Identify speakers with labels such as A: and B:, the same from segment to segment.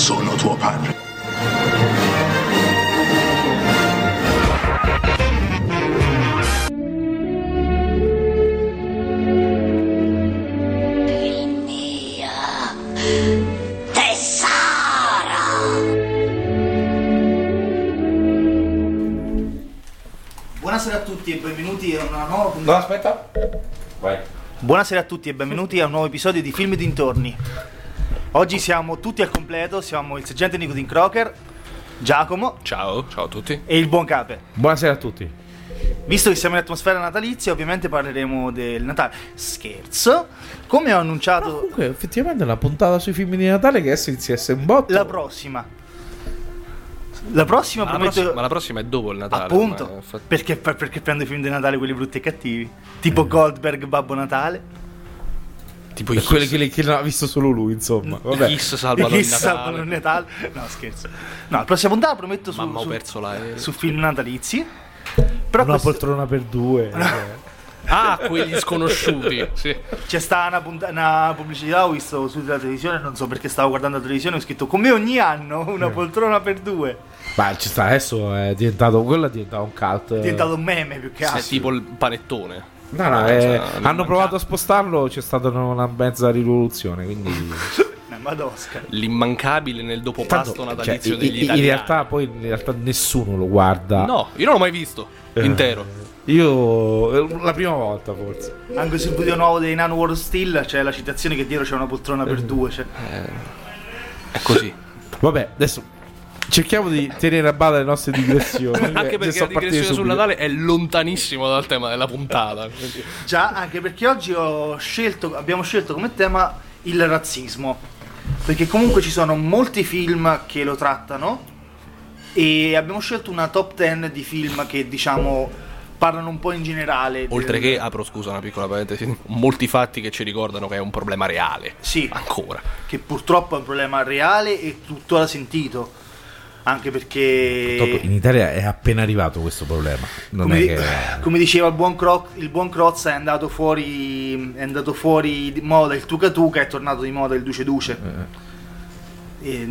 A: sono tuo padre.
B: mia tesoro.
C: Buonasera a tutti e benvenuti a una nuova
D: No, aspetta. Vai.
C: Buonasera a tutti e benvenuti a un nuovo episodio di Film Dintorni. Oggi siamo tutti al completo, siamo il sergente Nicodin Crocker, Giacomo
E: Ciao, ciao a tutti.
C: e il buon Cape.
D: Buonasera a tutti.
C: Visto che siamo in atmosfera natalizia, ovviamente parleremo del Natale. Scherzo, come ho annunciato
D: Comunque, effettivamente la puntata sui film di Natale che adesso inizia a essere un botto.
C: la prossima. La prossima
E: Ma la,
C: prometto
E: prossima, ma la prossima è dopo il Natale.
C: appunto,
E: ma infatti-
C: perché, perché prendo i film di Natale quelli brutti e cattivi, tipo Goldberg Babbo Natale.
E: Tipo
D: Per
E: i
D: quelli
E: Kiss,
D: che, che non ha visto solo lui, insomma.
E: i
D: Vabbè.
E: Kiss salvano il
C: Chissà,
E: Natale.
C: il Natale. No, scherzo. No, la prossima puntata prometto su,
E: Mamma
C: su- su film natalizi. Però
D: Una
C: questo-
D: poltrona per due.
E: Ah, quegli sconosciuti. sì.
C: c'è stata una, punta- una pubblicità, ho visto sulla televisione, non so perché stavo guardando la televisione, ho scritto come ogni anno una
D: Eh.
C: poltrona per due.
D: Ma ci sta, adesso è diventato. Quello è diventato un cult.
C: È diventato un meme più che
E: È
C: altro.
E: tipo il panettone.
D: No, no,
E: Cioè,
D: eh, hanno provato a spostarlo, c'è stata una mezza rivoluzione. Quindi.
C: Eh, Madosca.
E: L'immancabile nel dopo pasto
D: Tanto,
E: natalizio
D: cioè,
E: degli
D: in, in
E: italiani.
D: realtà, poi in realtà nessuno lo guarda.
E: No, io non l'ho mai visto.
D: Eh.
E: Intero.
D: Io. eh, La prima volta, forse.
C: Anche sul video nuovo dei Nan War Steel c'è la citazione che dietro c'è una poltrona
D: Eh.
C: per due. Cioè.
E: È così.
D: Vabbè, adesso. Cerchiamo di tenere a bada le nostre digressioni.
E: Anche
D: Eh,
E: perché la digressione sul. Natale è lontanissimo dal tema della puntata.
C: Già, anche perché oggi ho scelto, abbiamo scelto come tema il razzismo. Perché comunque ci sono molti film che lo trattano e abbiamo scelto una top 10 di film che diciamo parlano un po' in generale.
E: Oltre
C: del-
E: che, apro scusa una piccola parentesi, molti fatti che ci ricordano che è un problema reale.
C: Sì,
E: Ancora.
C: che purtroppo è un problema reale e tuttora sentito. Anche perché...
D: Purtroppo in Italia è appena arrivato questo problema.
C: Come, di-
D: che.
C: come diceva il buon, Cro- il buon Crozza è andato fuori è andato fuori di moda il Tuca Tuca è tornato di moda il Duce Duce
D: Eh.
C: E,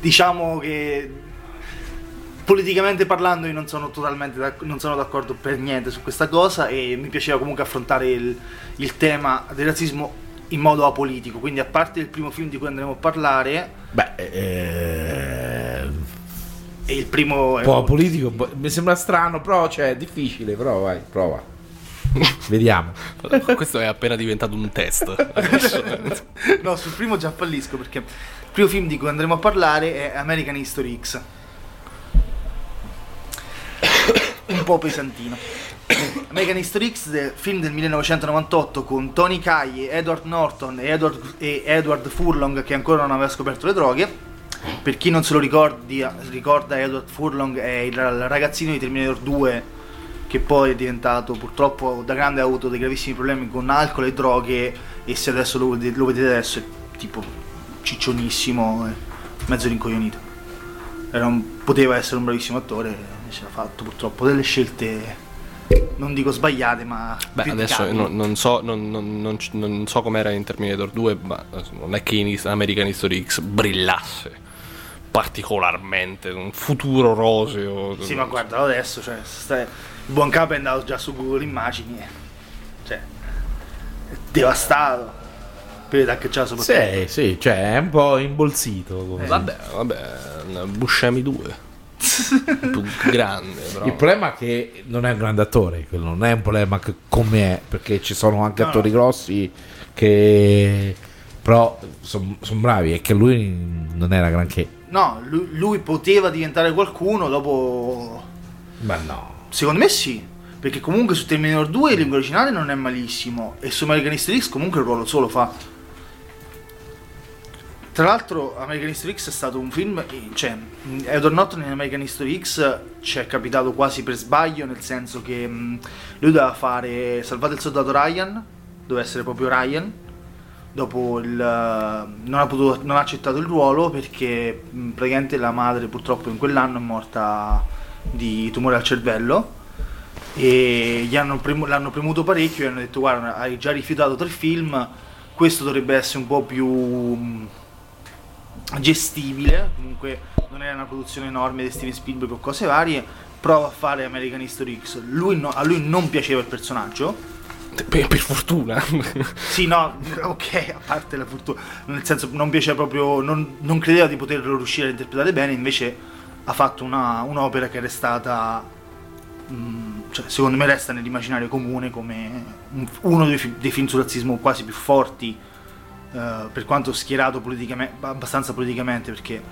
C: diciamo che politicamente parlando io non sono totalmente d'ac- non sono d'accordo per niente su questa cosa e mi piaceva comunque affrontare il, il tema del razzismo in modo apolitico quindi a parte il primo film di cui andremo a parlare
D: Beh, eh,
C: e il primo
D: un po' politico, boh, mi sembra strano, però cioè, è difficile, però vai, prova. Vediamo.
E: Questo è appena diventato un test.
C: No, sul primo già fallisco perché il primo film di cui andremo a parlare è American History X. Un po' pesantino. History X, film del 1998 con Tony Kaye, Edward Norton e Edward, e Edward Furlong che ancora non aveva scoperto le droghe. Per chi non se lo ricordi, ricorda Edward Furlong è il ragazzino di Terminator 2 che poi è diventato purtroppo da grande ha avuto dei gravissimi problemi con alcol e droghe e se adesso lo, lo vedete adesso è tipo ciccionissimo mezzo rincoglionito un- poteva essere un bravissimo attore invece ha fatto purtroppo delle scelte non dico sbagliate ma
E: Beh, adesso non, non so, non, non- non so com'era in Terminator 2, ma non è che in American History X brillasse particolarmente, un futuro roseo.
C: sì ma guarda adesso cioè, sta- il buon capo è andato già su Google Immagini cioè è devastato che c'ha soprattutto
D: Sì, sì, cioè è un po' imbolsito. come-
E: Vabbè, vabbè, Buscemi 2. Più grande, però.
D: Il problema è che non è un grande attore, quello non è un problema come è, perché ci sono anche
C: No,
D: attori grossi che però sono bravi e che lui non era granché.
C: no lui, lui poteva diventare qualcuno dopo
D: Ma no.
C: Secondo me sì, perché comunque su Terminator 2 il lingua originale non è malissimo e su American History X comunque il ruolo solo fa. Tra l'altro American History X è stato un film, eh, cioè Edward Norton in American History X ci è capitato quasi per sbaglio, nel senso che lui doveva fare Salvate il soldato Ryan, doveva essere proprio Ryan, dopo il, eh, non, ha potuto, non ha accettato il ruolo perché praticamente la madre purtroppo in quell'anno è morta di tumore al cervello e gli hanno premu- l'hanno premuto parecchio e hanno detto guarda hai già rifiutato tre film questo dovrebbe essere un po' più mh, gestibile, comunque non era una produzione enorme di Steven Spielberg o cose varie, prova a fare American History X. Lui no- a lui non piaceva il personaggio.
E: Per, per fortuna.
C: Sì, no, ok, a parte la fortuna, nel senso non piaceva proprio, non, non credeva di poterlo riuscire a interpretare bene, invece ha fatto una- un'opera che è restata, mm, cioè, secondo me resta nell'immaginario comune come un- uno dei, dei film sul razzismo quasi più forti, eh, per quanto schierato politicamente, abbastanza politicamente, perché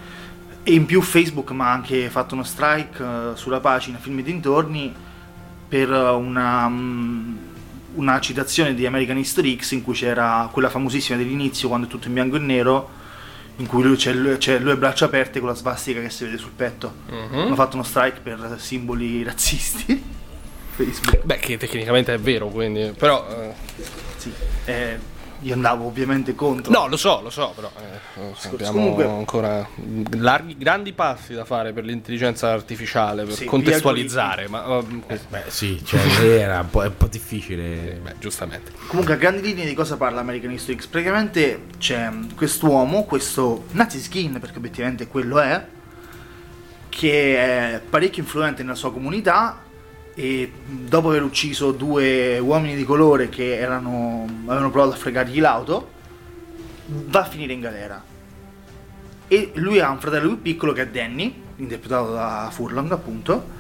C: e in più Facebook mi ha anche fatto uno strike eh, sulla pagina Film e dintorni per una, mm, una citazione di American History X in cui c'era quella famosissima dell'inizio quando è tutto in bianco e nero in cui lui c'è, lui, c'è lui a braccia aperte con la svastica che si vede sul petto
E: Mhm.
C: hanno fatto uno strike per simboli razzisti Facebook
E: Beh, che tecnicamente è vero, quindi. Però. eh,
C: sì. Eh, io andavo ovviamente contro
E: No, lo so, lo so, però eh, abbiamo
C: Comunque-
E: ancora larghi, grandi passi da fare per l'intelligenza artificiale, per
C: Sì,
E: contestualizzare, ma eh,
D: Beh, sì, cioè, era un po', è un po' difficile.
E: beh, giustamente.
C: Comunque a grandi linee di cosa parla American History X? Praticamente c'è quest'uomo, questo Nazi Skin, perché obiettivamente quello è, che è parecchio influente nella sua comunità e dopo aver ucciso due uomini di colore che erano, avevano provato a fregargli l'auto, va a finire in galera. E lui ha un fratello più piccolo che è Danny, interpretato da Furlong appunto,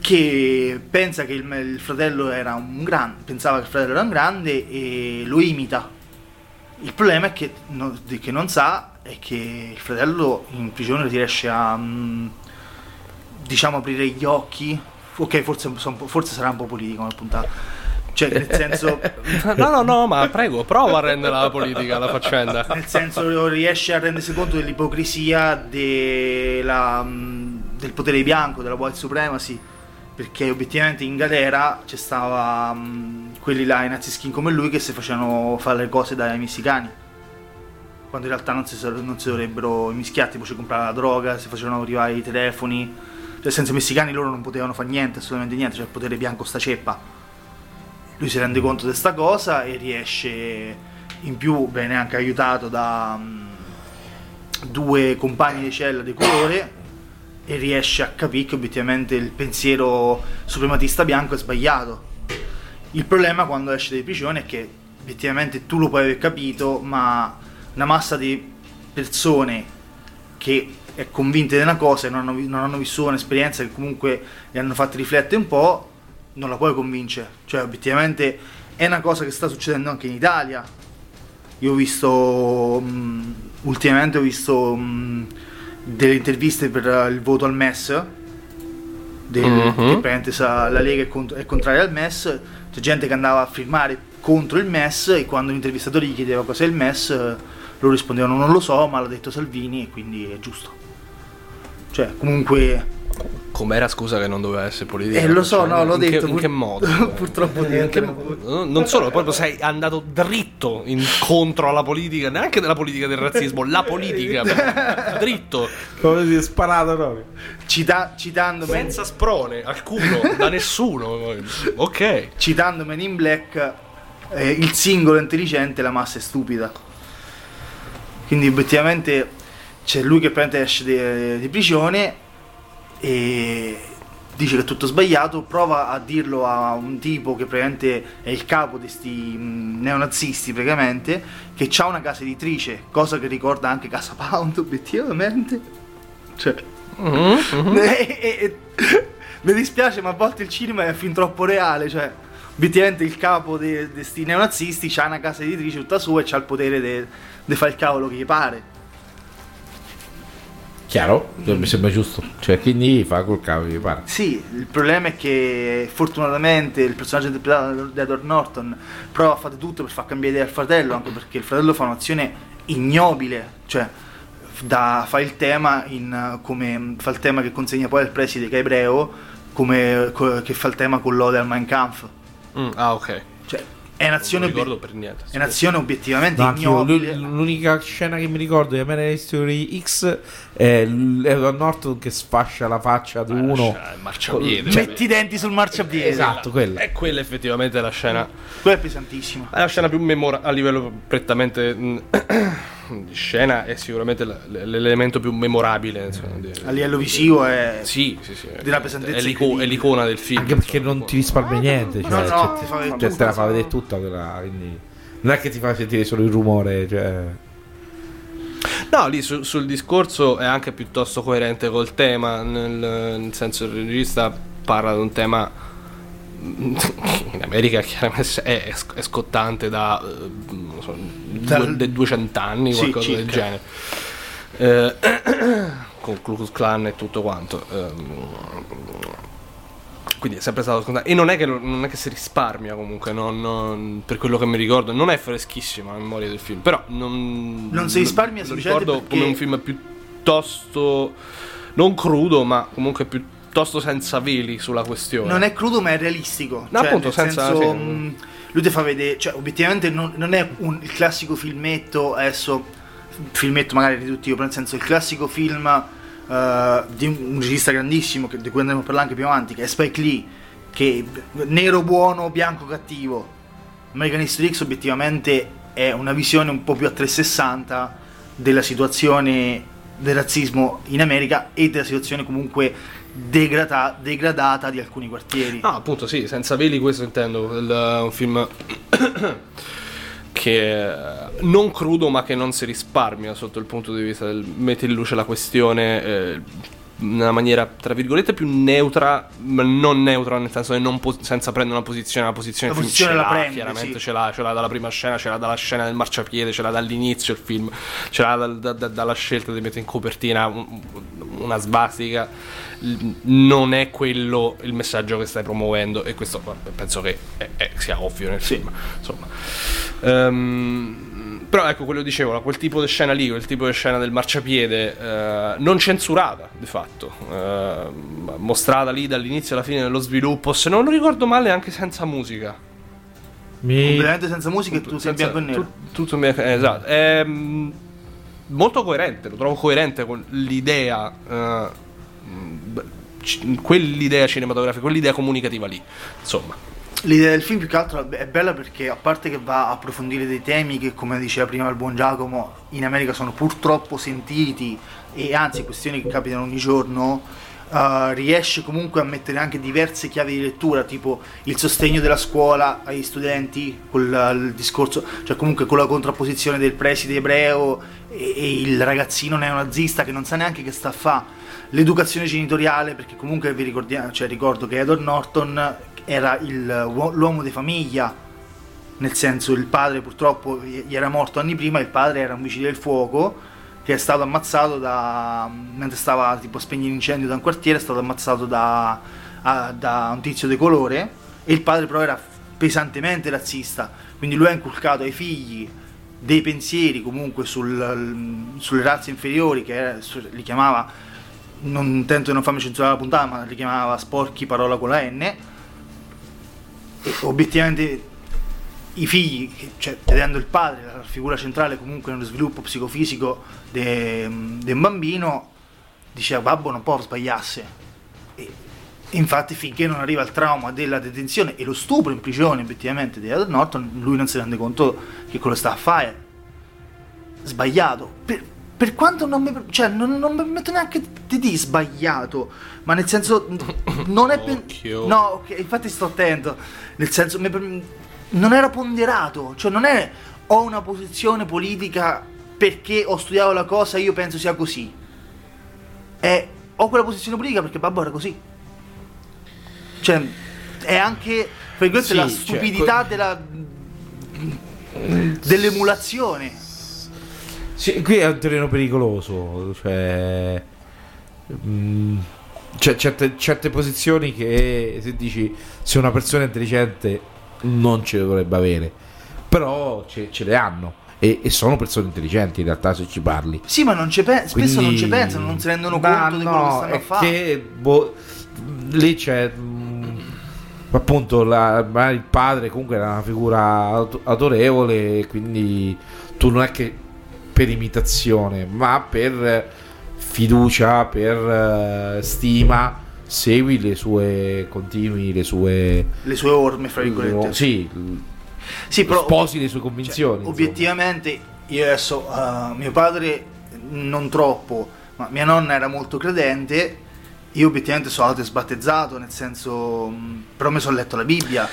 C: che pensa che il, il fratello era un grande, pensava che il fratello era un grande e lo imita. Il problema è che, no- che non sa è che il fratello in prigione riesce a mm, diciamo aprire gli occhi. Ok, forse, forse sarà un po' politico una puntata. Cioè, nel senso,
E: No, no, no, ma prego, prova a rendere la politica la faccenda.
C: nel senso riesce a rendersi conto dell'ipocrisia della, mm, del potere bianco, della white supremacy, perché obiettivamente in galera c'è stava mm, quelli là, i nazi skin come lui, che si facevano fare le cose dai messicani. Quando in realtà non si, non si dovrebbero mischiare, tipo ci comprare la droga, si facevano arrivare i telefoni. Senso i messicani loro non potevano fare niente, assolutamente niente, cioè il potere bianco sta ceppa. Lui si rende conto di sta cosa e riesce in più viene anche aiutato da mm, due compagni di cella di colore e riesce a capire che obiettivamente il pensiero suprematista bianco è sbagliato. Il problema quando esce di prigione è che obiettivamente tu lo puoi aver capito, ma una massa di persone che convinte di una cosa e non hanno, non hanno vissuto un'esperienza che comunque li hanno fatti riflettere un po', non la puoi convincere. Cioè, obiettivamente è una cosa che sta succedendo anche in Italia. Io ho visto mh, ultimamente ho visto mh, delle interviste per il voto al MES. Del,
E: Mhm.
C: che sa, la Lega è, cont- è contraria al MES. C'è gente che andava a firmare contro il MES e quando l'intervistatore gli chiedeva cos'è il MES, loro rispondevano non lo so, ma l'ha detto Salvini e quindi è giusto. Cioè, comunque
E: Com'era scusa che non doveva essere politica?
C: eh, lo so,
E: Cioè,
C: no, l'ho
E: in che-
C: detto.
E: in
C: pur-
E: che modo?
C: Purtroppo
E: In che? Non solo, proprio sei andato dritto incontro alla politica, neanche della politica del razzismo, la politica, dritto,
D: Come si è sparato proprio.
C: Cita- citando, Men-
E: senza sprone, alcuno, da nessuno. Ok.
C: citando Men in Black, eh, il singolo è intelligente, la massa è stupida. Quindi obiettivamente c'è lui che praticamente esce di, di prigione e dice che è tutto sbagliato, prova a dirlo a un tipo che praticamente è il capo di questi neonazisti praticamente, che ha una casa editrice, cosa che ricorda anche Casa Pound obiettivamente. Cioè...
E: Mhm, mhm.
C: E- e- e- mi dispiace, ma a volte il cinema è fin troppo reale. Cioè, obiettivamente il capo di questi neonazisti ha una casa editrice tutta sua e ha il potere di fare il cavolo che gli pare.
D: Chiaro? Mi sembra giusto. Cioè, quindi fa col cavolo che pare.
C: Sì, il problema è che fortunatamente il personaggio interpretato da Edward Norton prova a fare tutto per far cambiare idea al fratello, anche perché il fratello fa un'azione ignobile, cioè da, fa il tema in, come fa il tema che consegna poi al preside che è ebreo, come co- che fa il tema con l'ode al Mein Kampf.
E: Mm, ah, ok.
C: Cioè, è un'azione,
E: Non ricordo
C: obie-
E: per niente.
C: è un'azione obiettivamente
D: No,
C: ignobile.
D: l'u- l'unica scena che mi ricordo di American History X è Edward Norton che sfascia la faccia di uno.
E: Marciapiede.
C: Metti i denti sul marciapiede.
D: Esatto, quella.
E: E quella effettivamente è la scena
C: Quella è pesantissima.
E: È la scena più memorativa a livello prettamente mm, di scena è sicuramente l'elemento più memorabile. insomma, di-
C: A livello visivo è...
E: Sì, sì, sì.
C: Una pesantezza
E: È, l'ico- è l'icona del film.
D: Anche perché
E: insomma.
D: non ti risparmia niente. Cioè,
C: No, no,
D: cioè,
C: ti fa vedere
D: cioè,
C: tutto,
D: te la fa vedere tutta quella. Quindi non è che ti fa sentire solo il rumore. Cioè.
E: No, lì su- sul discorso è anche piuttosto coerente col tema, nel, nel senso che il regista parla di un tema in America chiaramente è, è scottante da eh, so,
C: Dal-
E: due- de 200 anni,
C: Sì,
E: qualcosa del
C: circa.
E: genere. Eh, con Klux Klan e tutto quanto. ehm, quindi è sempre stato scontato. E non è che, non è che si risparmia comunque, non- non- per quello che mi ricordo. Non è freschissima la memoria del film, però non,
C: Non si risparmia
E: lo ricordo
C: perché-
E: come un film piuttosto non crudo, ma comunque piuttosto senza veli sulla questione.
C: Non è crudo ma è realistico.
E: No,
C: Cioè,
E: appunto,
C: nel
E: senza-
C: senso,
E: sì.
C: mh, lui ti fa vedere, cioè obiettivamente non, non è un, il classico filmetto, adesso, filmetto magari riduttivo, però nel senso il classico film eh, di un, un regista grandissimo, che- di cui andremo a parlare anche più avanti, che è Spike Lee, che nero buono, bianco cattivo. American History X obiettivamente è una visione un po' più a 360 della situazione del razzismo in America e della situazione comunque degrata- degradata di alcuni quartieri.
E: No, appunto, sì, senza veli questo intendo. il- un film che è non crudo, ma che non si risparmia sotto il punto di vista del mette in luce la questione eh, una maniera tra virgolette più neutra, ma non neutra nel senso che non po- senza prendere una posizione, la posizione
C: La posizione
E: ce
C: la
E: l'ha,
C: prende,
E: chiaramente
C: sì.
E: ce l'ha, ce l'ha dalla prima scena, ce l'ha dalla scena del marciapiede, ce l'ha dall'inizio il film, ce l'ha dal- da- da- dalla scelta di mettere in copertina un- una svastica. Non è quello il messaggio che stai promuovendo, e questo penso che è- è- sia ovvio nel film. Insomma. Ehm, però ecco quello che dicevo, quel tipo di scena lì, quel tipo di scena del marciapiede, eh, non censurata di fatto, eh, mostrata lì dall'inizio alla fine dello sviluppo, se non ricordo male anche senza musica.
D: Mi...
C: completamente senza musica e tutto in
E: Senza-
C: bianco e nero.
E: tu- tutto in bianco- eh, esatto. È mm, molto coerente, lo trovo coerente con l'idea, eh, c- quell'idea cinematografica, quell'idea comunicativa lì. Insomma,
C: L'idea del film più che altro è bella perché a parte che va a approfondire dei temi che come diceva prima il buon Giacomo in America sono purtroppo sentiti e anzi questioni che capitano ogni giorno eh, riesce comunque a mettere anche diverse chiavi di lettura tipo il sostegno della scuola agli studenti col il discorso cioè comunque con la contrapposizione del preside ebreo e, e il ragazzino neonazista che non sa neanche che sta a fa. L'educazione genitoriale perché comunque vi ricordiamo cioè ricordo che Edward Norton era il, uo- l'uomo di famiglia nel senso il padre purtroppo gli era morto anni prima il padre era un vigile del fuoco che è stato ammazzato da mentre stava tipo a spegnere l'incendio da un quartiere è stato ammazzato da, a- da un tizio di colore e il padre però era pesantemente razzista quindi lui ha inculcato ai figli dei pensieri comunque sul- sulle razze inferiori che era- li chiamava non tento di non farmi censurare la puntata ma li chiamava sporchi parola con la N obiettivamente i figli, cioè vedendo il padre, la figura centrale comunque nello sviluppo psicofisico di un bambino, diceva babbo non può sbagliarsi. E infatti finché non arriva il trauma della detenzione e lo stupro in prigione obiettivamente di Edward Norton, lui non si rende conto che quello sta a fare. Sbagliato. Per, per quanto non mi, cioè, non, non mi metto neanche di dire sbagliato, ma nel senso non è.
E: Occhio.
C: No, ok, infatti sto attento. Nel senso, mi- non era ponderato, cioè non è ho una posizione politica perché ho studiato la cosa e io penso sia così. È ho quella posizione politica perché babbo era così. Cioè, è anche per questo
D: Sì,
C: la
D: cioè,
C: stupidità
D: que-
C: della dell'emulazione.
D: Sì, qui è un terreno pericoloso, cioè, mm, c'è certe, certe posizioni che se dici se una persona è intelligente non ce le dovrebbe avere, però ce, ce le hanno e, e sono persone intelligenti in realtà se ci parli.
C: Sì, ma non pe- spesso non ci
D: Quindi-
C: pensano, non si rendono conto di quello che
D: no,
C: stanno a fare.
D: che, boh, lì c'è mm, appunto la- il padre comunque era una figura auto- autorevole quindi tu non è che per imitazione ma per fiducia per eh, stima segui le sue continui le sue
C: Le sue orme, fra virgolette.
D: sì
C: Sì, però
D: sposi le sue
C: Cioè,
D: convinzioni insomma.
C: obiettivamente io adesso, uh, mio padre non troppo, ma mia nonna era molto credente, io obiettivamente sono stato sbattezzato, nel senso, mh, però mi sono letto la Bibbia,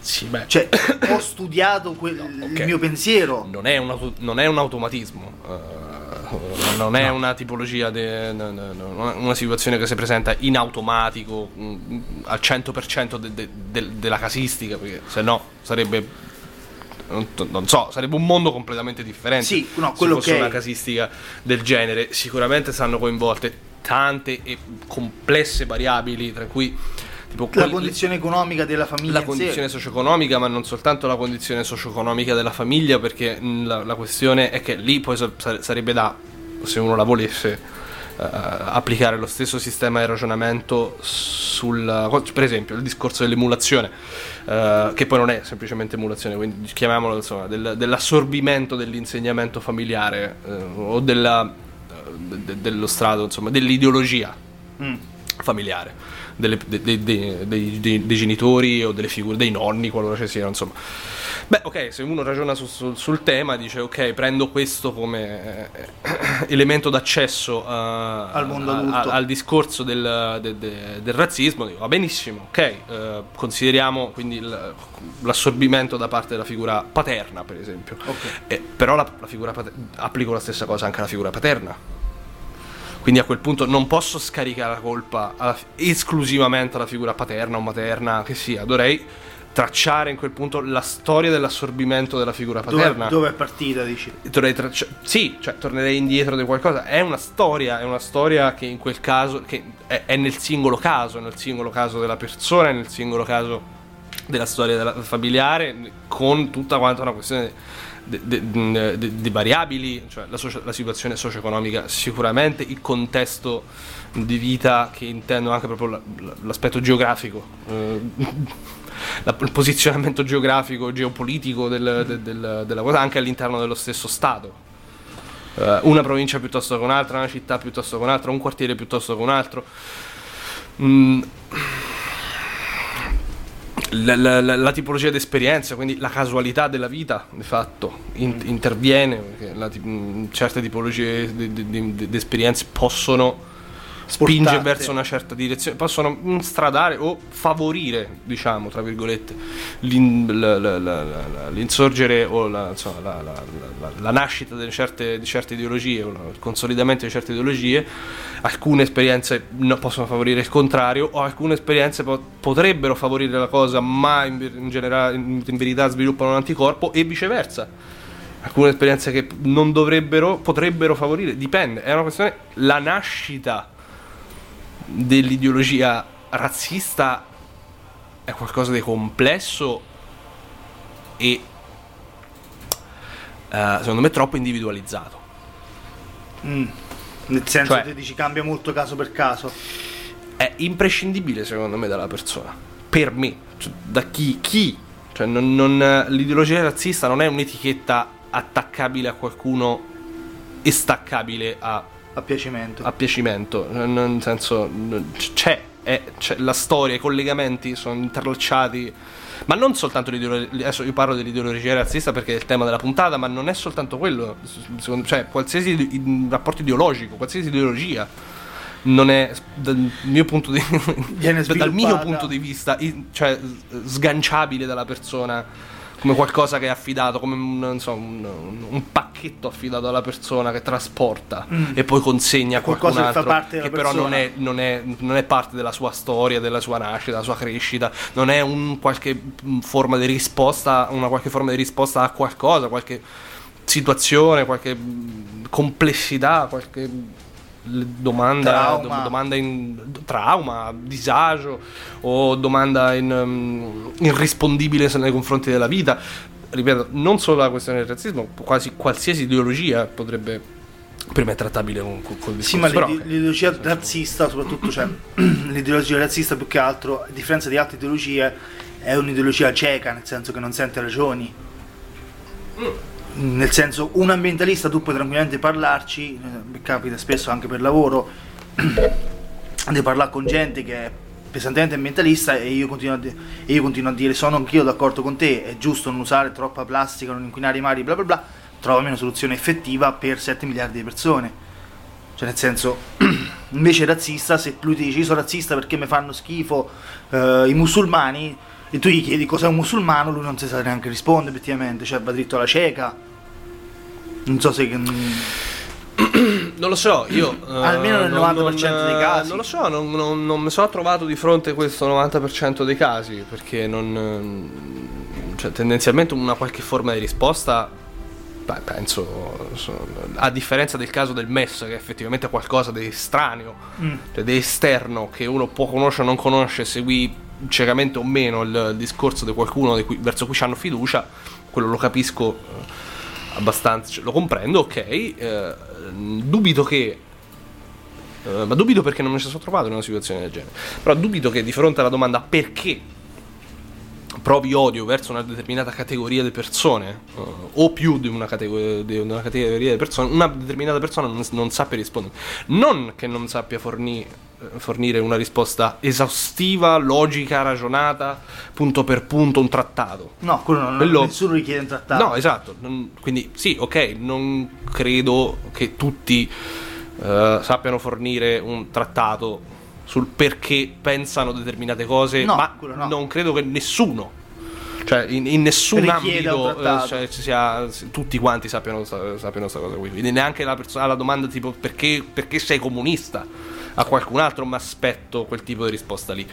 E: Sì, beh.
C: cioè ho studiato quel-
E: ok.
C: il mio pensiero.
E: non è un, auto- non è un automatismo, eh, non è una tipologia, de- no, no, no, una situazione che si presenta in automatico mm, al 100% de- de- de- della casistica, perché se no sarebbe. Non, so, sarebbe un mondo completamente differente.
C: Sì, no,
E: se
C: quello
E: fosse
C: ok.
E: una casistica del genere. Sicuramente saranno coinvolte tante e complesse variabili, tra cui tipo
C: La
E: quelle-
C: condizione economica della famiglia
E: la condizione socio-economica, ma non soltanto la condizione socio-economica della famiglia, perché mh, la, la questione è che lì poi sa- sare- sarebbe da, se uno la volesse, eh, applicare lo stesso sistema di ragionamento sul, per esempio, il discorso dell'emulazione, eh, che poi non è semplicemente emulazione, quindi chiamiamolo insomma, del- dell'assorbimento dell'insegnamento familiare eh, o della, de- dello strato, insomma, dell'ideologia
C: Mm.
E: familiare delle- de- de- de- dei, dei- dei genitori o delle figure dei nonni qualora ci siano insomma beh ok se uno ragiona su- su- sul tema dice ok prendo questo come eh, elemento d'accesso eh,
C: Al mondo
E: a-
C: adulto.
E: a- al discorso del, de- de- del razzismo dico, va benissimo ok eh, consideriamo quindi l'assorbimento da parte della figura paterna per esempio
C: Ok.
E: Eh, però la, la figura pater- applico la stessa cosa anche alla figura paterna quindi a quel punto non posso scaricare la colpa alla- esclusivamente alla figura paterna o materna che sia, dovrei tracciare in quel punto la storia dell'assorbimento della figura
C: Dove,
E: paterna.
C: dove è partita, dici?
E: Traccia- sì, cioè tornerei indietro di qualcosa. È una storia, è una storia che in quel caso, che è, è nel singolo caso, nel singolo caso della persona, nel singolo caso della storia della- familiare, con tutta quanta una questione di variabili, cioè la, socio- la situazione socio-economica sicuramente, il contesto di vita che intendo anche proprio la- la- l'aspetto geografico. eh, il posizionamento geografico, geopolitico del- de- del- della cosa anche all'interno dello stesso Stato. Eh, una provincia piuttosto che un'altra, una città piuttosto che un'altra, un quartiere piuttosto che un altro. Mm. La, la- la- tipologia di esperienza, quindi la casualità della vita, di fatto, in- interviene, perché la mh, certe tipologie di, di- di- di- di esperienze possono
C: Portate.
E: verso una certa direzione, possono stradare o favorire, diciamo, tra virgolette, l'insorgere o la, insomma, la- la- la- nascita di certe, di certe ideologie il consolidamento di certe ideologie. Alcune esperienze no- possono favorire il contrario, o alcune esperienze po- potrebbero favorire la cosa, ma in, in generale, in verità sviluppano un anticorpo, e viceversa alcune esperienze che non dovrebbero, potrebbero favorire, dipende, è una questione, la nascita dell'ideologia razzista è qualcosa di complesso e eh, secondo me troppo individualizzato.
C: Mm. Nel senso
E: Cioè-
C: che dici cambia molto caso per caso.
E: È imprescindibile secondo me dalla persona, per me, cioè, da chi, chi, cioè non- non- l'ideologia razzista non è un'etichetta attaccabile a qualcuno e staccabile a
C: A piacimento.
E: a piacimento, nel senso c'è, è- c'è la storia, i collegamenti sono interlacciati, ma non soltanto l'ideologia, adesso io parlo dell'ideologia razzista perché è il tema della puntata, ma non è soltanto quello, secondo- cioè qualsiasi rapporto ideologico, qualsiasi ideologia non è dal mio punto di dal mio punto di vista cioè sganciabile dalla persona come qualcosa che è affidato come un, non so, un, un- pacchetto affidato alla persona che trasporta e poi consegna a qualcun
C: Mm. Che
E: altro
C: parte della
E: che però non è, non, è, non è parte della sua storia della sua nascita della sua crescita non è un qualche mm, forma di risposta una qualche forma di risposta a qualcosa qualche situazione qualche mm, complessità qualche domanda,
C: Trauma.
E: do- domanda in trauma, disagio o domanda in, um, irrispondibile nei confronti della vita. Ripeto, non solo la questione del razzismo, quasi qualsiasi ideologia potrebbe me è trattabile con, con, col discorso.
C: Sì, ma
E: Però,
C: l'ideologia razzista, soprattutto, cioè, l'ideologia razzista più che altro, a differenza di altre ideologie, è un'ideologia cieca, nel senso che non sente ragioni. Nel senso, un ambientalista tu puoi tranquillamente parlarci, eh, capita spesso anche per lavoro, di parlare con gente che è pesantemente ambientalista e io continuo a, di- io continuo a dire sono anch'io d'accordo con te, è giusto non usare troppa plastica, non inquinare i mari, bla bla bla, trovami una soluzione effettiva per 7 miliardi di persone. Cioè, nel senso, invece razzista, se lui ti dice io sono razzista perché mi fanno schifo eh, i musulmani, e tu gli chiedi cos'è un musulmano, lui non si sa neanche rispondere, effettivamente, cioè va dritto alla cieca. Non so se.
E: Non lo so, io... eh,
C: Almeno nel
E: non-
C: 90% dei
E: non-
C: casi.
E: Non lo so, non, non- non mi sono trovato di fronte a questo 90% dei casi, perché non... eh, Cioè, tendenzialmente una qualche forma di risposta... Beh, penso... so- a differenza del caso del MES, che è effettivamente qualcosa di estraneo,
C: Mm.
E: cioè di esterno, che uno può conoscere o non conosce, segui ciecamente o meno il, il discorso di qualcuno cui- verso cui hanno fiducia, quello lo capisco eh, abbastanza, cioè, lo comprendo, ok. eh, dubito che. eh, ma dubito perché non mi ci sono trovato in una situazione del genere. Però dubito che di fronte alla domanda perché provi odio verso una determinata categoria di persone, eh, o più di una, di una categoria di persone, una determinata persona non, non sappia rispondere. Non che non sappia forni- eh, fornire una risposta esaustiva, logica, ragionata, punto per punto, un trattato.
C: No, quello non
E: Quello-
C: nessuno richiede un trattato.
E: No, esatto. non- quindi sì, ok, non credo che tutti eh, sappiano fornire un trattato sul perché pensano determinate cose,
C: No,
E: ma
C: no.
E: non credo che nessuno. Cioè, in, in nessun
C: Richieda un
E: ambito eh, cioè, ci sia, tutti quanti sappiano questa cosa qui. Quindi neanche la, persona, la domanda tipo perché, perché sei comunista a qualcun altro mi aspetto quel tipo di risposta lì.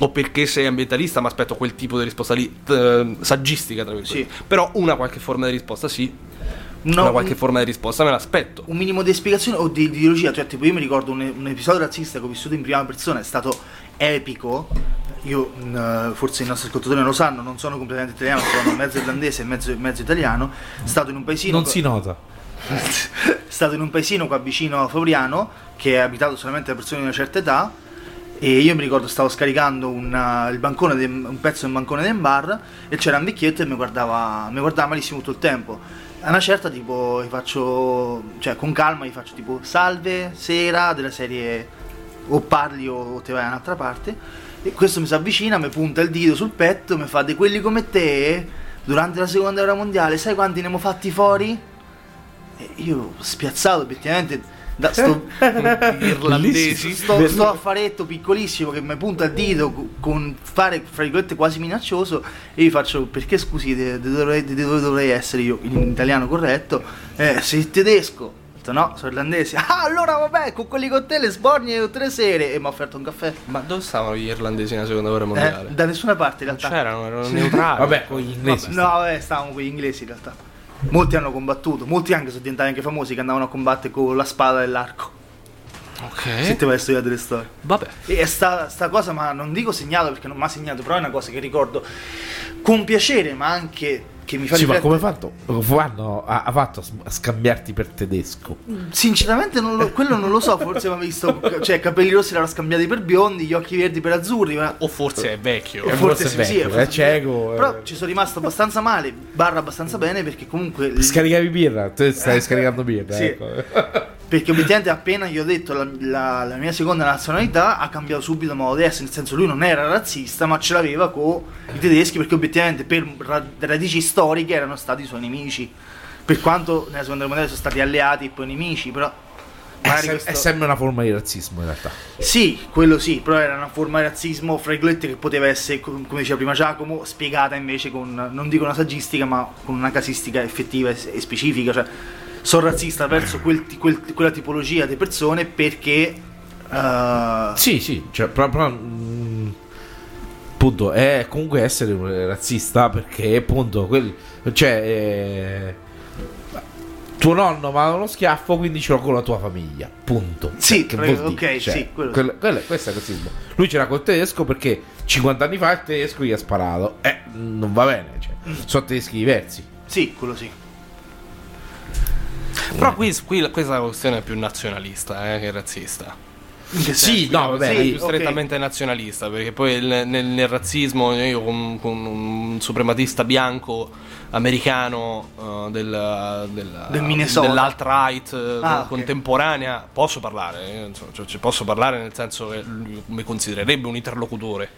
E: O perché sei ambientalista mi aspetto quel tipo di risposta lì, eh, saggistica tra virgolette.
C: Sì.
E: Però una qualche forma di risposta sì,
C: No,
E: una qualche
C: un-
E: forma di risposta me l'aspetto.
C: un minimo di spiegazione o di, ideologia. Cioè, tipo, io mi ricordo un, un episodio razzista che ho vissuto in prima persona, è stato epico. Io, mh, forse i nostri ascoltatori non lo sanno, non sono completamente italiano, sono mezzo irlandese e mezzo, mezzo italiano. È stato in un paesino.
D: Non si nota.
C: È stato in un paesino qua vicino a Fabriano che è abitato solamente da persone di una certa età e io mi ricordo stavo scaricando una- bancone de- un pezzo del bancone del bar e c'era un vecchietto e mi guardava, mi guardava malissimo tutto il tempo a una certa tipo gli faccio cioè con calma gli faccio tipo salve sera della serie o parli o te vai da un'altra parte e questo mi si avvicina mi punta il dito sul petto mi fa di quelli come te durante la seconda guerra mondiale sai quanti ne abbiamo fatti fuori? E io spiazzato obiettivamente da sto
E: Irlandesi.
C: sto, sto affaretto piccolissimo che mi punta il dito co- con fare fra virgolette quasi minaccioso e io faccio perché scusi di dove, dovrei essere io in italiano corretto eh, sei tedesco no sono irlandese ah allora vabbè con quelli con te le sbornie tutte le sere e mi ha offerto un caffè
E: Ma dove stavano gli irlandesi nella seconda guerra
C: Eh,
E: mondiale?
C: da nessuna parte in
E: non
C: realtà
E: c'erano, erano neutrali.
D: Vabbè, con gli inglesi.
C: no vabbè stavamo con gli inglesi in realtà molti hanno combattuto molti anche sono diventati anche famosi che andavano a combattere con la spada e l'arco
E: Ok.
C: se ti vai a studiare delle storie
E: Vabbè.
C: E sta, sta cosa, ma non dico segnato perché non mi ha segnato, però è una cosa che ricordo con piacere, ma anche che mi fa
D: Sì, ma
C: riflettere.
D: come ha fatto? Fanno- ha, ha fatto a scambiarti per tedesco?
C: Sinceramente, non lo- quello non lo so. Forse mi ha visto, cioè, capelli rossi l'hanno scambiati per biondi, gli occhi verdi per azzurri. Ma...
E: O forse è vecchio.
D: Eh, forse è vecchio,
C: forse
D: è cieco,
C: Però
D: eh.
C: ci sono rimasto abbastanza male, barra abbastanza bene, perché comunque.
D: Scaricavi birra? Te stai scaricando birra?
C: Sì.
D: ecco.
C: Perché obiettivamente appena gli ho detto la, la- la mia seconda nazionalità ha cambiato subito modo di essere, nel senso lui non era razzista ma ce l'aveva con i tedeschi perché obiettivamente per ra- radici storiche erano stati i suoi nemici. Per quanto nella seconda guerra mondiale sono stati alleati e poi nemici, però...
D: È, sem-
C: questo-
D: è sempre una forma di razzismo in realtà.
C: Sì, quello sì, però era una forma di razzismo, fra virgolette, che poteva essere, com- come diceva prima Giacomo, spiegata invece con, non dico una saggistica, ma con una casistica effettiva e, e specifica. Cioè, sono razzista verso quel ti- quel- quella tipologia di persone perché... eh,
D: Sì, sì, cioè, proprio. mm, Appunto, è comunque essere razzista perché, appunto, quel, cioè, eh, tuo nonno va uno schiaffo, quindi ce l'ho con la tua famiglia. Punto.
C: Sì,
D: Cioè,
C: pre-
D: vuol dire?
C: ok,
D: Cioè,
C: sì, quello
D: quello- quello- questo è razzismo. Lui c'era col tedesco perché 50 anni fa il tedesco gli ha sparato. Eh, non va bene, cioè,
C: Mm.
D: sono tedeschi diversi.
C: sì, quello sì.
E: Però qui, qui questa questione è più nazionalista eh, che razzista.
C: Che
D: Sì, no, vabbè,
C: Sì,
E: più strettamente nazionalista perché poi il- nel, nel razzismo io con, con un suprematista bianco americano eh, del, del,
C: Del Minnesota.
E: dell'alt-right eh,
C: Ah,
E: contemporanea posso parlare eh, insomma, cioè, cioè, posso parlare nel senso che mi considererebbe un interlocutore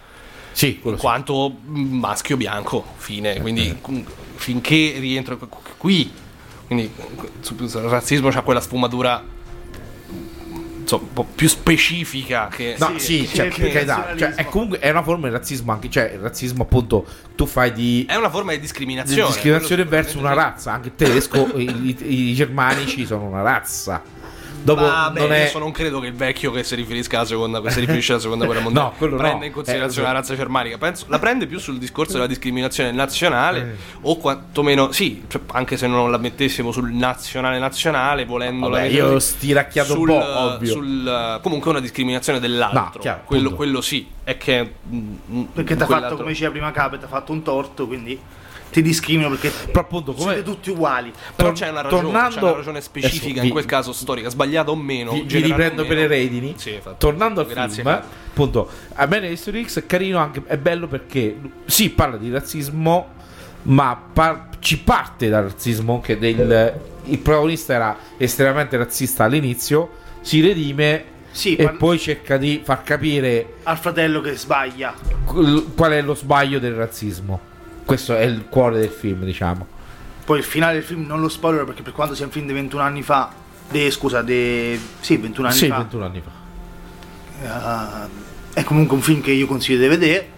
D: Sì,
E: in
D: sì.
E: quanto maschio bianco fine quindi mm, finché rientro qui Quindi il razzismo ha quella sfumatura insomma, un po' più specifica che
D: No,
C: Sì,
D: sì, cioè,
C: nazionalismo.
D: cioè, è comunque è una forma di razzismo anche, cioè il razzismo appunto tu fai di,
E: è una forma di
D: di
E: discriminazione.
D: discriminazione
E: quello
D: verso una razza, anche il tedesco, i, i- i germanici sono una razza. Dopo
E: Ma beh,
D: non è
E: adesso non credo che il vecchio che si riferisca alla seconda, che si riferisce alla seconda guerra mondiale
D: No, quello no.
E: prenda in considerazione
D: Eh,
E: la razza germanica. Penso, la prende più sul discorso della discriminazione nazionale, o quantomeno sì, cioè, anche se non la mettessimo sul nazionale nazionale, volendo
D: Vabbè, io stiracchiato un po', ovvio.
E: sul- comunque una discriminazione dell'altro.
D: No, chiaro,
E: quello, quello sì, è che mm,
C: Perché ti ha fatto, come diceva prima Cape, ti ha fatto un torto, quindi ti discrimino perché
D: Però appunto come
C: siete tutti uguali.
E: Però
D: Tor-
E: c'è una ragione,
D: tornando-
E: c'è una ragione specifica
D: Adesso
E: in
D: vi-
E: quel caso storica, sbagliata o meno.
D: vi, vi riprendo per le redini.
E: Sì.
D: Tornando al
E: Grazie,
D: film, appunto, a me History X è carino anche, è bello perché sì, parla di razzismo, ma par- ci parte dal razzismo che del, il protagonista era estremamente razzista all'inizio, si redime
C: Sì,
D: e poi cerca di far capire
C: Al fratello che sbaglia.
D: qual è lo sbaglio del razzismo. Questo è il cuore del film, diciamo.
C: Poi il finale del film non lo spoiler perché per quanto sia un film di 21 anni fa, de, scusa, de, sì, 21 anni
D: Sì,
C: fa,
D: 21 anni fa.
C: eh, è comunque un film che io consiglio di vedere.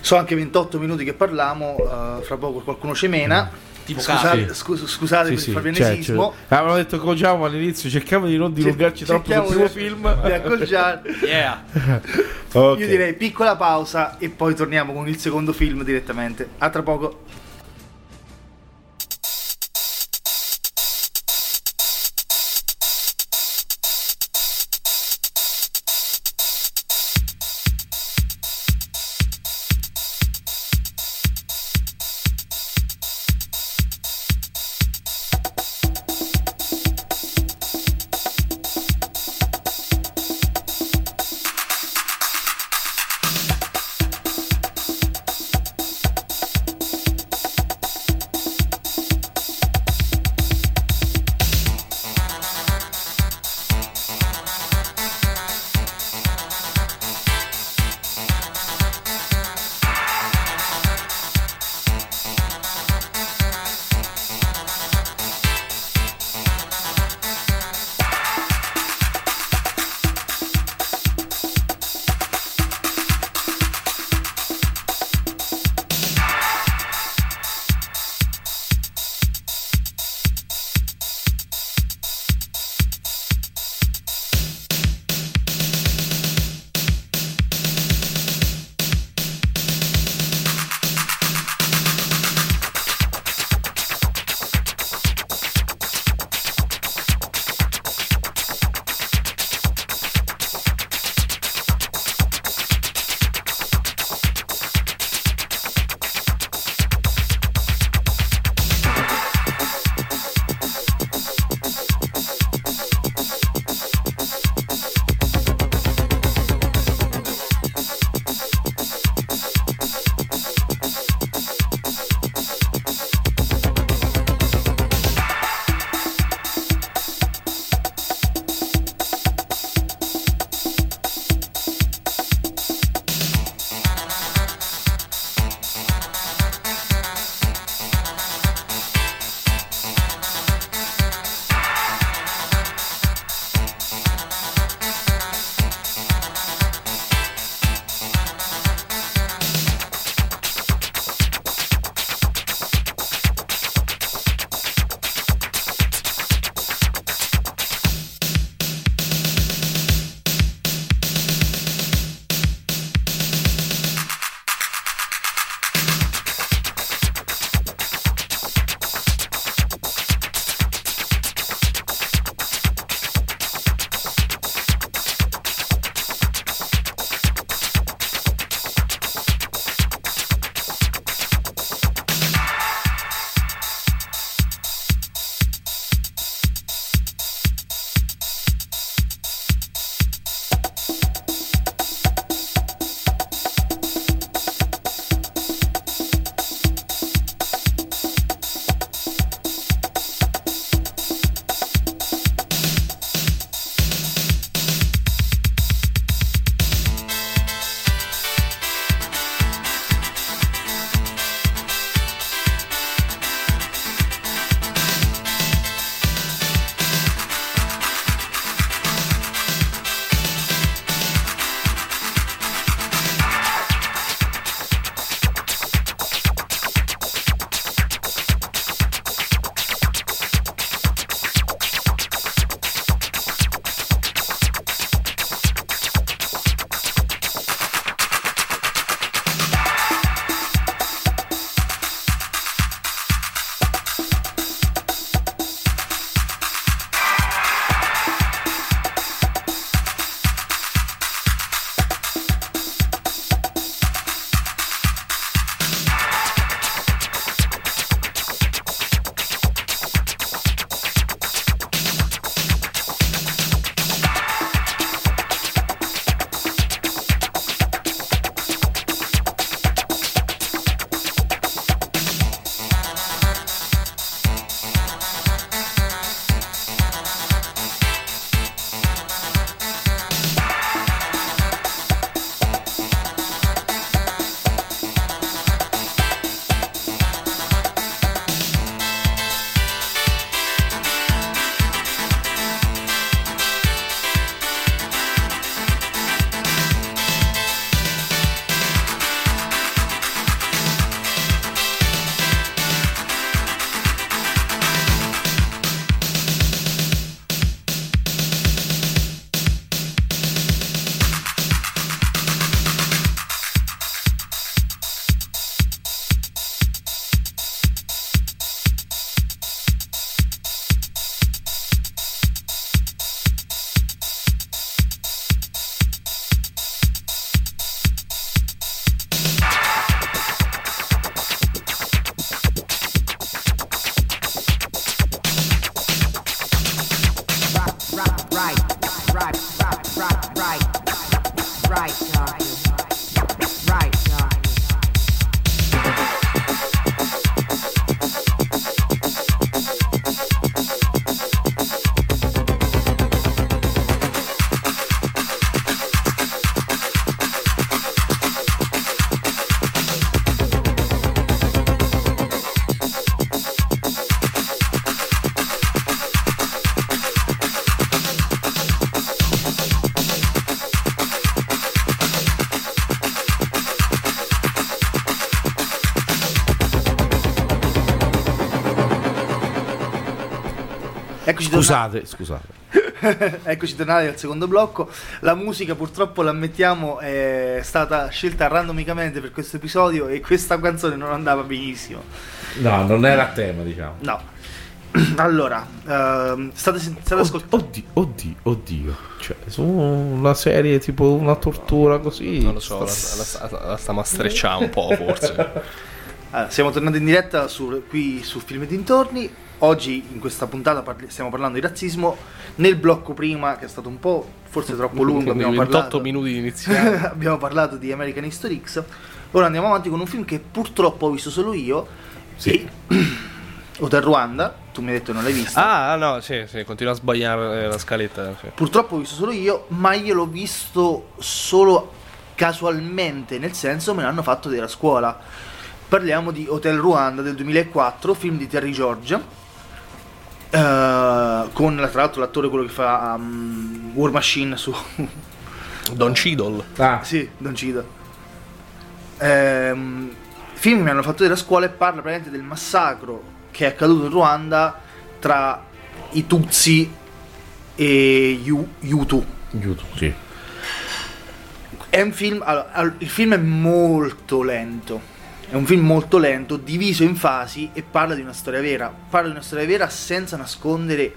C: Sono anche 28 minuti che parliamo, eh, fra poco qualcuno cemena.
E: Tipo
C: scusate, scus- scusate
D: Sì,
C: per
D: sì,
C: il
D: cioè,
C: favenesismo.
D: cioè, avevamo detto con Giacomo all'inizio, cerchiamo di non dilungarci troppo sul primo film.
C: di.
E: Yeah.
D: Ok.
C: Io direi piccola pausa e poi torniamo con il secondo film direttamente. A tra poco.
D: Scusate, scusate.
C: Eccoci tornati al secondo blocco. La musica purtroppo l'ammettiamo è stata scelta randomicamente per questo episodio e questa canzone non andava benissimo.
D: No, non era a tema, diciamo.
C: No. Allora, ehm, state, sen- state ascoltando.
D: Oddio, oddio, oddio. Cioè, su una serie tipo una tortura così.
E: Non lo so, la, la, la, la stiamo a strecciare un po' forse.
C: Allora, siamo tornati in diretta su- qui su Film e Dintorni. Oggi in questa puntata parli- stiamo parlando di razzismo. Nel blocco prima, che è stato un po' forse troppo lungo, abbiamo
E: 28
C: parlato,
E: minuti di iniziare.
C: abbiamo parlato di American History X. Ora andiamo avanti con un film che purtroppo ho visto solo io.
D: Sì.
C: E- Hotel Ruanda, tu mi hai detto che non l'hai visto.
E: Ah, no, sì, sì, continua a sbagliare eh, la scaletta. sì.
C: Purtroppo ho visto solo io, ma io l'ho visto solo casualmente, nel senso me l'hanno fatto vedere a scuola. Parliamo di Hotel Ruanda del 2004, film di Terry George, eh, con tra l'altro l'attore quello che fa um, War Machine su...
E: Don Cheadle.
D: Ah,
C: sì, Don Cida. Ehm, film che mi hanno fatto vedere a scuola e parla praticamente del massacro che è accaduto in Ruanda tra i Tutsi e gli Hutu.
D: aiuto, sì.
C: È un film. allora, al- il film è molto lento. È un film molto lento, diviso in fasi e parla di una storia vera. Parla di una storia vera senza nascondere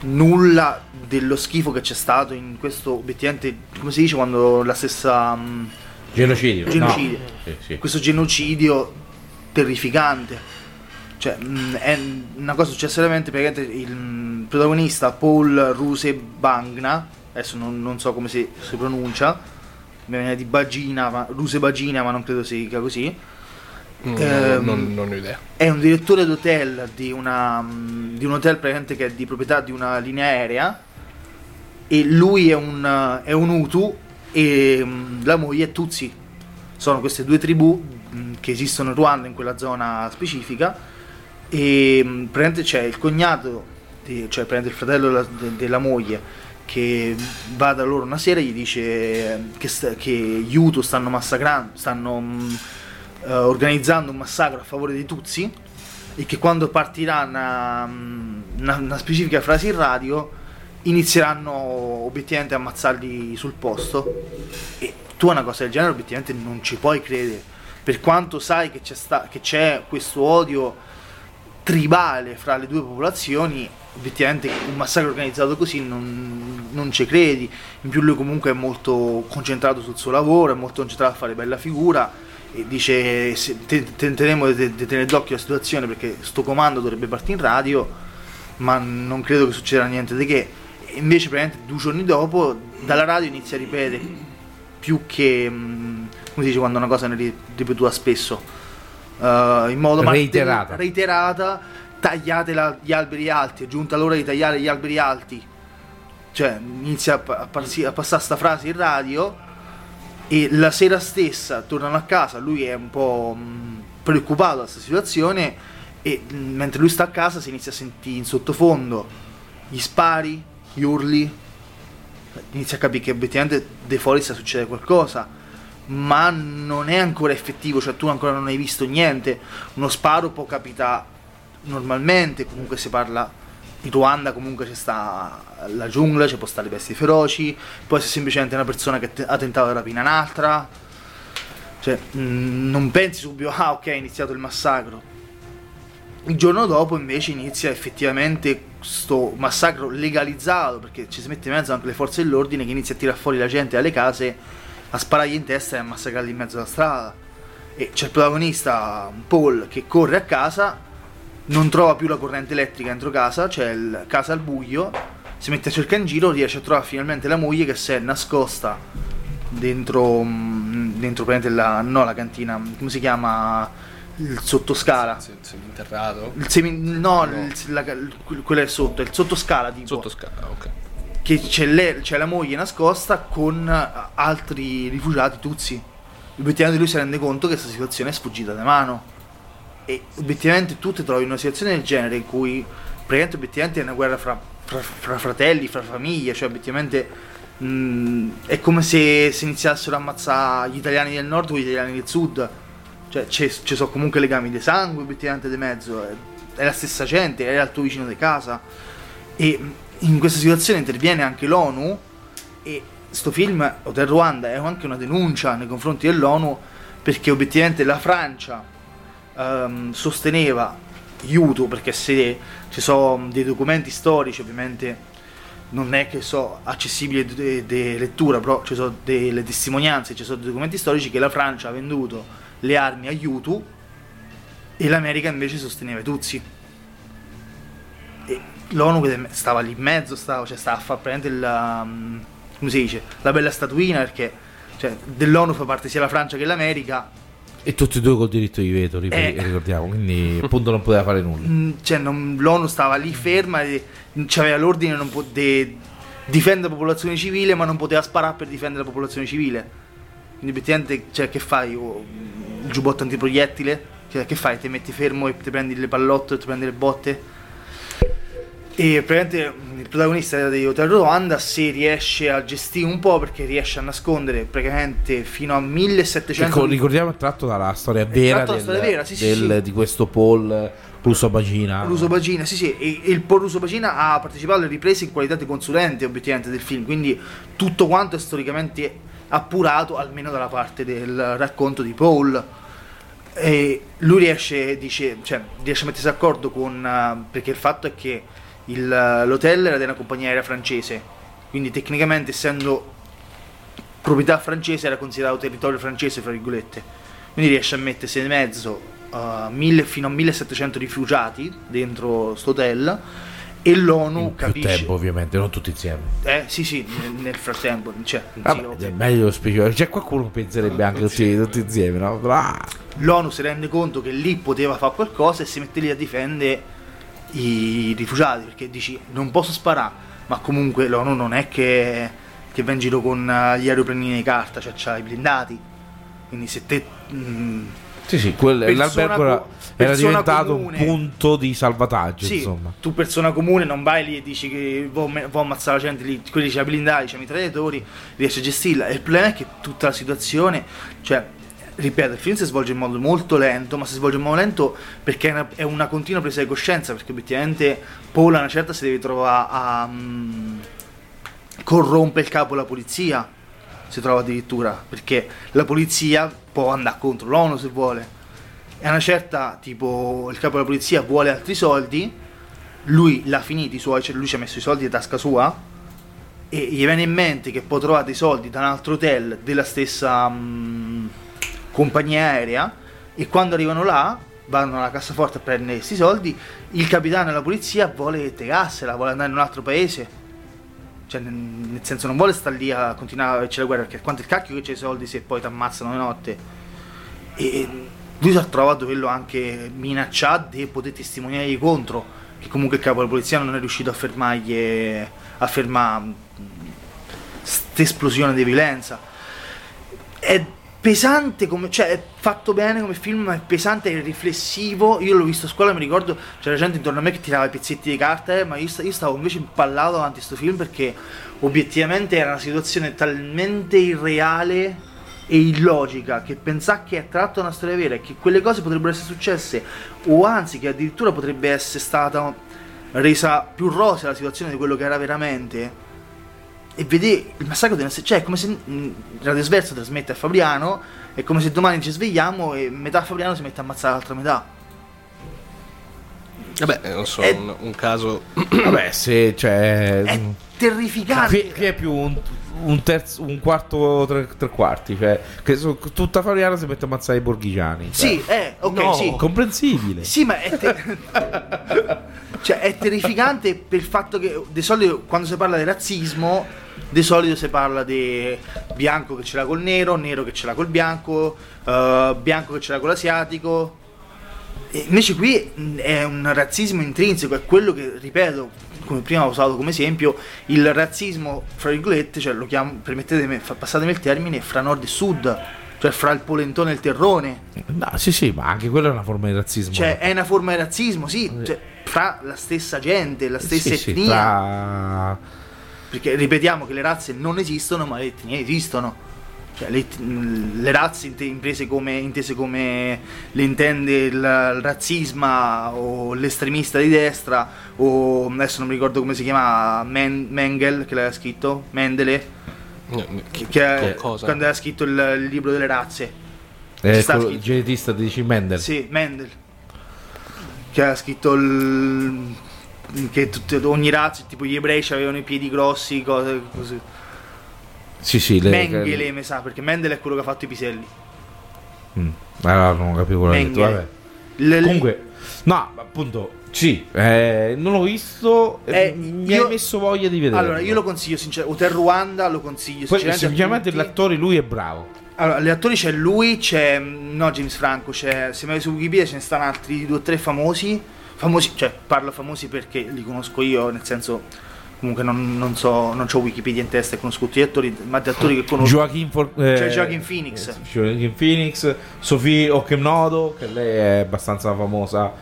C: nulla dello schifo che c'è stato in questo obiettivamente. Come si dice quando la stessa. mm,
D: Genocidio.
C: Genocidio.
D: No. Sì, sì.
C: questo genocidio terrificante. Cioè, mh, è una cosa successa veramente praticamente il protagonista Paul Ruse Bangna, adesso non, non so come si, si pronuncia, mi viene di Bagina, ma, Ruse Bagina, ma non credo si dica così.
E: Mm,
C: Ehm,
E: non, non ho idea.
C: È un direttore d'hotel di, una, mh, di un hotel praticamente che è di proprietà di una linea aerea e lui è un, è un Hutu e mh, la moglie è Tutsi. Sono queste due tribù mh, che esistono in Ruanda, in quella zona specifica e praticamente c'è il cognato, cioè praticamente il fratello della, de- della moglie che va da loro una sera e gli dice eh, che, che gli Hutu stanno massacrando, stanno eh, organizzando un massacro a favore dei Tutsi e che quando partirà una, una- una specifica frase in radio inizieranno obiettivamente a ammazzarli sul posto. E tu a una cosa del genere obiettivamente non ci puoi credere. Per quanto sai che c'è, sta- che c'è questo odio tribale fra le due popolazioni obiettivamente un massacro organizzato così non, non ci credi. In più lui comunque è molto concentrato sul suo lavoro è molto concentrato a fare bella figura dice se- te- tenteremo di, tenere d'occhio la situazione perché sto comando dovrebbe partire in radio ma non credo che succederà niente di che e invece praticamente due giorni dopo dalla radio inizia a ripetere più che mh, come si dice quando una cosa ne ri- ripetuta spesso eh, in modo
D: Reiterata.
C: reiterata tagliate la- gli alberi alti è giunta l'ora di tagliare gli alberi alti cioè inizia a, a a passare sta frase in radio e la sera stessa tornano a casa lui è un po' mh, preoccupato da questa situazione e mh, mentre lui sta a casa si inizia a sentire in sottofondo gli spari gli urli inizia a capire che obiettivamente de fuori sta succedendo qualcosa ma non è ancora effettivo cioè tu ancora non hai visto niente. Uno sparo può capitare normalmente comunque si parla in Ruanda comunque c'è sta la giungla ci può stare le bestie feroci può essere semplicemente una persona che ha tentato di rapire un'altra cioè mh, non pensi subito ah ok è iniziato il massacro. Il giorno dopo invece inizia effettivamente sto massacro legalizzato perché ci si mette in mezzo anche le forze dell'ordine che inizia a tirare fuori la gente dalle case a sparargli in testa e a massacrarli in mezzo alla strada. E c'è il protagonista Paul che corre a casa non trova più la corrente elettrica dentro casa c'è il casa al buio si mette a cercare in giro riesce a trovare finalmente la moglie che si è nascosta dentro mm, dentro praticamente la no la cantina come si chiama il sottoscala
E: Se- Seminterrato.
C: il semi, no,
E: No.
C: il- la- il- quello è sotto, è il sottoscala tipo.
E: Sotto scala, ok.
C: che c'è, le- c'è la moglie nascosta con altri rifugiati tuzzi. Obiettivamente lui si rende conto che questa situazione è sfuggita da mano. E obiettivamente tu ti trovi in una situazione del genere in cui praticamente obiettivamente è una guerra fra, fra- fra fratelli, fra famiglie, cioè obiettivamente mh, è come se si iniziassero a ammazzare gli italiani del nord o gli italiani del sud. Cioè ci sono comunque legami di sangue obiettivamente di mezzo, è, è la stessa gente, è il tuo vicino di casa. E in questa situazione interviene anche l'ONU e sto film, Hotel Rwanda, è anche una denuncia nei confronti dell'ONU perché obiettivamente la Francia ehm, sosteneva Hutu perché se ci sono dei documenti storici ovviamente non è che so accessibili di lettura, però ci sono delle testimonianze, ci sono dei documenti storici che la Francia ha venduto le armi a Hutu e l'America invece sosteneva i Tutsi. E l'ONU stava lì in mezzo, stava, cioè stava a fare praticamente il, um, come si dice, la bella statuina perché cioè, dell'ONU fa parte sia la Francia che l'America
D: E tutti e due col diritto di veto,
C: Eh.
D: ricordiamo, quindi appunto non poteva fare nulla.
C: Mm, cioè, non- l'ONU stava lì ferma e aveva l'ordine non po- di difendere la popolazione civile, ma non poteva sparare per difendere la popolazione civile. Quindi, obiettivamente, cioè, che fai? Oh, il giubbotto antiproiettile? Cioè, che fai? Ti metti fermo e ti prendi le pallotte, ti prendi le botte? E praticamente mm, il protagonista di Hotel Rwanda si riesce a gestire un po' perché riesce a nascondere praticamente fino a 1700
D: Ecco, ricordiamo è tratto dalla storia vera, del-
C: storia vera, sì, sì,
D: del-
C: sì.
D: di questo Paul russo bacina.
C: Russo Bacina, sì, sì, e, il Paul Russo Bacina ha partecipato alle riprese in qualità di consulente obiettivamente del film, quindi tutto quanto è storicamente appurato almeno dalla parte del racconto di Paul. E lui riesce, dice, cioè, riesce a mettersi d'accordo con... eh, perché il fatto è che il- l'hotel era di una compagnia aerea francese, quindi tecnicamente essendo proprietà francese era considerato territorio francese, fra virgolette. Quindi riesce a mettersi in mezzo uh, mille- fino a 1700 rifugiati dentro sto hotel e l'ONU
D: in più
C: capisce...
D: tempo ovviamente, non tutti insieme.
C: Eh sì sì, nel, nel frattempo, cioè,
D: Vabbè, è meglio specificare. C'è qualcuno che penserebbe anche tutti, tutti insieme, no? Ah,
C: l'ONU si rende conto che lì poteva fare qualcosa e si mette lì a difendere i rifugiati perché dici non posso sparare ma comunque l'ONU non è che, che va in giro con eh, gli aeroplanini di carta cioè c'ha i blindati quindi se te mm,
D: Sì, sì, quel- l'albergo era, era diventato
C: comune.
D: un punto di salvataggio,
C: sì,
D: insomma.
C: tu persona comune non vai lì e dici che vuoi ammazzare la gente lì quelli c'ha blindati c'ha i mitragliatori riesci a gestirla e il problema è che tutta la situazione cioè ripeto il film si svolge in modo molto lento ma si svolge in modo lento perché è una, è una continua presa di coscienza perché obiettivamente Paul a una certa si deve trovare a mm, corrompe il capo della polizia si trova addirittura perché la polizia può andare contro l'ONU se vuole. E a una certa tipo il capo della polizia vuole altri soldi lui l'ha finiti i suoi cioè lui ci ha messo i soldi in tasca sua e gli viene in mente che può trovare dei soldi da un altro hotel della stessa mm, compagnia aerea e quando arrivano là vanno alla cassaforte a prendere questi soldi il capitano della polizia vuole tegarsela vuole andare in un altro paese. Cioè nel senso non vuole stare lì a continuare a averci la guerra perché quanto il cacchio che c'è i soldi se poi ti ammazzano di notte. E lui si è trovato quello anche minacciato di poter testimoniare contro che comunque il capo della polizia non è riuscito a fermargli a fermare questa esplosione di violenza. È pesante come cioè è fatto bene come film ma è pesante è riflessivo. Io l'ho visto a scuola mi ricordo c'era gente intorno a me che tirava i pezzetti di carta eh, ma io, io stavo invece impallato davanti a questo film perché obiettivamente era una situazione talmente irreale e illogica che pensare che è tratto da una storia vera e che quelle cose potrebbero essere successe o anzi che addirittura potrebbe essere stata resa più rosea la situazione di quello che era veramente e vede il massacro di una cioè è come se mh, Radio Sverso trasmette a Fabriano è come se domani ci svegliamo e metà Fabriano si mette a ammazzare l'altra metà
E: Vabbè, eh, non so,
C: È-
E: un, un caso.
D: Vabbè, se cioè,
C: è
D: mm,
C: terrificante
D: qui, qui è più un, un terzo, un quarto, tre, tre quarti. Cioè, che su- tutta Fabriana si mette a ammazzare i borghigiani. Cioè,
C: sì eh ok
E: No.
C: sì
D: comprensibile.
C: Sì, ma è, te- cioè, è terrificante per il fatto che di solito quando si parla di razzismo, di solito si parla di bianco che ce l'ha col nero, nero che ce l'ha col bianco, eh, bianco che ce l'ha con l'asiatico. E invece qui mh, è un razzismo intrinseco, è quello che, ripeto, come prima ho usato come esempio, il razzismo, fra virgolette, cioè lo chiamo, permettetemi, passatemi il termine, fra nord e sud, cioè fra il polentone e il terrone.
D: No, sì, sì, ma anche quella è una forma di razzismo.
C: Cioè, è una forma di razzismo, sì, cioè, fra la stessa gente, la stessa
D: Sì, sì,
C: etnia.
D: tra-
C: Perché ripetiamo che le razze non esistono, ma le etnie esistono. Cioè, le, le razze inte- imprese come, intese come le intende il, il razzismo o l'estremista di destra o adesso non mi ricordo come si chiama Men- Mengel che l'aveva scritto Mendele
E: Che,
C: che
E: cosa?
C: quando aveva scritto il, il libro delle razze
D: Eh, quello- il genetista di Jim Mendel.
C: sì Mendel che ha scritto il, che tutte- ogni razza tipo gli ebrei avevano i piedi grossi cose così
D: Sì, sì. Le,
C: Mengele mi sa perché Mendel è quello che ha fatto i piselli
D: Mm. Allora, non capivo quello detto, vabbè.
C: Le-
D: Comunque, no, appunto, sì, eh, non l'ho visto, eh, mi
C: io-
D: hai messo voglia di vedere.
C: Allora, io lo consiglio sinceramente. Hotel Ruanda lo consiglio
D: Poi,
C: sinceramente.
D: semplicemente
C: tutti.
D: l'attore, lui è bravo.
C: Allora, gli attori c'è lui, c'è. No, James Franco, c'è. Se mai su Wikipedia ce ne stanno altri due o tre famosi. Famosi, cioè, parlo famosi perché li conosco io, nel senso. Comunque non, non so, non ho Wikipedia in testa e conosco tutti gli attori, ma di attori che conosco.
D: Joaquin, For- eh,
C: C'è Joaquin Phoenix.
D: eh, Joaquin Phoenix, Sofì Okemnodo, che lei è abbastanza famosa.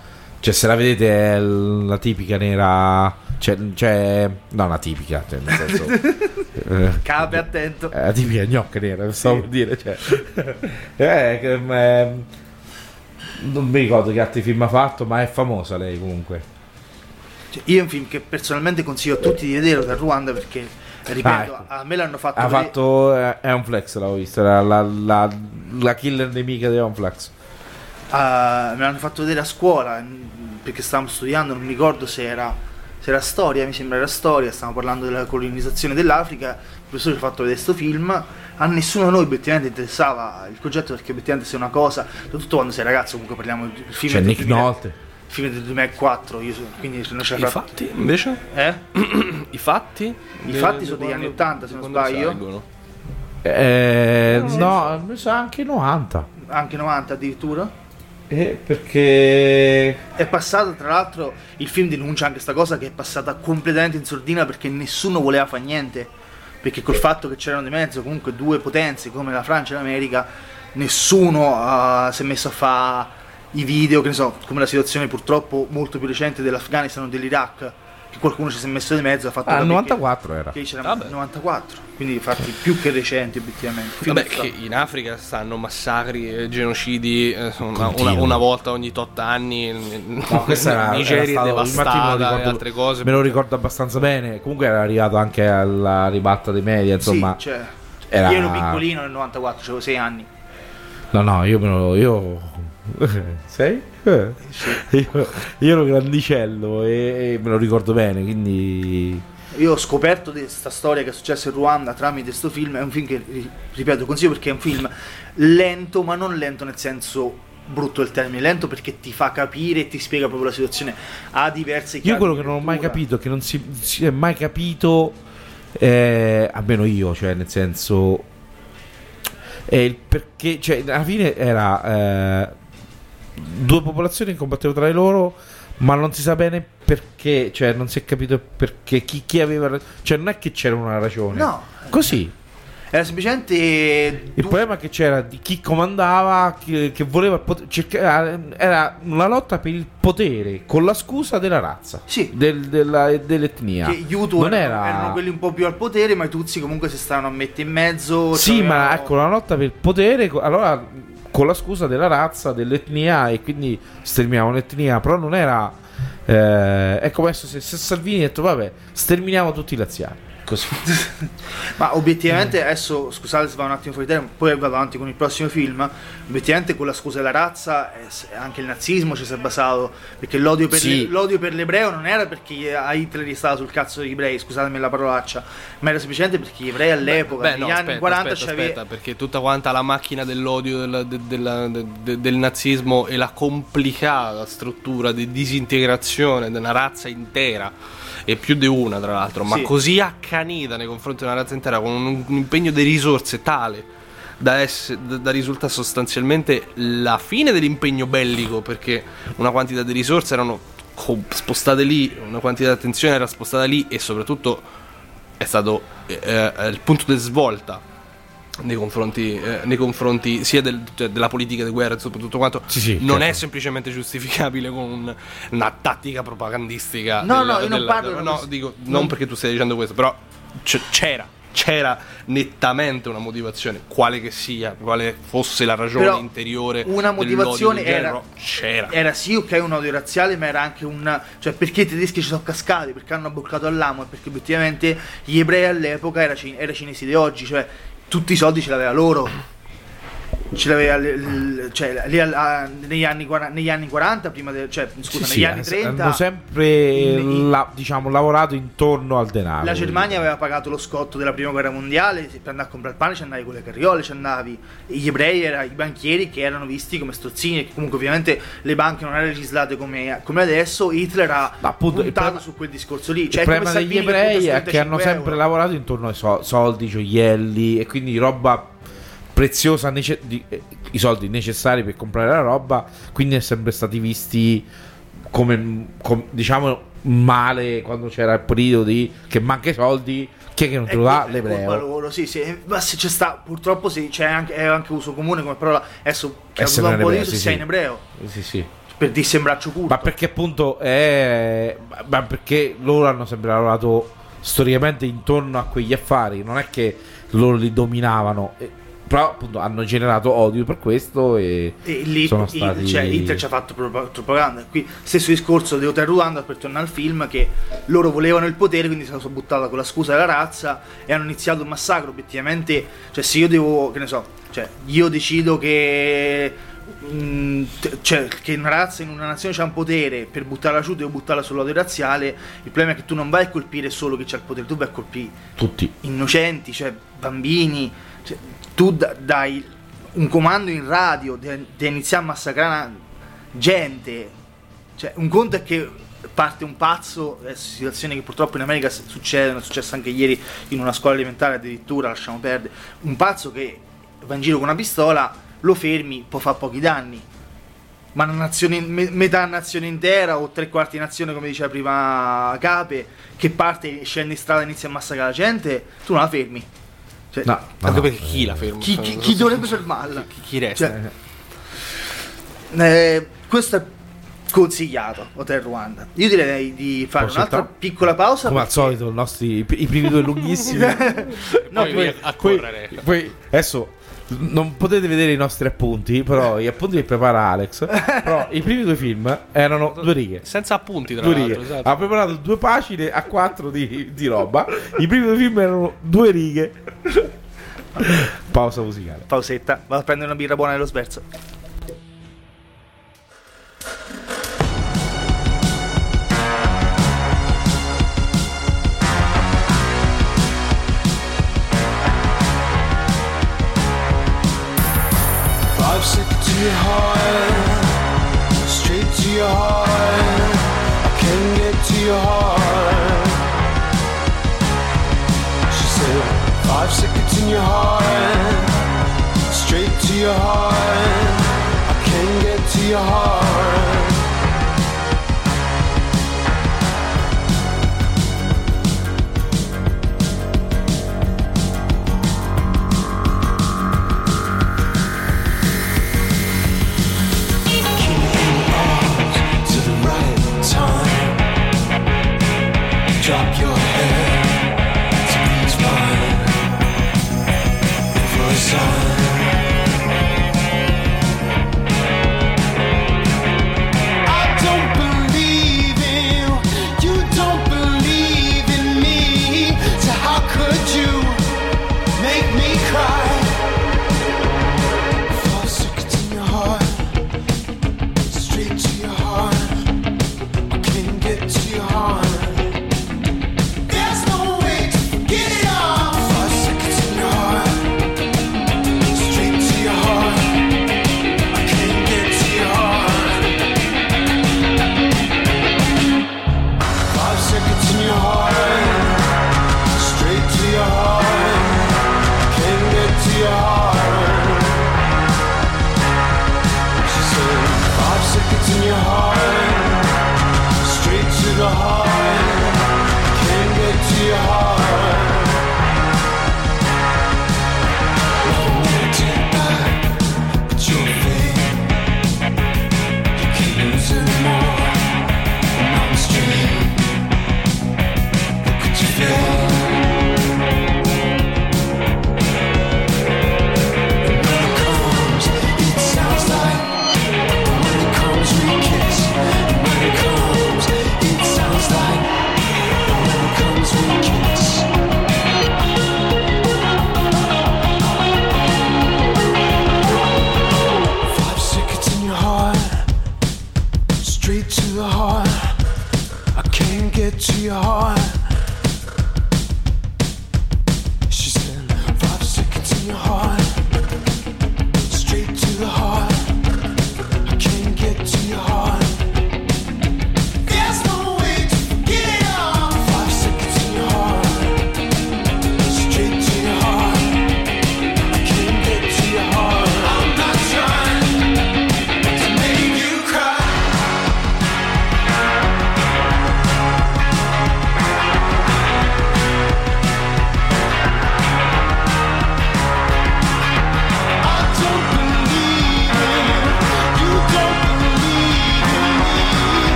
D: Cioè, se la vedete è la tipica nera. C'è, c'è no, la tipica, cioè, nel senso. eh,
C: Cape attento.
D: È la tipica gnocca nera, stavo per dire. Cioè. Eh, che, eh, non mi ricordo che altri film ha fatto, ma è famosa lei comunque.
C: Cioè, io è un film che personalmente consiglio a tutti di vedere Hotel Ruanda perché, ripeto,
D: Ah, ecco.
C: a me l'hanno fatto.
D: Ha
C: vedere-
D: fatto eh, è un flex, l'avevo visto, era la, la, la killer nemica di Flex.
C: Ah, me l'hanno fatto vedere a scuola mm, perché stavamo studiando, non mi ricordo se era, se era storia, mi sembra era storia, stavamo parlando della colonizzazione dell'Africa, il professore ci ha fatto vedere questo film, a nessuno di noi obiettivamente interessava il concetto perché obiettivamente se è una cosa, soprattutto quando sei ragazzo comunque parliamo del film
D: C'è
C: del
D: Nick
C: 2000
D: Nolte.
C: il film del 2004, io quindi non ce
E: I fatti, invece?
C: Eh?
E: I fatti?
C: I fatti sono degli anni 80, se non sbaglio.
D: Eh, no, mi sa anche 90.
C: Anche 90 addirittura.
D: Eh, perché
C: È passato, tra l'altro, il film denuncia anche questa cosa che è passata completamente in sordina perché nessuno voleva fare niente. Perché col fatto che c'erano di mezzo comunque due potenze come la Francia e l'America, nessuno ah, si è messo a fare i video, che ne so, come la situazione purtroppo molto più recente dell'Afghanistan o dell'Iraq, che qualcuno ci si è messo di mezzo ha fatto
D: ah,
C: capire
D: 94 era.
C: che, c'era
E: Vabbè.
C: 94, quindi fatti più che recenti obiettivamente.
E: Vabbè, che in Africa stanno massacri e genocidi eh, una,
D: Continui.
E: una volta ogni tot anni.
D: No, questa era,
E: Nigeria
D: era me
E: devastata e
D: ricordo-
E: altre cose.
D: Me lo ricordo abbastanza bene. Comunque era arrivato anche alla ribatta dei media, insomma.
C: sì, cioè,
D: era-
C: io ero piccolino nel 94, avevo 6 anni.
D: No, no, io me lo. Io. Sei? Eh. Io, io ero grandicello e, e me lo ricordo bene, quindi.
C: Io ho scoperto di questa storia che è successa in Ruanda tramite questo film. È un film che, ri- ripeto, consiglio perché è un film lento, ma non lento nel senso brutto del termine, lento perché ti fa capire e ti spiega proprio la situazione. Ha diverse
D: Io
C: chiavi
D: quello
C: di
D: che non ho mai capito è che non si, si è mai capito, eh, almeno io, cioè nel senso, il perché, cioè alla fine era eh, due popolazioni che combattevano tra di loro, ma non si sa bene perché, cioè non si è capito perché, chi, chi aveva, cioè non è che c'era una ragione,
C: No,
D: così.
C: era semplicemente.
D: Il
C: du-
D: problema che c'era di chi comandava, chi- che voleva il potere, cerca- era una lotta per il potere con la scusa della razza,
C: Sì.
D: del- della- dell'etnia.
C: che gli
D: non
C: erano,
D: era...
C: erano quelli un po' più al potere, ma i Tutsi comunque si stavano a mettere in mezzo.
D: Sì,
C: cioè,
D: ma
C: avevano-
D: ecco la lotta per il potere, allora con la scusa della razza, dell'etnia e quindi sterminiamo l'etnia, però non era... Eh, è come se, se Salvini ha detto vabbè, sterminiamo tutti i laziali. Così.
C: Ma obiettivamente adesso, scusate se va un attimo fuori tema, poi vado avanti con il prossimo film. Obiettivamente con la scusa della razza, anche il nazismo ci si è basato. Perché l'odio per,
D: Sì.
C: le- l'odio per l'ebreo non era perché a Hitler gli stava sul cazzo degli ebrei, scusatemi la parolaccia, ma era semplicemente perché gli ebrei all'epoca,
E: Beh,
C: negli
E: no,
C: anni
E: aspetta,
C: 40
E: aspetta,
C: c'aveva-
E: aspetta, perché tutta quanta la macchina dell'odio del, de- della- de- de- del nazismo e la complicata struttura di disintegrazione di una razza intera e più di una tra l'altro, ma
C: Sì.
E: così accanita nei confronti di una razza intera con un, un impegno di risorse tale da, da- risultare sostanzialmente la fine dell'impegno bellico perché una quantità di risorse erano spostate lì, una quantità di attenzione era spostata lì e soprattutto è stato eh, eh, il punto di svolta nei confronti, eh, nei confronti sia del- cioè, della politica di guerra e soprattutto quanto
D: Sì, sì,
E: non è
D: certo.
E: semplicemente giustificabile con un- una tattica propagandistica
C: No,
E: della-
C: no, io non
E: della-
C: parlo di
E: no,
C: questo.
E: dico
C: Non-
E: non perché tu stai dicendo questo però c- c'era c'era nettamente una motivazione, quale che sia, quale fosse la ragione
C: Però
E: interiore.
C: una motivazione era,
E: genere, c'era.
C: era sì ok un odio razziale ma era anche un cioè perché i tedeschi ci sono cascati perché hanno boccato all'amo e perché obiettivamente gli ebrei all'epoca era, cin- era cinesi di oggi cioè tutti i soldi ce l'aveva loro ce l'aveva cioè, lì al- a- negli, anni, negli anni 40 prima de- cioè scusa
D: Sì,
C: negli
D: sì,
C: anni
D: hanno
C: 30
D: sempre
C: i-
D: la- diciamo, lavorato intorno al denaro.
C: La Germania aveva pagato lo scotto della prima guerra mondiale, per andare a comprare il pane ci andavi con le carriole, ci andavi. Gli ebrei erano i banchieri che erano visti come strozzini, che comunque ovviamente le banche non erano legislate come, come adesso. Hitler ha
D: Ma appunto, il
C: puntato
D: problema-
C: su quel discorso lì.
D: Il
C: Cioè,
D: problema
C: come
D: degli
C: che
D: ebrei è che hanno
C: 35
D: sempre
C: euro.
D: lavorato intorno ai so- soldi, gioielli e quindi roba preziosa, nece- di- eh, i soldi necessari per comprare la roba, quindi è sempre stati visti come, com- diciamo male quando c'era il periodo di che manca i soldi, chi è che non te lo dà?
C: È colpa
D: L'ebreo.
C: loro, sì, sì. Ma se c'è sta, purtroppo sì, c'è anche, è anche uso comune come parola. Adesso che ha
D: un
C: po' di
D: sì,
C: sei in ebreo.
D: Sì, sì.
C: Per dirsi un braccio curto.
D: Ma perché appunto è. Ma perché loro hanno sempre lavorato storicamente intorno a quegli affari, non è che loro li dominavano. Però appunto hanno generato odio per questo e,
C: E lì
D: sono
C: il-
D: stati...
C: cioè, Hitler ci ha fatto pro- propaganda. Qui stesso discorso di Hotel Rwanda per tornare al film che loro volevano il potere, quindi si sono buttati con la scusa della razza e hanno iniziato un massacro. Obiettivamente, cioè se io devo, che ne so, cioè io decido che mm, cioè, che una razza in una nazione c'ha un potere per buttarla giù, devo buttarla sull'odio razziale. Il problema è che tu non vai a colpire solo chi c'ha il potere, tu vai a colpire
D: Tutti.
C: innocenti, cioè bambini, cioè, tu da- dai un comando in radio di iniziare a massacrare gente, cioè un conto è che parte un pazzo, è situazioni che purtroppo in America s- succedono, è successo anche ieri in una scuola elementare addirittura, lasciamo perdere, un pazzo che va in giro con una pistola, lo fermi, può fare pochi danni. Ma una nazione, me- metà nazione intera o tre quarti nazione, come diceva prima Cape, che parte, scende in strada e inizia a massacrare la gente, tu non la fermi. Cioè,
D: No, ma
E: Anche
D: no.
E: perché chi la ferma?
C: chi, chi- chi dovrebbe fermarla?
E: Chi, chi resta?
C: Cioè, eh, questo è consigliato Hotel Rwanda. Io direi di fare
D: Posso
C: un'altra
D: saltare?
C: piccola pausa.
D: Come al
C: perché-
D: solito, i, nostri, i primi due lunghissimi.
C: No,
E: poi
C: poi-
E: a correre.
D: poi adesso non potete vedere i nostri appunti, però gli appunti che prepara Alex. Però i primi due film erano due righe.
E: Senza appunti, tra
D: Due righe.
E: esatto.
D: Ha preparato due pagine a quattro di, di roba. I primi due film erano due righe. Pausa musicale.
C: Pausetta, vado a prendere una birra buona nello sverso.
B: Your heart, straight to your heart. I can get to your heart. She said, Five seconds in your heart, straight to your heart. I can get to your heart.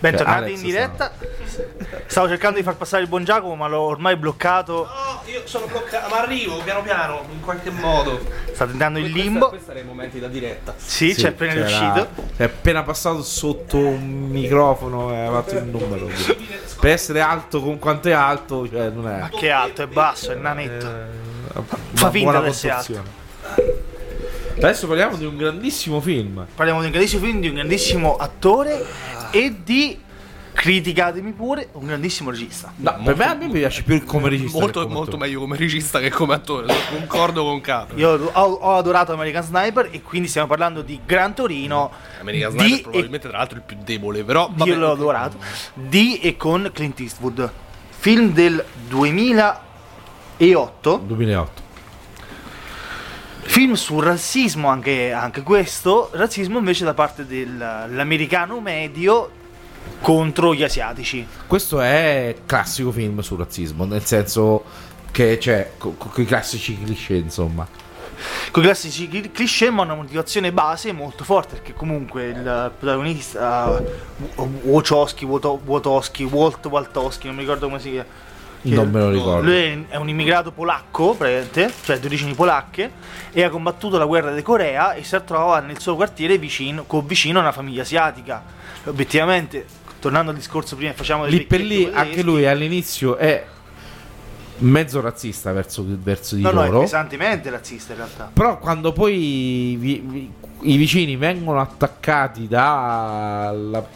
D: Bentornati Alex
C: in diretta. Stavo cercando di far passare il buon Giacomo, ma l'ho ormai bloccato.
E: No, io sono bloccato, ma arrivo piano piano, in qualche modo.
C: Sta tentando il limbo.
E: Questi erano i momenti da diretta.
C: Sì,
D: Sì,
C: c'è appena
D: c'era-
C: riuscito.
D: È appena passato sotto un microfono e ha fatto il numero. Per essere alto con quanto è alto, cioè non è.
C: Che è alto, è basso, è nanetto.
D: eh,
C: Fa finta di essere
D: contorsione. Adesso parliamo di un grandissimo film.
C: Parliamo di un grandissimo film, di un grandissimo attore e di. Criticatemi pure, un grandissimo regista.
D: No, per me a me piace più come regista.
E: Molto,
D: come
E: molto meglio come regista che come attore. Concordo con Cato.
C: Io ho, ho adorato American Sniper e quindi stiamo parlando di Gran Torino.
E: American
C: di
E: Sniper
C: e-
E: probabilmente tra l'altro il più debole, però
C: Io
E: vabbè,
C: l'ho adorato. Di e con Clint Eastwood. Film del 2008.
D: 2008.
C: Film sul razzismo, anche, anche questo. Razzismo invece da parte dell'americano medio contro gli asiatici.
D: Questo è classico film sul razzismo, nel senso che c'è con i classici cliché, insomma.
C: Con i classici cli- cliché, ma una motivazione base molto forte. Perché comunque il protagonista, uh, Wachowski, Woto- Wotowski, Walt Waltowski, non mi ricordo come si chiama.
D: Non me lo ricordo.
C: Lui è un immigrato polacco, praticamente, cioè di origini polacche, e ha combattuto la guerra di Corea e si trova nel suo quartiere vicino, con vicino a una famiglia asiatica. Obiettivamente, tornando al discorso prima che facciamo
D: Lì per lì anche
C: tedeschi,
D: lui all'inizio è mezzo razzista verso, verso di
C: No, no, è
D: loro.
C: pesantemente razzista in realtà.
D: Però quando poi vi- vi- i vicini vengono attaccati dalla,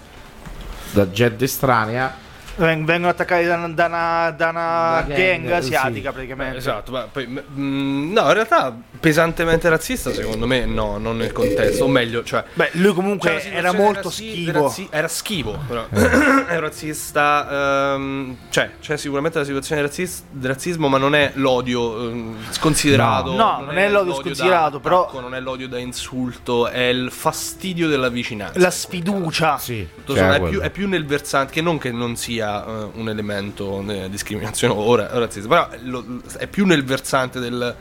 D: da gente estranea,
C: Vengono attaccati da, da una, da una
D: Da
C: gang,
D: gang,
C: asiatica
D: sì.
C: praticamente.
E: Esatto, ma poi mm, no, in realtà pesantemente razzista secondo me no, non nel contesto, o meglio, cioè
C: Beh, lui comunque
E: Cioè,
C: era molto
E: razzi-
C: schivo.
E: razzi- era schivo, però. è razzista. ehm, cioè, c'è sicuramente la situazione di razzi- di razzismo, ma non è l'odio ehm, sconsiderato.
C: No. No, non è l'odio sconsiderato,
E: da
C: però-
E: Non è l'odio da insulto, è il fastidio della vicinanza.
C: La sfiducia.
D: sì,
E: sommato, è, più, è più nel versante, che non che non sia eh, un elemento di discriminazione o ra- razzismo, però è lo- è più nel versante del.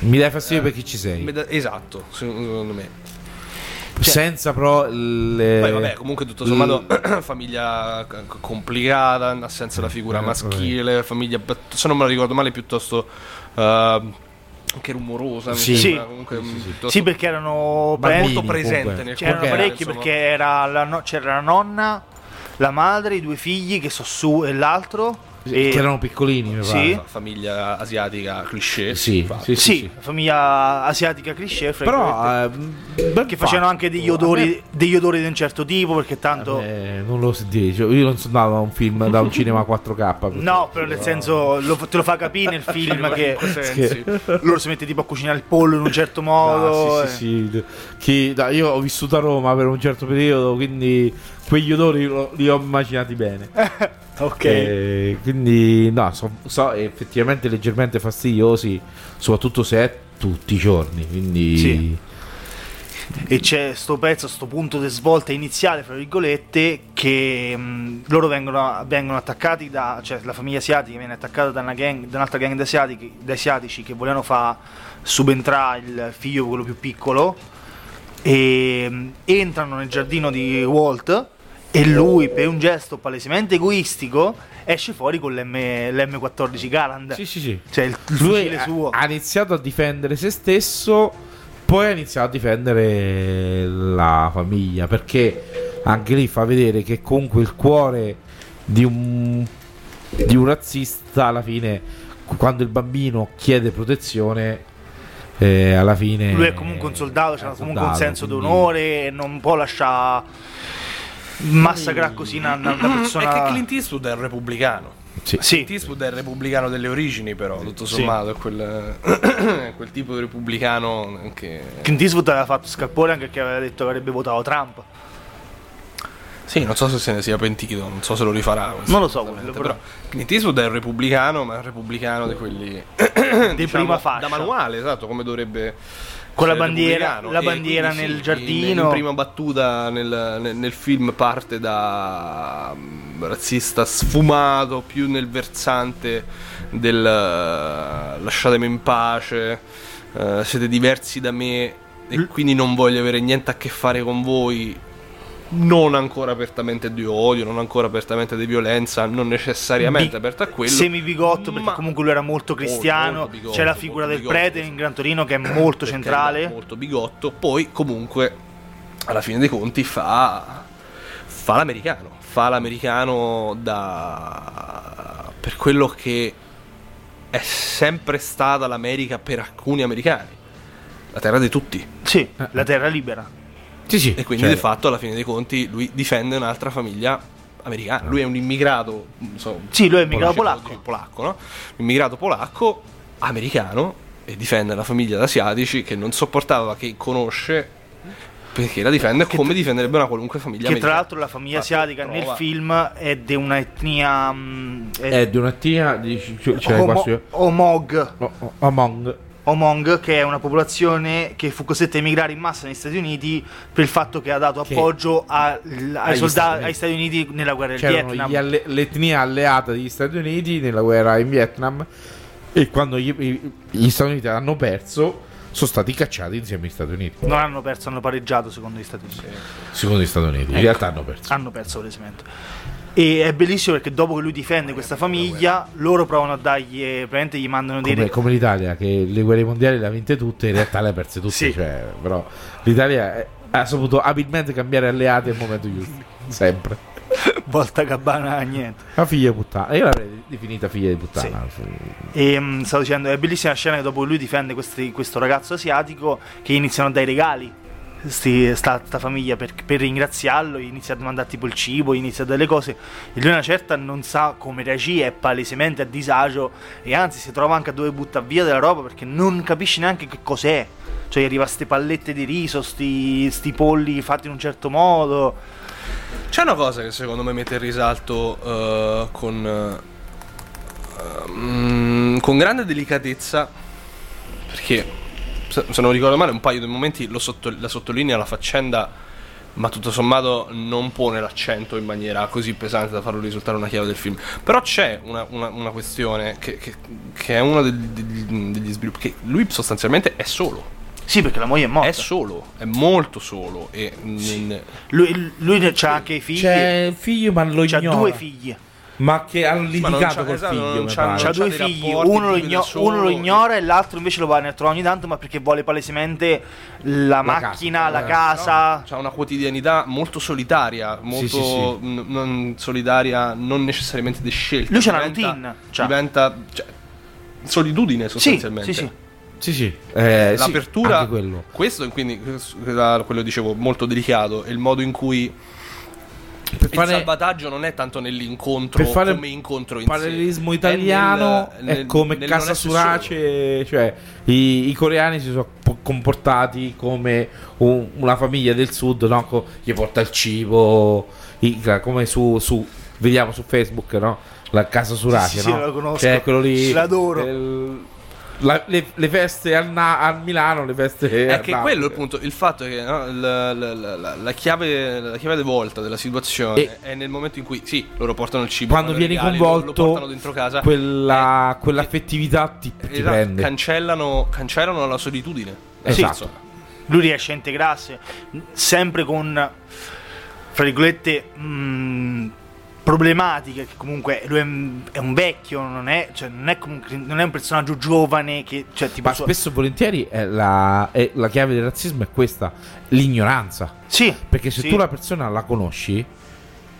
D: mi dai fastidio per chi ci sei.
E: Esatto, secondo me.
D: Senza però le...
E: Poi vabbè, comunque tutto sommato famiglia c- complicata, assenza della figura
D: Eh,
E: maschile, famiglia bat- se non me la ricordo male piuttosto eh, anche rumorosa,
D: Sì.
E: sembra,
C: Sì.
E: comunque piuttosto
C: Sì, perché erano
D: Bambini,
E: molto presente
D: comunque.
E: nel
C: C'erano
E: quartiere,
C: parecchi
E: insomma.
C: perché era la no- c'era la nonna, la madre, i due figli che sono su e l'altro. E-
D: Che erano piccolini, mi
C: Sì.
D: pare.
E: Fa- famiglia asiatica cliché.
D: Sì, sì, sì,
C: Sì, famiglia asiatica cliché,
D: Però eh,
C: che facevano anche degli odori, degli odori di un certo tipo, perché tanto...
D: me- eh, non lo si dice. Io non sono andato a un film da un cinema 4K. per
C: No, però nel senso lo- te lo fa capire nel film che loro si mette tipo a cucinare il pollo in un certo modo.
D: Ah,
C: eh.
D: sì, sì, sì. Che- dai, io ho vissuto a Roma per un certo periodo, quindi quegli odori lo- li ho immaginati bene.
C: Ok.
D: Eh, quindi, no, so, so effettivamente leggermente fastidiosi, soprattutto se è tutti i giorni. Quindi,
C: Sì. E c'è sto pezzo, sto punto di svolta iniziale, fra virgolette, che mh, loro vengono, vengono attaccati da, cioè la famiglia asiatica viene attaccata da, una gang, da un'altra gang di asiatici, asiatici che volevano far subentrare il figlio, quello più piccolo, e mh, entrano nel giardino di Walt e lui, per un gesto palesemente egoistico, esce fuori con l'M, l'M14 Garand.
D: sì, sì, sì.
C: Cioè il, il
D: Lui
C: suo.
D: ha iniziato a difendere se stesso, poi ha iniziato a difendere la famiglia, perché anche lì fa vedere che comunque il cuore di un, di un razzista alla fine, quando il bambino chiede protezione, eh, alla fine...
C: Lui è comunque un soldato, c'ha
D: è un
C: comunque un senso
D: quindi-
C: d'onore, non può lasciare massacrare così una, una-
E: È
C: persona.
E: che Clint Eastwood è un repubblicano.
D: Sì.
C: Sì,
E: Clint Eastwood è il repubblicano delle origini, però, tutto sommato, è quel, è quel tipo di repubblicano che...
C: Clint Eastwood aveva fatto scalpore anche perché aveva detto che avrebbe votato Trump.
E: Sì, non so se se ne sia pentito, non so se lo rifarà.
C: Non lo so quello,
E: però. Clint Eastwood è un repubblicano, ma è un repubblicano di quelli...
C: Di prima fascia.
E: Da manuale, esatto, come dovrebbe...
C: Con la bandiera- la
E: E
C: bandiera
E: quindi
C: nel
E: sì,
C: giardino.
E: In, in prima battuta nel, nel- nel film parte da mm, razzista sfumato, più nel versante del eh, lasciatemi in pace, eh, siete diversi da me e quindi non voglio avere niente a che fare con voi. Non ancora apertamente di odio, non ancora apertamente di violenza, non necessariamente
C: Bi-
E: aperto a quello.
C: Semi-bigotto, perché
E: ma-
C: comunque lui era molto cristiano.
E: molto bigotto,
C: C'è la figura del
E: bigotto,
C: prete in Gran Torino che è molto centrale.
E: molto bigotto. Poi, comunque, alla fine dei conti, fa, fa l'americano. Fa l'americano da. per quello che è sempre stata l'America per alcuni americani. La terra di tutti.
C: Sì, la terra libera.
D: Sì, sì.
E: E quindi,
D: cioè,
E: di fatto, alla fine dei conti, lui difende un'altra famiglia americana. Lui è un immigrato. so,
C: Sì, lui è immigrato
E: polacco,
C: polacco.
E: no? Un immigrato polacco americano e difende la famiglia d'asiatici che non sopportava che conosce perché la difende come difenderebbe una qualunque famiglia
C: Che tra l'altro la famiglia
E: Infatti,
C: asiatica nel
E: prova-
C: film è di una etnia. mh, è-
D: È di un'etnia di cioè, quasi-
C: Omog.
D: o- o- Among
C: Omong, che è una popolazione che fu costretta a emigrare in massa negli Stati Uniti per il fatto che ha dato
D: Che-
C: appoggio a- ai,
D: Agli
C: soldati
D: Stati Uniti.
C: agli Stati Uniti nella guerra del
D: c'erano
C: Vietnam.
D: gli alle- l'etnia alleata degli Stati Uniti nella guerra in Vietnam e quando gli, gli Stati Uniti hanno perso sono stati cacciati insieme agli Stati Uniti
C: Non hanno perso, hanno pareggiato secondo gli Stati Uniti.
D: secondo gli Stati Uniti in realtà hanno perso
C: Hanno perso palesemente. E è bellissimo perché dopo che lui difende questa famiglia, loro provano a dargli. eh, Praticamente gli mandano dei.
D: come, come l'Italia che le guerre mondiali le ha vinte tutte in realtà le ha perse tutte
C: Sì.
D: cioè, però l'Italia è- ha saputo abilmente cambiare alleati al momento giusto sempre
C: Volta cabana, niente.
D: la figlia di puttana io l'avrei definita figlia di puttana
C: E mh, stavo dicendo, è bellissima la scena che dopo che lui difende questi- questo ragazzo asiatico che iniziano a dare regali. Sti, sta, sta famiglia per, per ringraziarlo, inizia a mandare tipo il cibo, inizia a dare le cose e lui una certa non sa come reagire, è palesemente a disagio e anzi si trova anche a dove buttare via della roba perché non capisce neanche che cos'è. Cioè gli arriva ste pallette di riso, sti, sti polli fatti in un certo modo.
E: C'è una cosa che secondo me mette in risalto eh, con, eh, mm, con grande delicatezza, perché se, non ricordo male un paio di momenti lo sotto- la sottolinea la faccenda, ma tutto sommato non pone l'accento in maniera così pesante da farlo risultare una chiave del film. Però c'è una, una- una questione che, che- che è uno degli, degli- degli sviluppi, che lui sostanzialmente è solo.
C: Sì, perché la moglie è morta.
E: È solo, è molto solo. E mm,
C: Lui, lui c'ha anche i figli.
D: c'è figlio ma lo
C: C'ha
D: ignora
C: due figli.
D: Ma che hanno litigato col
E: esatto,
D: figlio.
C: C'ha
E: c'ha
C: due figli, uno lo, igno-
E: solo.
C: uno lo ignora e l'altro invece lo va ne trova ogni tanto, ma perché vuole palesemente la, macchina,
D: casa,
C: la
D: eh.
C: casa.
E: C'ha una quottidianità molto solitaria, molto
D: sì, sì.
E: n- non solitaria, non necessariamente di scelta.
C: Lui c'ha una routine, c'ha.
E: Diventa cioè, solitudine
C: Sì,
E: sostanzialmente.
C: sì, sì.
D: Sì, sì. Eh, sì,
E: L'apertura,
D: anche quello.
E: questo quindi quello dicevo molto delicato, è il modo in cui
D: Per
E: il
D: fare
E: salvataggio non è tanto nell'incontro
D: per fare
E: come incontro in sé.
D: parallelismo
E: È
D: italiano
E: nel-
D: è
E: nel-
D: come
E: nel
D: Casa
E: non essere
D: Surace, cioè i, i coreani si sono po- comportati come un- una famiglia del sud, no? Gli porta il cibo, i- come su, su- vediamo su Facebook, no? La Casa Surace,
C: Sì, sì,
D: no?
C: lo conosco.
D: Cioè, quello lì.
C: L'adoro.
D: il- la- le, le feste al, Na- a Milano, le feste
E: È
D: a
E: che
D: Napoli.
E: quello è il punto, il fatto è che no, la, la- la- chiave, la chiave di volta della situazione
D: E-
E: è nel momento in cui sì, loro portano il cibo,
D: quando vieni
E: regali, lo- lo
D: coinvolto
E: portano dentro casa,
D: quella, quell'affettività ti, ti
E: esatto,
D: prende
E: cancellano, cancellano la solitudine.
D: Esatto.
C: Lui riesce a integrarsi sempre con, fra virgolette, mh, problematiche. Che comunque lui è un, vecchio, non è, cioè, non, è comunque- non è un personaggio giovane che, cioè, tipo
D: Ma
C: sua-
D: spesso e volentieri è la, è la chiave del razzismo è questa, l'ignoranza.
C: Sì,
D: Perché se
C: sì.
D: tu la persona la conosci,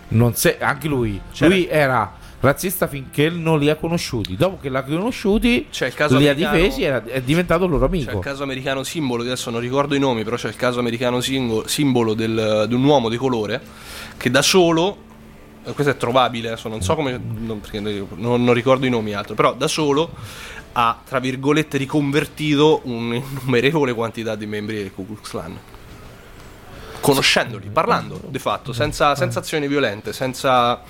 D: non sei, anche lui,
E: C'era-
D: lui era razzista finché non li ha conosciuti. Dopo che l'ha conosciuti,
E: caso
D: li ha
E: americano-
D: difesi era- è diventato loro
E: C'è il
D: amico.
E: caso americano simbolo, adesso non ricordo i nomi, però c'è il caso americano simbolo del- di un uomo di colore che da solo, questo è trovabile, adesso non so come, non, non- non ricordo i nomi altro, però da solo ha, tra virgolette, riconvertito un'innumerevole quantità di membri del Ku Klux Klan. Conoscendoli, parlando di fatto, senza, senza azioni violente, senza,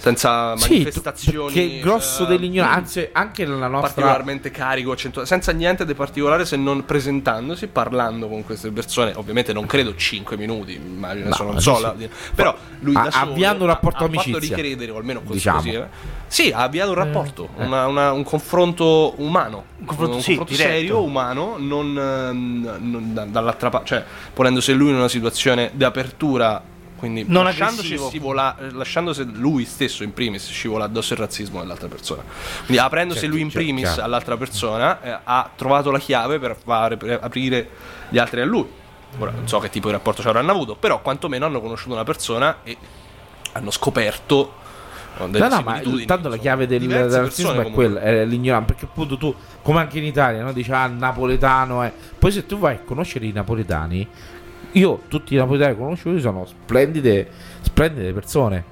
E: senza
D: Sì,
E: manifestazioni.
D: perché il grosso
E: eh,
D: dell'ignoranza, anche nella nostra
E: particolarmente carico, accentua- senza niente di particolare se non presentandosi, parlando con queste persone. Ovviamente non credo 5 minuti, immagino,
D: No,
E: non so,
D: sì.
E: la- però lui
D: A-
E: da solo
D: avviando un rapporto
E: ha, ha fatto
D: amicizia,
E: ricredere, o almeno così,
D: diciamo.
E: così, eh. Sì, ha avviato un rapporto,
D: Eh.
E: una- una- un confronto umano, un
C: confronto, sì, diretto.
E: serio, umano, non, ehm, non da- dall'altra parte, cioè ponendosi lui in una situazione di apertura. Quindi
C: Non
E: lasciandosi scivola- eh, lasciandosi lui stesso in primis scivola addosso il razzismo dell'altra persona. Quindi aprendosi
D: Certo,
E: lui in
D: certo,
E: primis
D: chiaro.
E: all'altra persona eh, ha trovato la chiave per fare per aprire gli altri a lui. Ora non so che tipo di rapporto ci avranno avuto, però quantomeno hanno conosciuto una persona e hanno scoperto eh, delle
D: No, no, ma tanto la chiave del, del razzismo è quella, è l'ignoranza. Perché appunto tu, come anche in Italia, no? dici ah, il napoletano è. Poi se tu vai a conoscere i napoletani, io tutti i napoletani conosciuti sono splendide, splendide persone.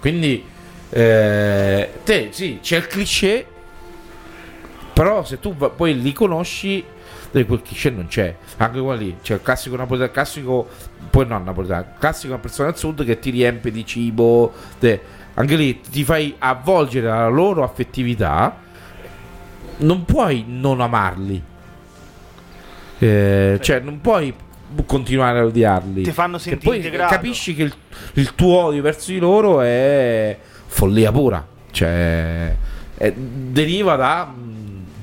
D: Quindi, eh, te sì, c'è il cliché, però se tu va- poi li conosci, quel cliché non c'è. Anche qua lì c'è il classico napoletano, classico, poi non napoletano, classico una persona al sud che ti riempie di cibo. te- anche lì ti fai avvolgere la loro affettività, non puoi non amarli. Eh, cioè, non puoi continuare a odiarli.
C: Ti fanno sentire
D: poi
C: integrato.
D: capisci che il, il tuo odio verso di loro è follia pura. Cioè, è- deriva da,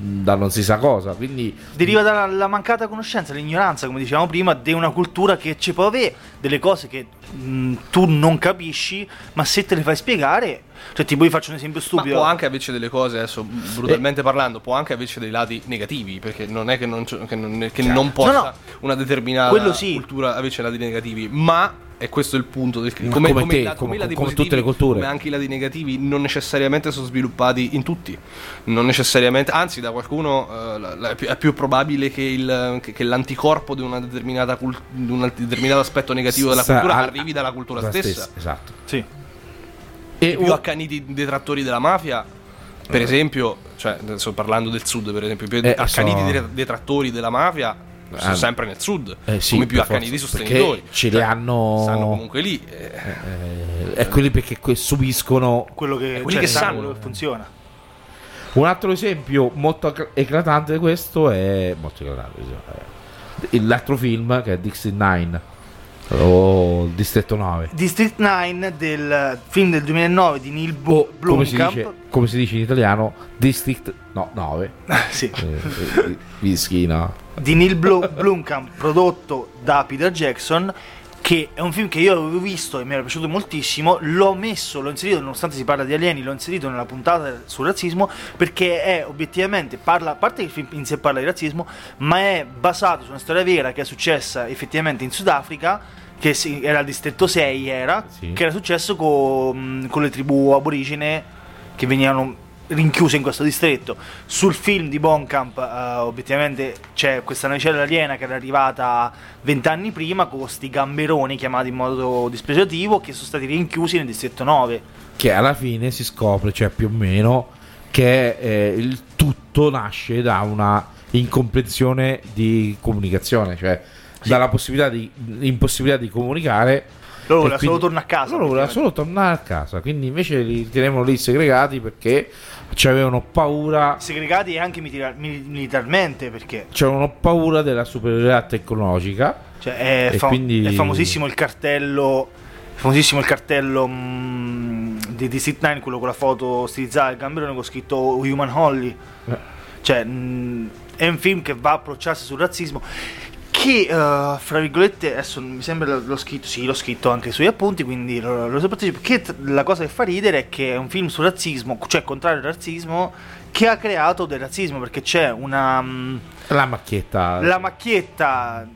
D: da non si sa cosa. Quindi,
C: Deriva dalla la mancata conoscenza, l'ignoranza, come dicevamo prima, di una cultura che ci può avere delle cose che mh, tu non capisci, ma se te le fai spiegare, cioè tipo io faccio un esempio
E: Ma
C: stupido.
E: può anche averci delle cose, adesso brutalmente parlando, può anche averci dei lati negativi, perché non è che non, c'è- che non, che non possa
C: No, no.
E: una determinata
C: sì.
E: cultura averci lati negativi, ma e questo è il punto del
D: Ma come te,
E: i la-
D: come- come
E: positivi,
D: tutte le culture.
E: come anche i lati negativi non necessariamente sono sviluppati in tutti non necessariamente anzi da qualcuno eh, la- la- è, più, è più probabile che, il, che, che l'anticorpo di, una determinata cult- di un determinato aspetto negativo della
D: Sta-
E: cultura arrivi dalla cultura
D: la
E: stessa
D: Esatto.
C: Sì.
D: E
E: i più
D: un-
E: accaniti detrattori della mafia, per esempio, cioè, sto parlando del sud, per esempio, i più
D: Eh,
E: accaniti
D: so-
E: de- detrattori della mafia sono
D: Ah,
E: sempre nel sud,
D: eh, sì,
E: come più accaniti sostenitori.
D: ce li
E: Cioè,
D: hanno-
E: Stanno comunque lì. eh,
D: eh, è quelli perché subiscono
C: Quello che,
E: quelli
C: cioè,
E: che
C: sanno
E: sanno.
C: quello che funziona.
D: Un altro esempio molto ecl- eclatante di questo è molto eclatante, eh, l'altro film che è Dixie 9 o Distretto 9
C: District 9 del film del 2009 di Neil Bu-
D: o come si,
C: Blomkamp.
D: dice, come si dice in italiano District no 9
C: sì.
D: eh, eh, whisky no
C: di Neil Blo- Blomkamp prodotto da Peter Jackson che è un film che io avevo visto e mi era piaciuto moltissimo, l'ho messo, l'ho inserito, nonostante si parla di alieni, l'ho inserito nella puntata sul razzismo perché è obiettivamente, parla, a parte che il film in sé parla di razzismo, ma è basato su una storia vera che è successa effettivamente in Sudafrica, che era il distretto 6, era,
D: Sì.
C: che era successo con, con le tribù aborigene che venivano rinchiuse in questo distretto. Sul film di Bonkamp, eh, obiettivamente c'è questa navicella aliena che era arrivata vent'anni prima con questi gamberoni chiamati in modo dispregiativo che sono stati rinchiusi nel distretto 9.
D: che alla fine si scopre, cioè più o meno, che eh, il tutto nasce da una incomprensione di comunicazione, cioè dalla possibilità di impossibilità di comunicare.
C: Loro volevano solo tornare a casa.
D: Loro volevano solo tornare a casa, quindi invece li tenevano lì segregati perché ci avevano paura,
C: Segregati anche milita- mil- militarmente perché
D: c'avevano paura della superiorità tecnologica.
C: cioè, è,
D: E
C: fa-
D: quindi-
C: è famosissimo il cartello. Famosissimo il cartello mm, di District 9, quello con la foto stilizzata del gamberone con scritto Human Holly.
D: Eh.
C: Cioè, mh, è un film che va a approcciarsi sul razzismo. Che, eh, fra virgolette, adesso mi sembra l'ho scritto, sì, l'ho scritto anche sui appunti, quindi lo, lo so partecipo. Che la cosa che fa ridere è che è un film sul razzismo, cioè contrario al razzismo, che ha creato del razzismo, perché c'è una. mm,
D: La macchietta.
C: la macchietta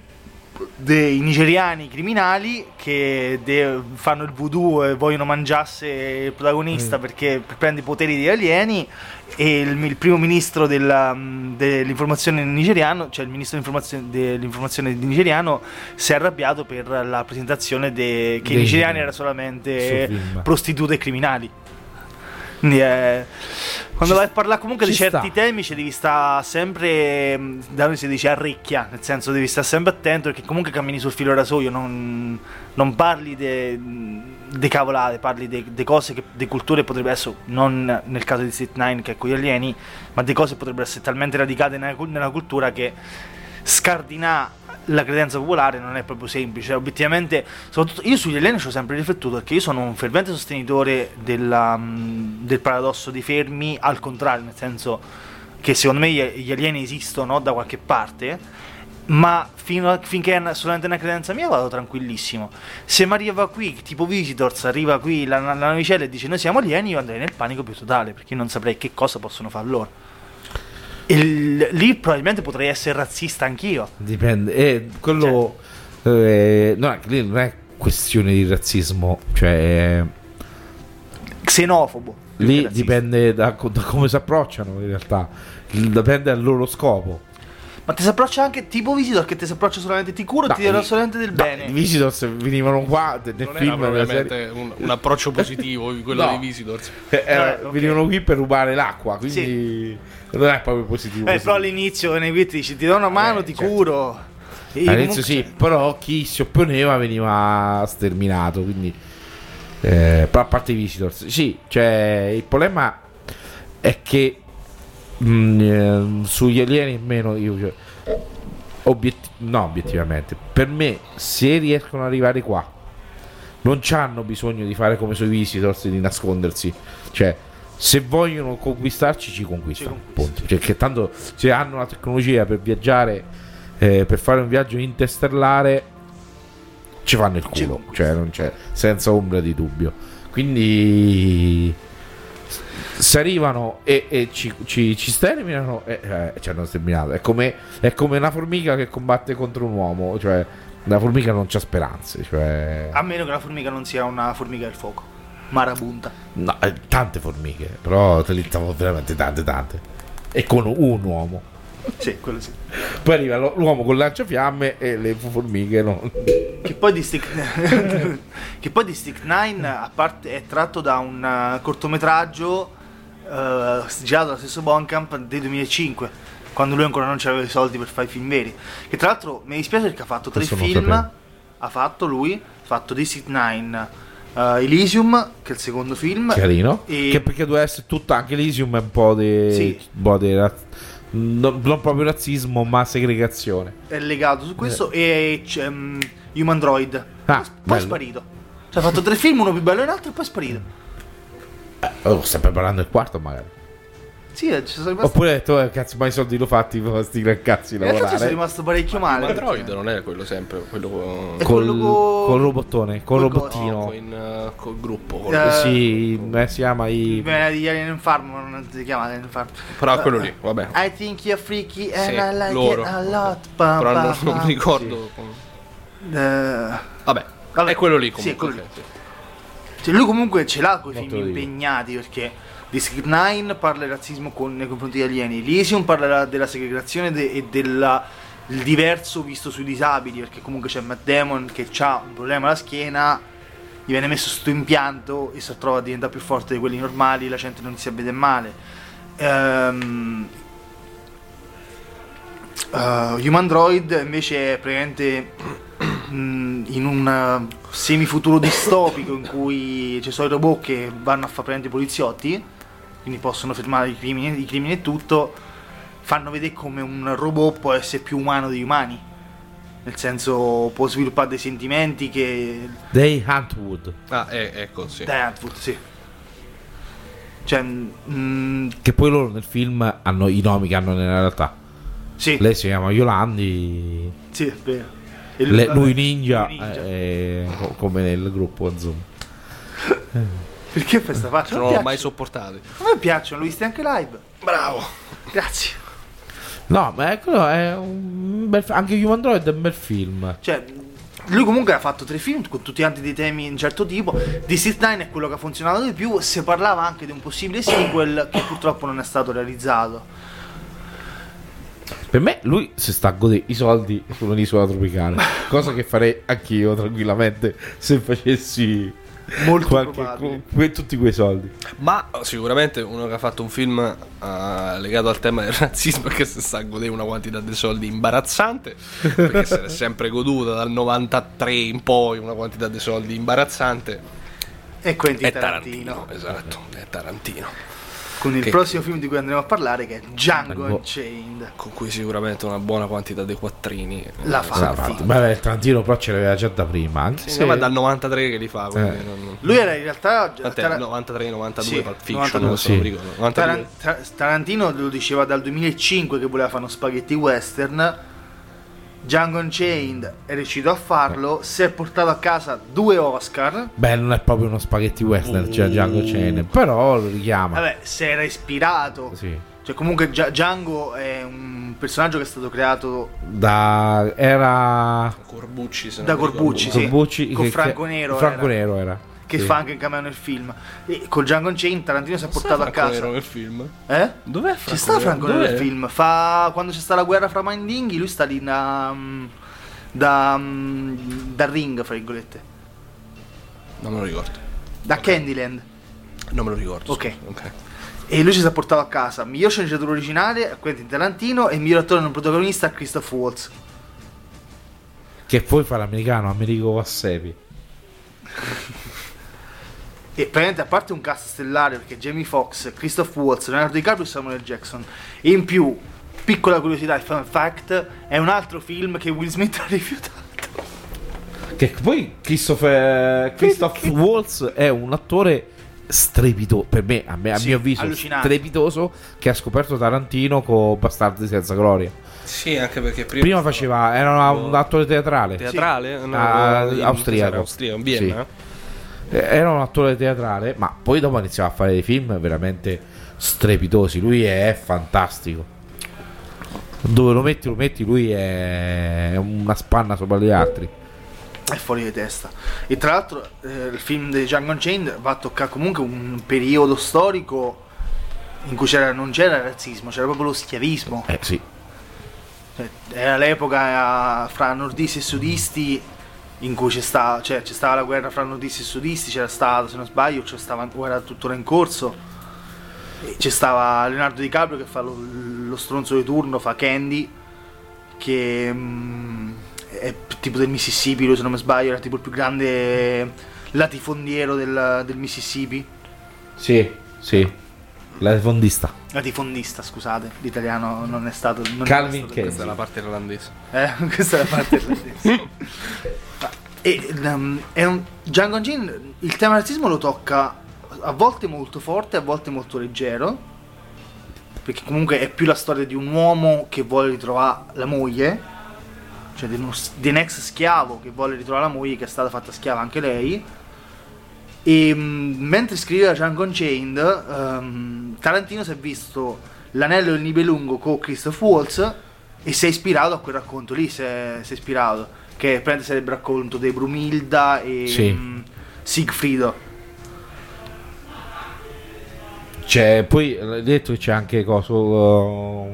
C: dei nigeriani criminali che de- fanno il voodoo e vogliono mangiarsi il protagonista perché prende i poteri degli alieni e il, il primo ministro della- dell'informazione nigeriano cioè il ministro dell'informazione, dell'informazione nigeriano si è arrabbiato per la presentazione de- che i
D: Dei-
C: nigeriani erano solamente prostitute e criminali quindi è- quando
D: Ci
C: vai a parlare comunque di certi
D: sta.
C: temi ci devi stare sempre mh, da noi si dice arricchia nel senso devi stare sempre attento perché comunque cammini sul filo rasoio non, non parli di cavolate parli di cose che di culture potrebbero essere non nel caso di Street 9 che è con gli alieni ma di cose che potrebbero essere talmente radicate nella, nella cultura che scardinare la credenza popolare non è proprio semplice. Obiettivamente, soprattutto io sugli alieni ci ho sempre riflettuto perché io sono un fervente sostenitore della, mh, del paradosso dei fermi, al contrario, nel senso che secondo me gli, alieni esistono da qualche parte. Ma a- finché è solamente una credenza mia vado tranquillissimo. Se mi arriva qui, tipo Visitors, arriva qui la, la navicella e dice noi siamo alieni, io andrei nel panico più totale perché non saprei che cosa possono fare loro. Il- lì probabilmente potrei essere razzista anch'io.
D: Dipende, eh, quello eh, no, lì non è questione di razzismo, cioè
C: Xenofobo.
D: lì dipende da, da come si approcciano in realtà, dipende dal loro scopo.
C: Ma ti si approccia anche tipo Visitor che ti si approccia solamente ti curo e
D: No,
C: ti dirà solamente del
D: no,
C: bene.
D: I Visitors venivano qua nel
E: Non era
D: film
E: propriamente
D: serie,
E: un, un approccio positivo quello
D: No.
E: dei Visitors.
D: eh, era-
C: Eh, ok.
D: venivano qui per rubare l'acqua, quindi non è proprio positivo.
C: Eh,
D: così.
C: però all'inizio nei quit dici ti do una mano,
D: Eh,
C: ti
D: certo.
C: curo. E
D: All'inizio
C: comunque-
D: sì, però chi si opponeva veniva sterminato, quindi... eh, però a parte i visitors, sì, cioè il problema è che mh, eh, sugli alieni meno io... Cioè, obiet- no, obiettivamente, per me se riescono ad arrivare qua non hanno bisogno di fare come sui visitors di nascondersi, cioè se vogliono conquistarci ci conquistano, punto. Cioè, che tanto se hanno la tecnologia per viaggiare eh, per fare un viaggio interstellare ci fanno il culo,
C: conquistano.
D: cioè non c'è senza ombra di dubbio. Quindi se arrivano e, e ci, ci- ci sterminano, eh, eh, ci hanno sterminato. È come, è come una formica che combatte contro un uomo, cioè la formica non c'ha speranze, cioè...
C: A meno che la formica non sia una formica del fuoco. Marabunta.
D: No, eh, tante formiche, però te li stavo veramente tante, tante. E con un uomo.
C: Sì, quello sì.
D: Poi arriva l'uomo con lanciafiamme e le formiche no.
C: Che poi di Stick Che poi di Stick 9 a parte è tratto da un eh, cortometraggio eh, girato dal stesso Bonkamp del 2005 quando lui ancora non aveva i soldi per fare i film veri che tra l'altro mi dispiace perché ha fatto tre
D: Questo
C: film ha fatto lui ha fatto District 9 eh, Elysium che è il secondo film
D: Carino.
C: E-
D: Che perché doveva essere tutto, anche l'Elysium è un po' di...
C: Sì.
D: un po' di non, non proprio razzismo, ma segregazione.
C: è legato su questo e c'è mm, Human Droid
D: Ah,
C: poi è
D: bello.
C: sparito cioè ha fatto tre film uno più bello dell'altro e poi è sparito
D: Eh, oh, sempre parlando del quarto magari.
C: Sì, eh, ci sono rimasto.
D: Oppure hai detto, eh, cazzo, ma i soldi l'ho fatti sti gran cazzi
C: In realtà ci sono
D: lavorare.
C: rimasto parecchio male.
E: Android
C: perché-
E: non è quello sempre, quello con,
D: Col,
C: co-
D: col robottone, col
C: col
D: robottino.
E: con, in, uh, col gruppo. col-
C: Eh,
D: sì, come si chiama i...
C: Viene di Alien Farm, ma non si chiama Alien Farm.
E: Però quello lì, vabbè.
C: I think you're freaky and
E: Sì,
C: I like
E: loro.
C: it a lot. Pa,
E: Però non, mi ricordo.
C: Eh,
E: Vabbè,
C: Vabbè,
E: è quello lì
C: sì,
E: comunque.
C: quello lì.
E: sì, sì.
C: Cioè, lui comunque ce l'ha con i film impegnati perché District 9 parla del razzismo con- nei confronti degli alieni, Elysium parla della, segregazione de- e del diverso visto sui disabili perché comunque c'è Matt Damon che ha un problema alla schiena, gli viene messo sto impianto e si trova a diventare più forte di quelli normali, la gente non si vede male. Ehm, Uh, Human Droid invece è praticamente mm, in un semifuturo distopico in cui ci sono i robot che vanno a fare poliziotti, quindi possono fermare i crimini, i crimini e tutto, fanno vedere come un robot può essere più umano degli umani, nel senso può sviluppare dei sentimenti che...
D: Dei Huntwood.
E: Ah, è, ecco, sì.
C: Dai, Antwood, sì. Cioè, mm,
D: Che poi loro nel film hanno i nomi che hanno nella realtà.
C: sì,
D: Lei si chiama Yolandi,
C: sì, è vero. E
D: le- lui ninja,
C: lui ninja.
D: eh, co- come nel gruppo Zoom.
C: Perché questa faccia?
E: Non
C: Non
E: l'ho mai sopportato.
C: A me piacciono, l'ho visti anche live.
E: Bravo.
C: Grazie.
D: No, ma quello è un bel fi- anche Human Droid è un bel film.
C: Cioè, lui comunque ha fatto tre film con tutti quanti dei temi di un certo tipo. District 9 è quello che ha funzionato di più. Si parlava anche di un possibile sequel che purtroppo non è stato realizzato.
D: Per me lui si sta a godere i soldi su un'isola tropicale, cosa che farei anch'io tranquillamente se facessi
C: Molto
D: qualche,
C: probabile.
D: que- tutti quei soldi.
E: Ma sicuramente uno che ha fatto un film eh, legato al tema del razzismo e che si sta a godere una quantità di soldi imbarazzante, perché se l'è sempre goduta dal 93 in poi una quantità di soldi imbarazzante.
C: E Quentin
E: È
C: Tarantino.
E: Tarantino, esatto, è Tarantino.
C: Con il
E: Che-
C: prossimo film di cui andremo a parlare che è Django
D: Django.
C: Unchained.
E: Con cui sicuramente una buona quantità di quattrini.
C: La
E: eh,
C: fa. Infatti.
E: fatta.
D: Beh, il Trantino però ce l'aveva già da prima, anche
E: Sì,
D: se
E: ma dal 93 che li fa,
D: Eh.
E: non-
C: Lui era in realtà.
E: Tant'è,
C: Tara-
E: 93, 92,
C: Sì,
E: Pulp Fiction,
C: 92,
E: non so, non
D: sì.
E: mi ricordo. 92.
C: Taran- Tar- Tarantino lo diceva dal 2005 che voleva fare uno spaghetti western. Django Unchained è riuscito a farlo. Si è portato a casa due Oscar.
D: Beh, non è proprio uno spaghetti western, cioè Django Chain, però lo richiama.
C: Vabbè, si era ispirato.
D: Sì.
C: Cioè, comunque, Django è un personaggio che è stato creato
D: Da era
E: Corbucci, se non
C: da Corbucci, sì.
D: Corbucci
C: Con
D: che-
C: Franco Nero
D: Franco
C: era.
D: Nero era.
C: Che
D: Sì.
C: fa anche il cameo nel film. E col Django Unchained, Tarantino si è portato a casa.
E: Nero nel film?
C: Eh?
E: Dov'è Franco
C: Ci sta? Franco Nero nel film. Fa quando c'è sta la guerra fra Mindinghi, lui sta lì da. mm, da, mm, da ring, fra virgolette.
E: Non me lo ricordo.
C: Da Candyland.
E: Non me lo ricordo.
C: Ok.
E: scusa. ok.
C: E lui ci si è portato a casa. Miglior sceneggiatore originale a Quentin Tarantino e miglior attore non protagonista a Christoph Waltz.
D: Che poi fa l'americano, Americo Vassepi.
C: E praticamente a parte un cast stellare perché Jamie Foxx, Christoph Waltz, Leonardo DiCaprio e Samuel Jackson. E in più, piccola curiosità, il fun fact, è un altro film che Will Smith ha rifiutato.
D: Che poi Christopher Christoph Waltz è un attore strepitoso per me, a, me, a
C: Sì,
D: mio avviso,
C: allucinante.
D: strepitoso che ha scoperto Tarantino con Bastardi senza gloria.
E: Sì, anche perché prima,
D: Prima faceva, era un attore teatrale.
E: teatrale? No,
D: Ah, austriaco.
E: Austriaco, in Vienna?
D: Eh, Era un attore teatrale, ma poi dopo iniziava a fare dei film veramente strepitosi. Lui è fantastico. Dove lo metti, lo metti, lui è una spanna sopra gli altri.
C: È fuori di testa. E tra l'altro eh, il film di Django Unchained va a toccare comunque un periodo storico in cui c'era, non c'era il razzismo, c'era proprio lo schiavismo.
D: Eh sì,
C: Cioè, era l'epoca eh, fra nordisti e sudisti in cui c'è stata, cioè, c'è stata la guerra fra nordisti e sudisti, c'era stato, se non sbaglio, c'è stava, o era tuttora in corso. C'è stava Leonardo DiCaprio che fa lo, lo stronzo di turno, fa Candy, che mm, è tipo del Mississippi, lui se non mi sbaglio, era tipo il più grande latifondiero del, del Mississippi.
D: sì, sì. La fondista.
C: Latifondista, scusate, l'italiano non è stato... Non è
D: Calvin
C: stato-
D: Candy.
E: Questa è la parte irlandese.
C: Eh, questa è la parte irlandese. e um, un Django Unchained, il tema razzismo lo tocca a volte molto forte, a volte molto leggero. perché comunque è più la storia di un uomo che vuole ritrovare la moglie, cioè di, uno di un ex schiavo che vuole ritrovare la moglie, che è stata fatta schiava anche lei. E mh, mentre scriveva Django Unchained, ehm, Tarantino si è visto L'anello del Nibelungo con Christoph Waltz e si è ispirato a quel racconto lì, si è, si è ispirato, che prende sarebbe racconto di Brumilda e
D: Sì.
C: mh, Siegfriedo.
D: C'è, poi hai detto che c'è anche coso, uh,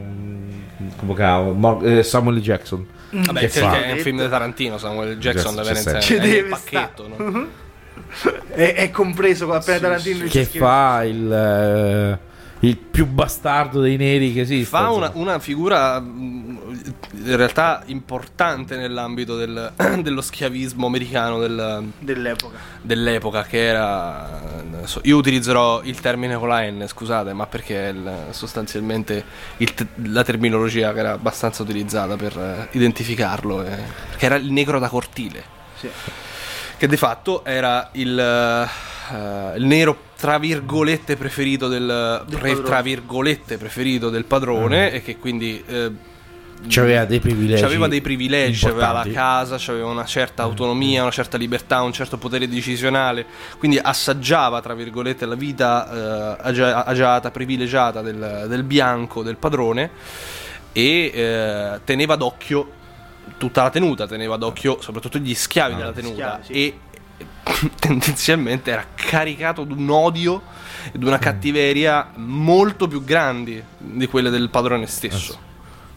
D: come cavolo, Mor- eh, Samuel. Jackson.
E: Vabbè,
D: Che
E: è un film di Tarantino, Samuel Jackson
D: c'è
E: essere
C: Ci deve
E: pacchetto, no?
C: È, è compreso con appena
E: Sì,
C: Tarantino
E: sì.
D: Che fa il, eh, il più bastardo dei neri che esiste.
E: Fa una, una figura mh, in realtà importante nell'ambito del- dello schiavismo americano del-
C: dell'epoca.
E: dell'epoca che era io utilizzerò il termine con la N scusate ma perché è il- sostanzialmente il la terminologia che era abbastanza utilizzata per eh, identificarlo eh, che era il negro da cortile
C: Sì.
E: che di fatto era il, eh, il nero tra virgolette preferito del,
C: Del
E: pre-
C: padrone.
E: tra virgolette preferito del padrone e che quindi eh,
D: C'aveva dei privilegi.
E: C'aveva dei privilegi, aveva la casa, aveva una certa autonomia, una certa libertà, un certo potere decisionale, quindi assaggiava, tra virgolette, la vita eh, agia- agiata, privilegiata del, del bianco, del padrone e eh, teneva d'occhio tutta la tenuta, teneva d'occhio soprattutto gli schiavi
D: Ah,
E: della tenuta
C: schiavi, sì.
E: e tendenzialmente era caricato di un odio e di una
D: Mm.
E: cattiveria molto più grandi di quelle del padrone stesso.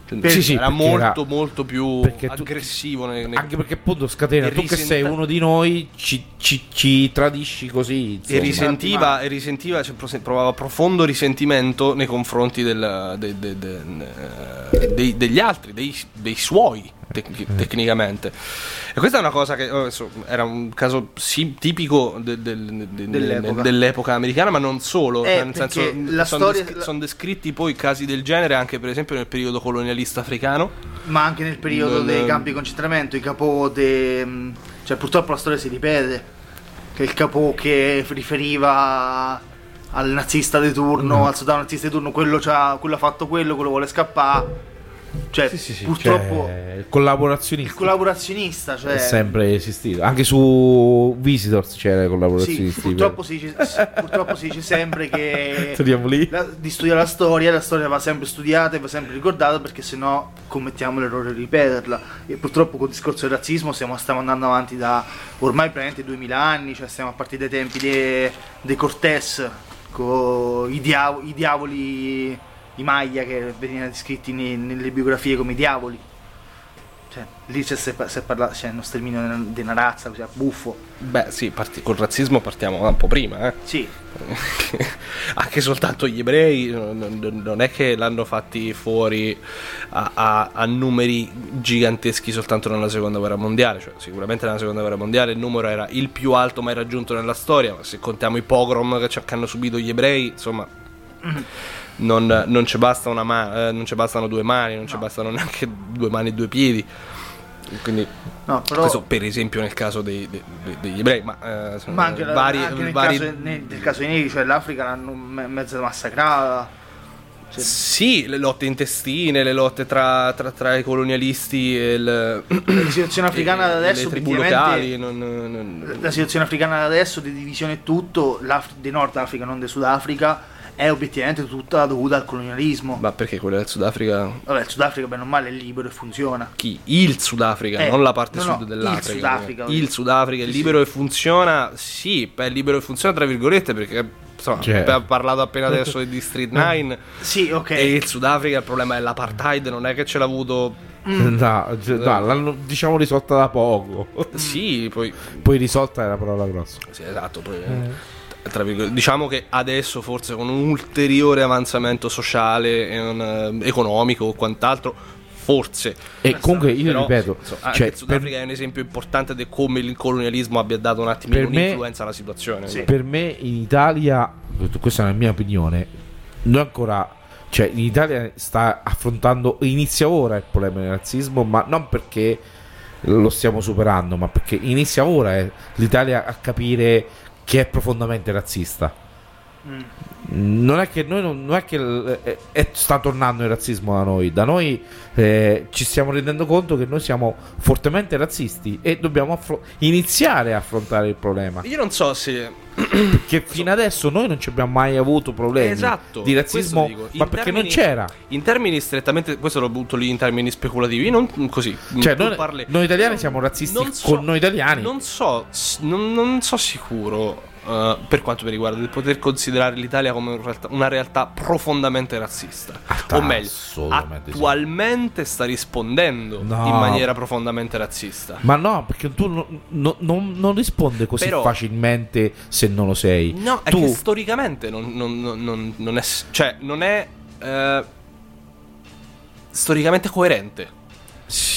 E: Cioè,
D: Sì, sì,
E: era molto
D: era-
E: molto più
D: perché tu-
E: aggressivo nei- nei-
D: Anche perché appunto scatena,
E: E
D: tu che sei
E: risenta-
D: uno di noi ci, ci- ci tradisci così.
E: e
D: insomma.
E: risentiva, e risentiva cioè, pro- provava profondo risentimento nei confronti del- de- de- de- eh, degli altri, dei, dei suoi tec- tecnicamente. E questa è una cosa che oh, adesso, era un caso sì, tipico de- del- de-
C: Dell'epoca.
E: dell'epoca americana, ma non solo.
C: Eh,
E: nel senso, sono,
C: storia-
E: descri- sono descritti poi casi del genere anche per esempio nel periodo colonialista africano.
C: Ma anche nel periodo
E: Nel-
C: dei campi di concentramento, i capò de... mh, cioè purtroppo la storia si ripete. Che il capò che riferiva al nazista di turno, al soldato nazista di turno, quello, quello ha fatto quello, quello vuole scappare. Cioè,
D: Sì, sì, sì,
C: purtroppo
D: cioè, il collaborazionista
C: il collaborazionista, cioè...
D: è sempre esistito. Anche su Visitors c'era
C: Sì,
D: collaborazionisti.
C: purtroppo si, dice, purtroppo si dice sempre che la- di studiare la storia, la storia va sempre studiata e va sempre ricordata perché sennò commettiamo l'errore di ripeterla. E purtroppo con il discorso del razzismo stiamo, stiamo andando avanti da ormai praticamente 2000 anni, cioè stiamo a partire dai tempi dei de Cortés, con i diavoli, i Maya che venivano descritti ne- nelle biografie come i diavoli. Cioè, lì c'è, si è parlato, c'è uno sterminio di una razza, così, buffo.
E: Beh, sì, parti- col razzismo partiamo un po' prima, eh.
C: Sì,
E: anche soltanto gli ebrei non, non- non è che l'hanno fatti fuori a, a- a numeri giganteschi soltanto nella seconda guerra mondiale cioè sicuramente nella seconda guerra mondiale il numero era il più alto mai raggiunto nella storia ma se contiamo i pogrom che, ci- che hanno subito gli ebrei insomma non, non ci basta una ma- eh, non ci bastano due mani non ci bastano neanche due mani e due piedi quindi
C: no, però...
E: questo per esempio nel caso dei- dei- dei- degli ebrei ma, eh,
C: Ma anche,
E: vari,
C: anche nel,
E: vari-
C: caso, nel, nel caso dei neri, cioè l'Africa l'hanno me- mezzo massacrata. Cioè,
E: Sì, le lotte intestine, le lotte tra, tra- tra i colonialisti e il-
C: la situazione africana da adesso,
E: le tribù
C: obiettivamente,
E: locali. non- non-
C: la situazione africana da adesso di divisione e tutto, di Nord Africa, non del Sudafrica, è obiettivamente tutta dovuta al colonialismo.
E: Ma perché quello del Sudafrica?
C: Vabbè, il Sudafrica bene o male è libero e funziona.
E: Chi? Il Sudafrica,
C: Eh,
E: non la parte
C: no,
E: sud
C: no,
E: dell'Africa.
C: il Sudafrica,
E: Il Sudafrica è
C: Sì,
E: libero e funziona. Sì, è libero e funziona tra virgolette perché insomma,
D: Cioè.
E: abbiamo parlato appena adesso di Street 9
C: Sì, ok.
E: e il Sudafrica il problema è l'apartheid, non è che ce l'ha avuto
C: Mm.
D: No, cioè, no, l'hanno diciamo risolta da poco.
E: Sì, poi
D: Poi risolta è la parola grossa.
E: Sì, esatto. Poi, virgolette, diciamo che adesso, forse con un ulteriore avanzamento sociale e un, eh, economico o quant'altro, forse.
D: E comunque io
E: Però,
D: ripeto,
E: insomma,
D: cioè,
E: il Sudafrica
D: per,
E: è un esempio importante di come il colonialismo abbia dato un
D: me-
E: un'influenza alla situazione.
C: Sì.
D: per me in Italia, questa è la mia opinione, noi ancora, cioè in Italia sta affrontando, inizia ora il problema del razzismo, ma non perché lo stiamo superando, ma perché inizia ora eh, l'Italia a capire che è profondamente razzista. Non è che noi non, non è che eh, eh, eh, sta tornando il razzismo da noi, da noi eh, ci stiamo rendendo conto che noi siamo fortemente razzisti e dobbiamo affro- iniziare a affrontare il problema.
E: Io non so se
D: Perché fino adesso noi non ci abbiamo mai avuto problemi
E: Esatto,
D: di razzismo, ma perché
E: termini-
D: non c'era.
E: In termini strettamente, questo lo butto lì in termini speculativi, non così.
D: Cioè,
E: tu
D: noi, italiani siamo razzisti
E: Non so-
D: con noi italiani.
E: Non so, non, non so sicuro. Eh, per quanto mi riguarda, di poter considerare l'Italia come un realtà- una realtà profondamente razzista. o meglio,
D: assolutamente sì.
E: attualmente sta rispondendo
D: No.
E: in maniera profondamente razzista.
D: Ma no, perché tu no- no- non, non risponde così
E: Però-
D: facilmente se non lo sei.
E: No, è
D: tu,
E: che storicamente non, non- non- è. Cioè, non è. eh, storicamente coerente.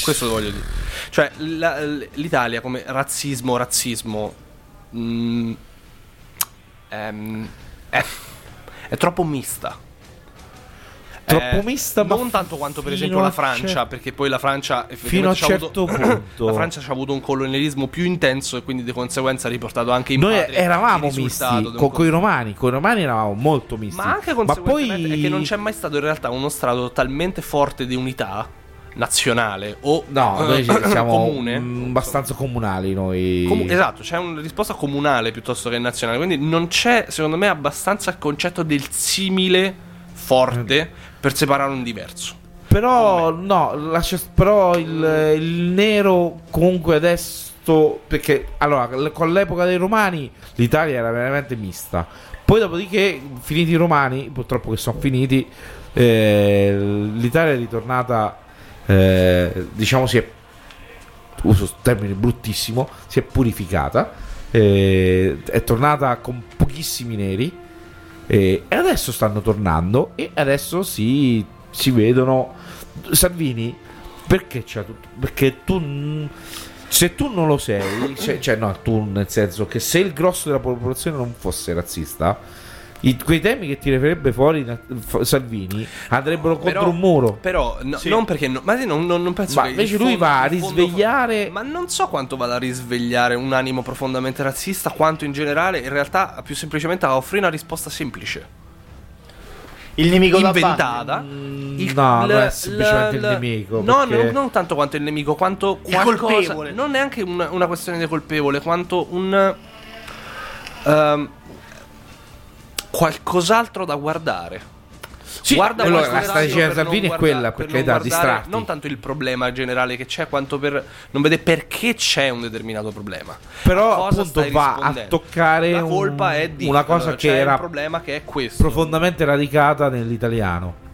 E: Questo lo voglio dire. Cioè, la- l'Italia come razzismo, razzismo. mm, ehm, è, è troppo mista.
D: Troppo
E: Eh,
D: mista, ma
E: non tanto quanto per esempio la Francia,
D: cer-
E: perché poi la Francia
D: Fino a
E: c'ha
D: certo
E: avuto,
D: punto.
E: la Francia ci ha avuto un colonialismo più intenso e quindi di conseguenza ha riportato anche in
D: Noi eravamo misti
E: un
D: con,
E: col-
D: i romani. Con i romani eravamo molto misti.
E: ma anche
D: Ma poi
E: è che non c'è mai stato in realtà uno strato talmente forte di unità nazionale o
D: No,
E: eh,
D: noi ci- siamo
E: comune.
D: mm, abbastanza comunali noi.
E: Comu- esatto, c'è una risposta comunale piuttosto che nazionale. Quindi non c'è, secondo me, abbastanza il concetto del simile forte per separare un diverso.
D: Però no, lascia- però il, il nero comunque adesso perché allora con l'epoca dei romani l'Italia era veramente mista. Poi dopodiché finiti i romani, purtroppo che sono finiti, eh, l'Italia è ritornata eh, diciamo si è uso termine bruttissimo, si è purificata, eh, è tornata con pochissimi neri eh, e adesso stanno tornando e adesso si, si vedono. Salvini perché c'ha tutto perché tu se tu non lo sei cioè, cioè, no tu nel senso che se il grosso della popolazione non fosse razzista i- quei temi che tirerebbe fuori Salvini andrebbero contro
E: Però-
D: un muro
E: Però, no-
C: Sì.
E: non perché. no- ma non, non- non penso
D: Ma
E: che.
D: invece lui
E: fondo-
D: va a
E: il fondo-
D: risvegliare-
E: Ma non so quanto vada a risvegliare un animo profondamente razzista, quanto in generale, in realtà, più semplicemente a offrire una risposta semplice.
C: Il nemico
E: inventata.
D: Mm,
E: Il-
D: no, non
E: l-
D: è semplicemente
E: l-
D: il nemico.
E: No,
D: perché-
E: non, non tanto quanto il nemico, quanto
C: Il
E: qualcosa.
C: colpevole.
E: Non neanche una, una questione di colpevole, quanto un. ehm, qualcos'altro da guardare.
D: Sì,
E: Guarda qualcos'altro
D: la strategia Salvini è quella, per
E: per
D: carità,
E: non tanto il problema generale che c'è, quanto per non vedere perché c'è un determinato problema.
D: Però, appunto, va a toccare
E: La colpa
D: un-
E: è di
D: una cosa che era
E: un problema che è questo.
D: profondamente radicata nell'italiano.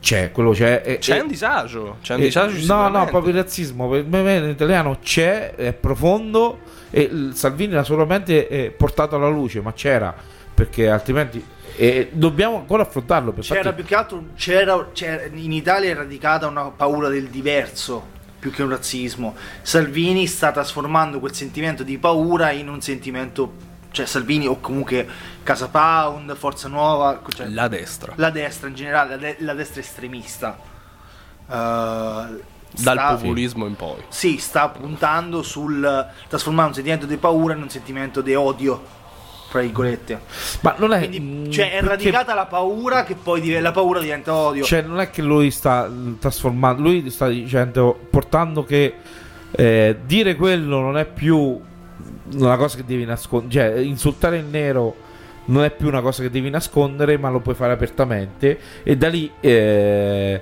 D: C'è, quello c'è. e-
E: C'è
D: e-
E: un disagio, c'è un
D: e-
E: disagio
D: no, no, proprio il razzismo per me nell'italiano c'è, è profondo e Salvini l'ha solamente eh, portato alla luce, ma c'era, perché altrimenti e dobbiamo ancora affrontarlo. per
C: C'era
D: infatti-
C: più che altro, c'era, c'era- in Italia è radicata una paura del diverso più che un razzismo. Salvini sta trasformando quel sentimento di paura in un sentimento, cioè Salvini o comunque Casa Pound, Forza Nuova, cioè
E: La destra.
C: la destra in generale, la, de- la destra estremista. eh,
E: Dal
C: sta-
E: populismo in poi.
C: Sì, sta puntando sul trasformare un sentimento di paura in un sentimento di odio, tra virgolette.
D: Ma non è.
C: Quindi,
D: mm,
C: cioè, è radicata la paura che poi div- la paura diventa odio.
D: Cioè, non è che lui sta mm, trasformando, lui sta dicendo, portando che eh, dire quello non è più una cosa che devi nascondere, cioè insultare il nero non è più una cosa che devi nascondere, ma lo puoi fare apertamente e da lì eh,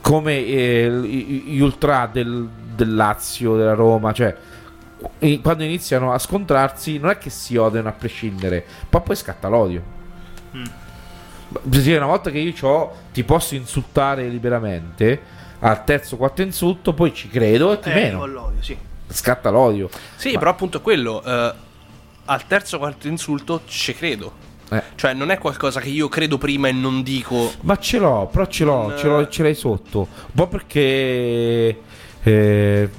D: come eh, gli ultra del, del Lazio, della Roma, cioè quando iniziano a scontrarsi non è che si odiano a prescindere, ma poi scatta l'odio. Sì, una volta che io c'ho, ti posso insultare liberamente al terzo quarto insulto, poi ci credo e ti
C: eh,
D: meno.
C: l'odio, sì.
D: Scatta l'odio.
E: Sì,
D: Ma-
E: però appunto è quello. eh, al terzo quarto insulto ci credo.
D: Eh.
E: Cioè, non è qualcosa che io credo prima e non dico.
D: Ma ce l'ho, però ce l'ho,
E: Non-
D: ce, l'ho ce l'hai sotto. Un po' perché. eh,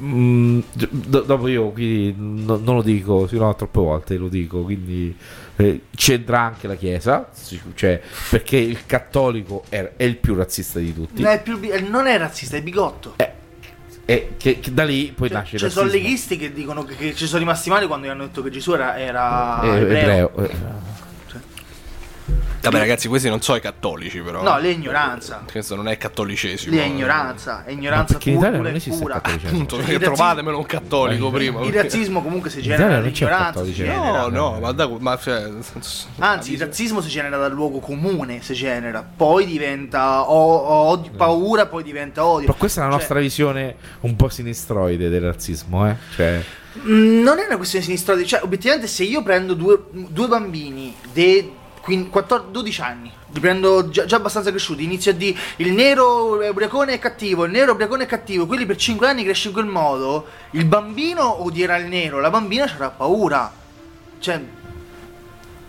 D: mm, do- dopo io quindi no- non lo dico, sino troppe volte lo dico, quindi eh, c'entra anche la Chiesa, cioè, perché il cattolico è, è il più razzista di tutti.
C: Non è, più non è razzista, è bigotto.
D: E che, che da lì poi
C: Cioè,
D: nasce il
C: ci sono leghisti che dicono che, che ci sono rimasti male quando gli hanno detto che Gesù era, era
D: Eh,
C: ebreo.
D: ebreo, eh.
E: Vabbè, ragazzi, questi non sono i cattolici, però.
C: No, lì è ignoranza.
E: Questo non è cattolicesimo.
C: Lì è ignoranza, è
D: Ma
C: ignoranza
D: perché in
C: pura,
D: Italia
C: pura
D: non
C: e
D: esiste
C: pura.
D: cattolicesimo.
E: Appunto, perché
C: razzismo-
E: trovatemelo un cattolico prima.
C: Il razzismo comunque si genera dall'ignoranza, genera.
E: No, no, ma, da, ma cioè,
C: Anzi, il razzismo si genera dal luogo comune, si genera, poi diventa o- odio- paura, poi diventa odio.
D: Però questa è la
C: Cioè,
D: nostra visione un po' sinistroide del razzismo, eh? Cioè,
C: Mm, non è una questione sinistra, cioè obiettivamente se io prendo due, due bambini dei 14, 12 anni, li prendo già, già abbastanza cresciuti, inizio a dire il nero ubriacone è cattivo, il nero ubriacone è cattivo, quelli per 5 anni cresce in quel modo, il bambino odierà il nero, la bambina avrà paura. Cioè,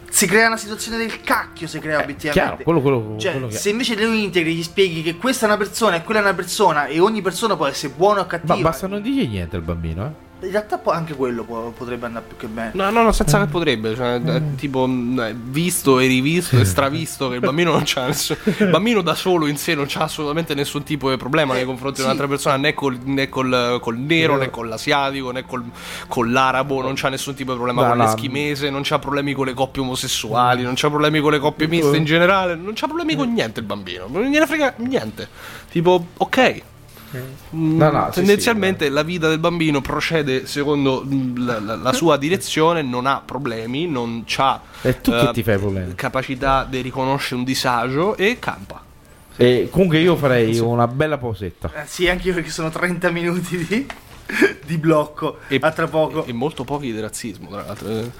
C: si crea una situazione del cacchio, si crea obiettivamente.
D: chiaro, quello, quello,
C: Cioè,
D: quello
C: se invece lo integri, gli spieghi che questa è una persona e quella è una persona e ogni persona può essere buona o cattiva.
D: Ma basta non dire niente al bambino, eh?
C: In realtà poi anche quello può- potrebbe andare più che bene.
E: No, no, no, senza che potrebbe. Cioè,
C: Mm.
E: eh, tipo, mh, eh, visto e rivisto e stravisto che il bambino non c'ha nessun. Il bambino da solo in sé non c'ha assolutamente nessun tipo di problema nei confronti
C: sì.
E: di un'altra persona, né col, né col, col nero, né con l'asiatico, né col, con l'arabo. Non c'ha nessun tipo di problema
D: No,
E: con l'eschimese, non c'ha problemi con le coppie omosessuali, non c'ha problemi con le coppie miste in generale, non c'ha problemi con niente il bambino. Non gliene frega niente. Tipo, ok. Mm,
D: No, no, sì,
E: tendenzialmente la vita del bambino procede secondo la, la- la sua direzione, non ha problemi, non ha
D: E tu che ti fai problemi?
E: capacità di riconoscere un disagio e campa.
D: E comunque io farei una bella pausetta.
C: Eh, sì, anche io perché sono 30 minuti di, di blocco.
E: E,
C: a tra poco.
E: E molto pochi di razzismo, tra l'altro. Eh,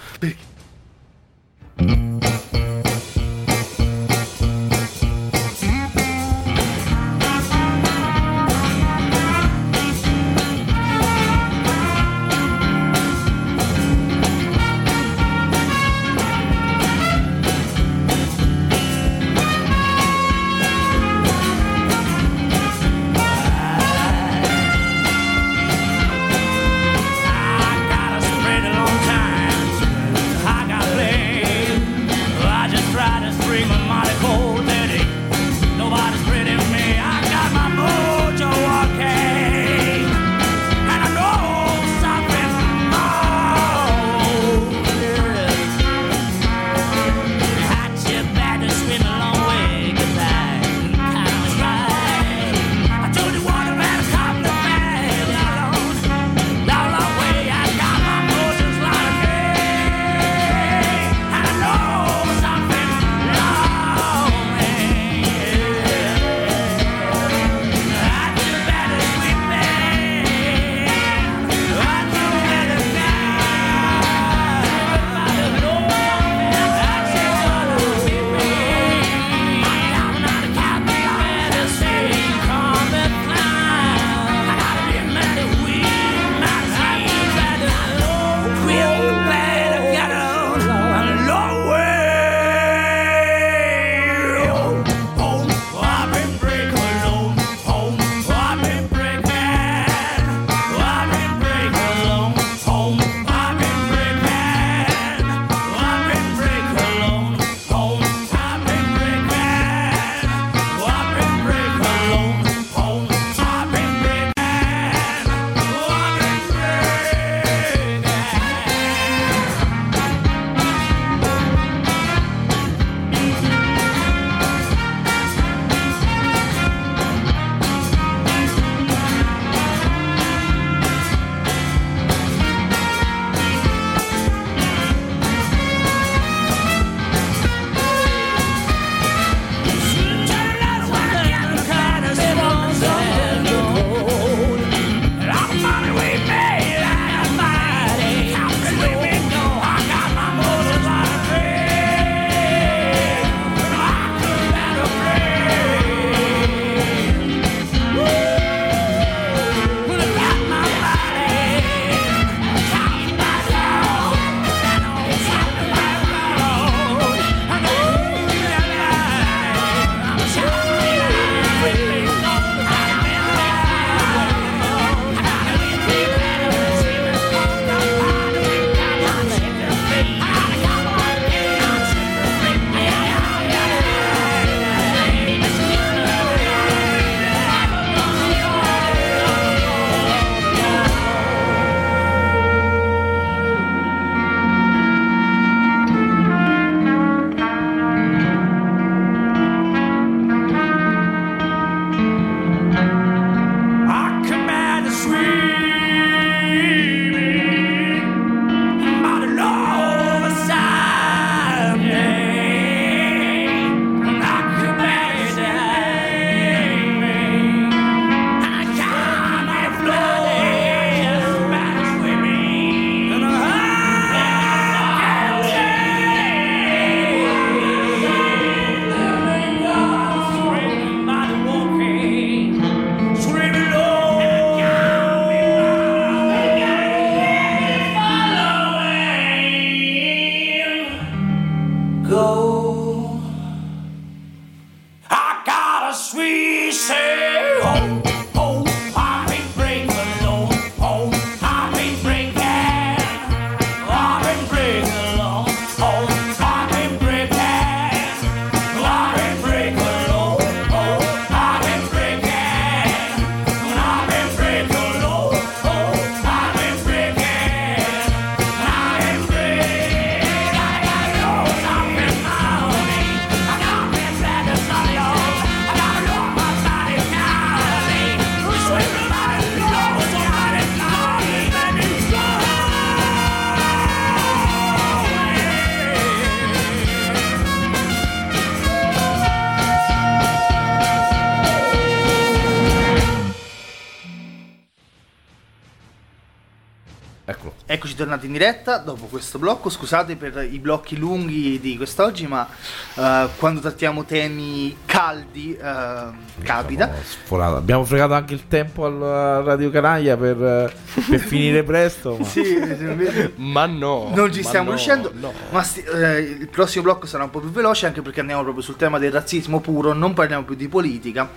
C: tornati in diretta dopo questo blocco. Scusate per i blocchi lunghi di quest'oggi, ma eh, quando trattiamo temi caldi eh, capita.
D: Abbiamo fregato anche il tempo al Radio Canaglia per, eh, per finire presto. Ma...
C: Sì,
E: Ma no.
C: non ci stiamo
E: no,
C: riuscendo.
E: no.
C: Ma sti- eh, il prossimo blocco sarà un po' più veloce anche perché andiamo proprio sul tema del razzismo puro. Non parliamo più di politica,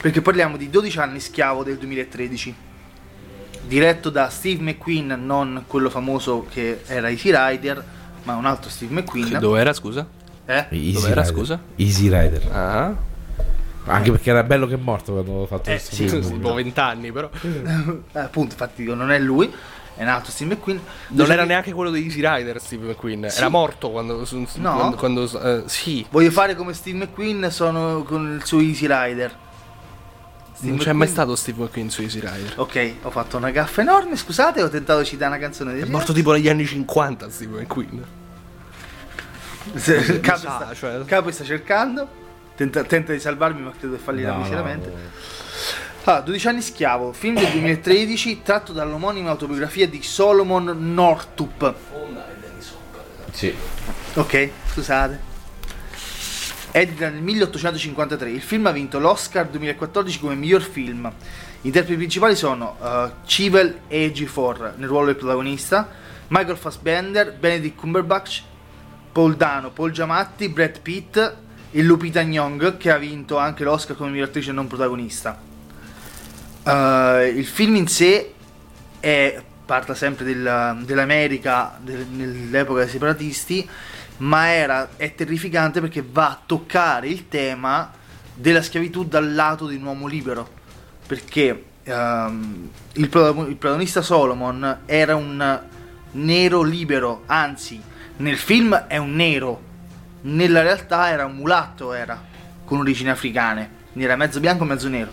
C: perché parliamo di 12 anni schiavo del 2013. Diretto da Steve McQueen, non quello famoso che era Easy Rider, ma un altro Steve McQueen.
E: Che dove era, scusa?
C: Eh?
D: Easy
E: Dov'era,
D: Rider.
E: scusa?
D: Easy Rider.
E: Ah,
D: Anche perché era bello che è morto quando ho fatto
C: Eh,
D: questo
C: sì,
D: film.
E: tipo 20 anni però.
C: Eh, appunto, infatti dico, non è lui, è un altro Steve McQueen.
E: Non era neanche quello di Easy Rider Steve McQueen.
C: Sì.
E: Era morto quando.
C: No.
E: quando, quando- eh, sì.
C: Voglio fare come Steve McQueen, sono con il suo Easy Rider. Steve
E: Non c'è
C: McQueen-
E: mai stato Steve McQueen su Easy Rider.
C: Ok, ho fatto una gaffa enorme, scusate, ho tentato di citare una canzone di
E: È morto tipo negli anni 50 Steve McQueen.
C: Se- Il capo,
E: sa,
C: sta,
E: cioè-
C: il capo sta cercando, tenta, tenta di salvarmi, ma credo che fallirà
D: No,
C: miseramente.
D: no.
C: Ah, 12 anni schiavo, film del 2013 tratto dall'omonima autobiografia di Solomon Northup.
D: Sì.
C: Ok, scusate. Edita nel 1853, il film ha vinto l'Oscar 2014 come miglior film. Gli interpreti principali sono uh, Chivel e Ejiofor nel ruolo del protagonista, Michael Fassbender, Benedict Cumberbatch, Paul Dano, Paul Giamatti, Brad Pitt e Lupita Nyong che ha vinto anche l'Oscar come miglior attrice non protagonista. Uh, il film in sé è, parla sempre della- dell'America del- nell'epoca dei separatisti, ma era, è terrificante perché va a toccare il tema della schiavitù dal lato di un uomo libero. Perché ehm, il, il protagonista Solomon era un nero libero, anzi, nel film è un nero, nella realtà era un mulatto, era con origini africane, quindi era mezzo bianco e mezzo nero.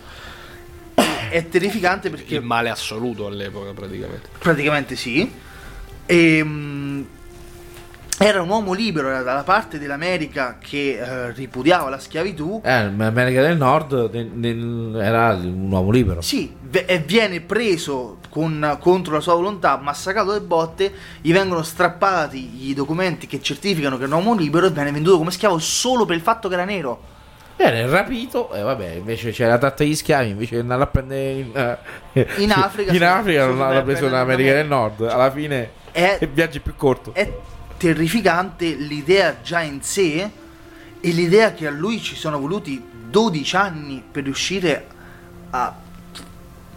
C: È terrificante perché
E: Il male assoluto all'epoca praticamente.
C: Praticamente sì. E, era un uomo libero, era dalla parte dell'America che eh, ripudiava la schiavitù.
D: Eh, America del Nord nel- nel- era un uomo libero.
C: Sì, ve- e viene preso con- contro la sua volontà, massacrato le botte, gli vengono strappati i documenti che certificano che è un uomo libero e viene venduto come schiavo solo per il fatto che era nero.
D: Viene rapito e vabbè, invece c'è la tratta degli schiavi, invece di andare a prendere in, eh,
C: In Africa,
D: in Africa non l'ha preso in
C: prendere
D: America del
C: l'America.
D: Nord. Alla fine
C: È-
D: il viaggio più corto.
C: è terrificante l'idea già in sé e l'idea che a lui ci sono voluti 12 anni per riuscire a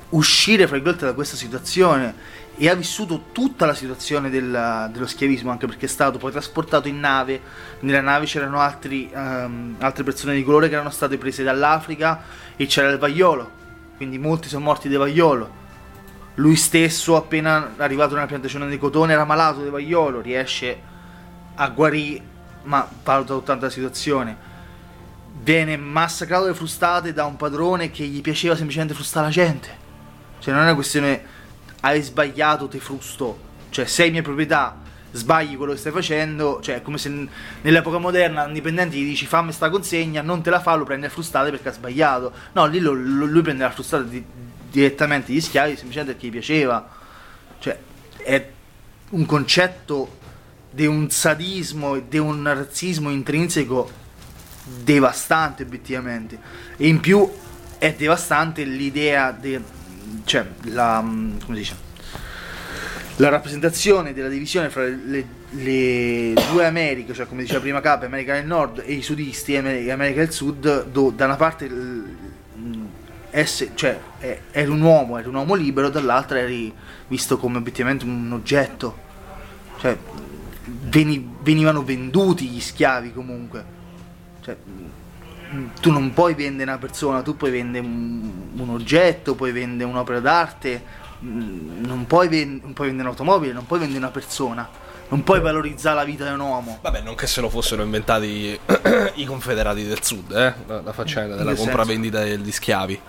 C: uscire fra da questa situazione e ha vissuto tutta la situazione del- dello schiavismo anche perché è stato poi trasportato in nave. Nella nave c'erano altri, ehm, altre persone di colore che erano state prese dall'Africa e c'era il vaiolo quindi molti sono morti di vaiolo. Lui stesso, appena arrivato nella piantagione di cotone, era malato di vaiolo, riesce a guarire, ma valuta tutta la situazione. Viene massacrato le frustate da un padrone che gli piaceva semplicemente frustare la gente. Cioè, non è una questione hai sbagliato, ti frusto. Cioè, sei mia proprietà, sbagli quello che stai facendo. Cioè, è come se nell'epoca moderna un dipendente gli dici fammi sta consegna, non te la fa, lo prende a frustate perché ha sbagliato. No, lì lo- lo- lui prende la frustata di- direttamente gli schiavi semplicemente perché gli piaceva. Cioè, è un concetto di un sadismo e di un razzismo intrinseco devastante obiettivamente. E in più è devastante l'idea de, cioè la come si dice? La rappresentazione della divisione fra le, le due Americhe, cioè come diceva prima Cap, America del Nord e i sudisti, Amer- America del Sud, do- da una parte mh, esse- cioè, eri un uomo, eri un uomo libero, dall'altra eri visto come obiettivamente un oggetto. Cioè, venivano venduti gli schiavi comunque. Cioè, mh, tu non puoi vendere una persona, tu puoi vendere un, un oggetto, puoi vendere un'opera d'arte, mh, non puoi, ven- non puoi vendere un'automobile, non puoi vendere una persona, non puoi valorizzare la vita di un uomo.
E: Vabbè, non che se lo fossero inventati i confederati del sud, eh? La, la faccenda della compravendita degli schiavi.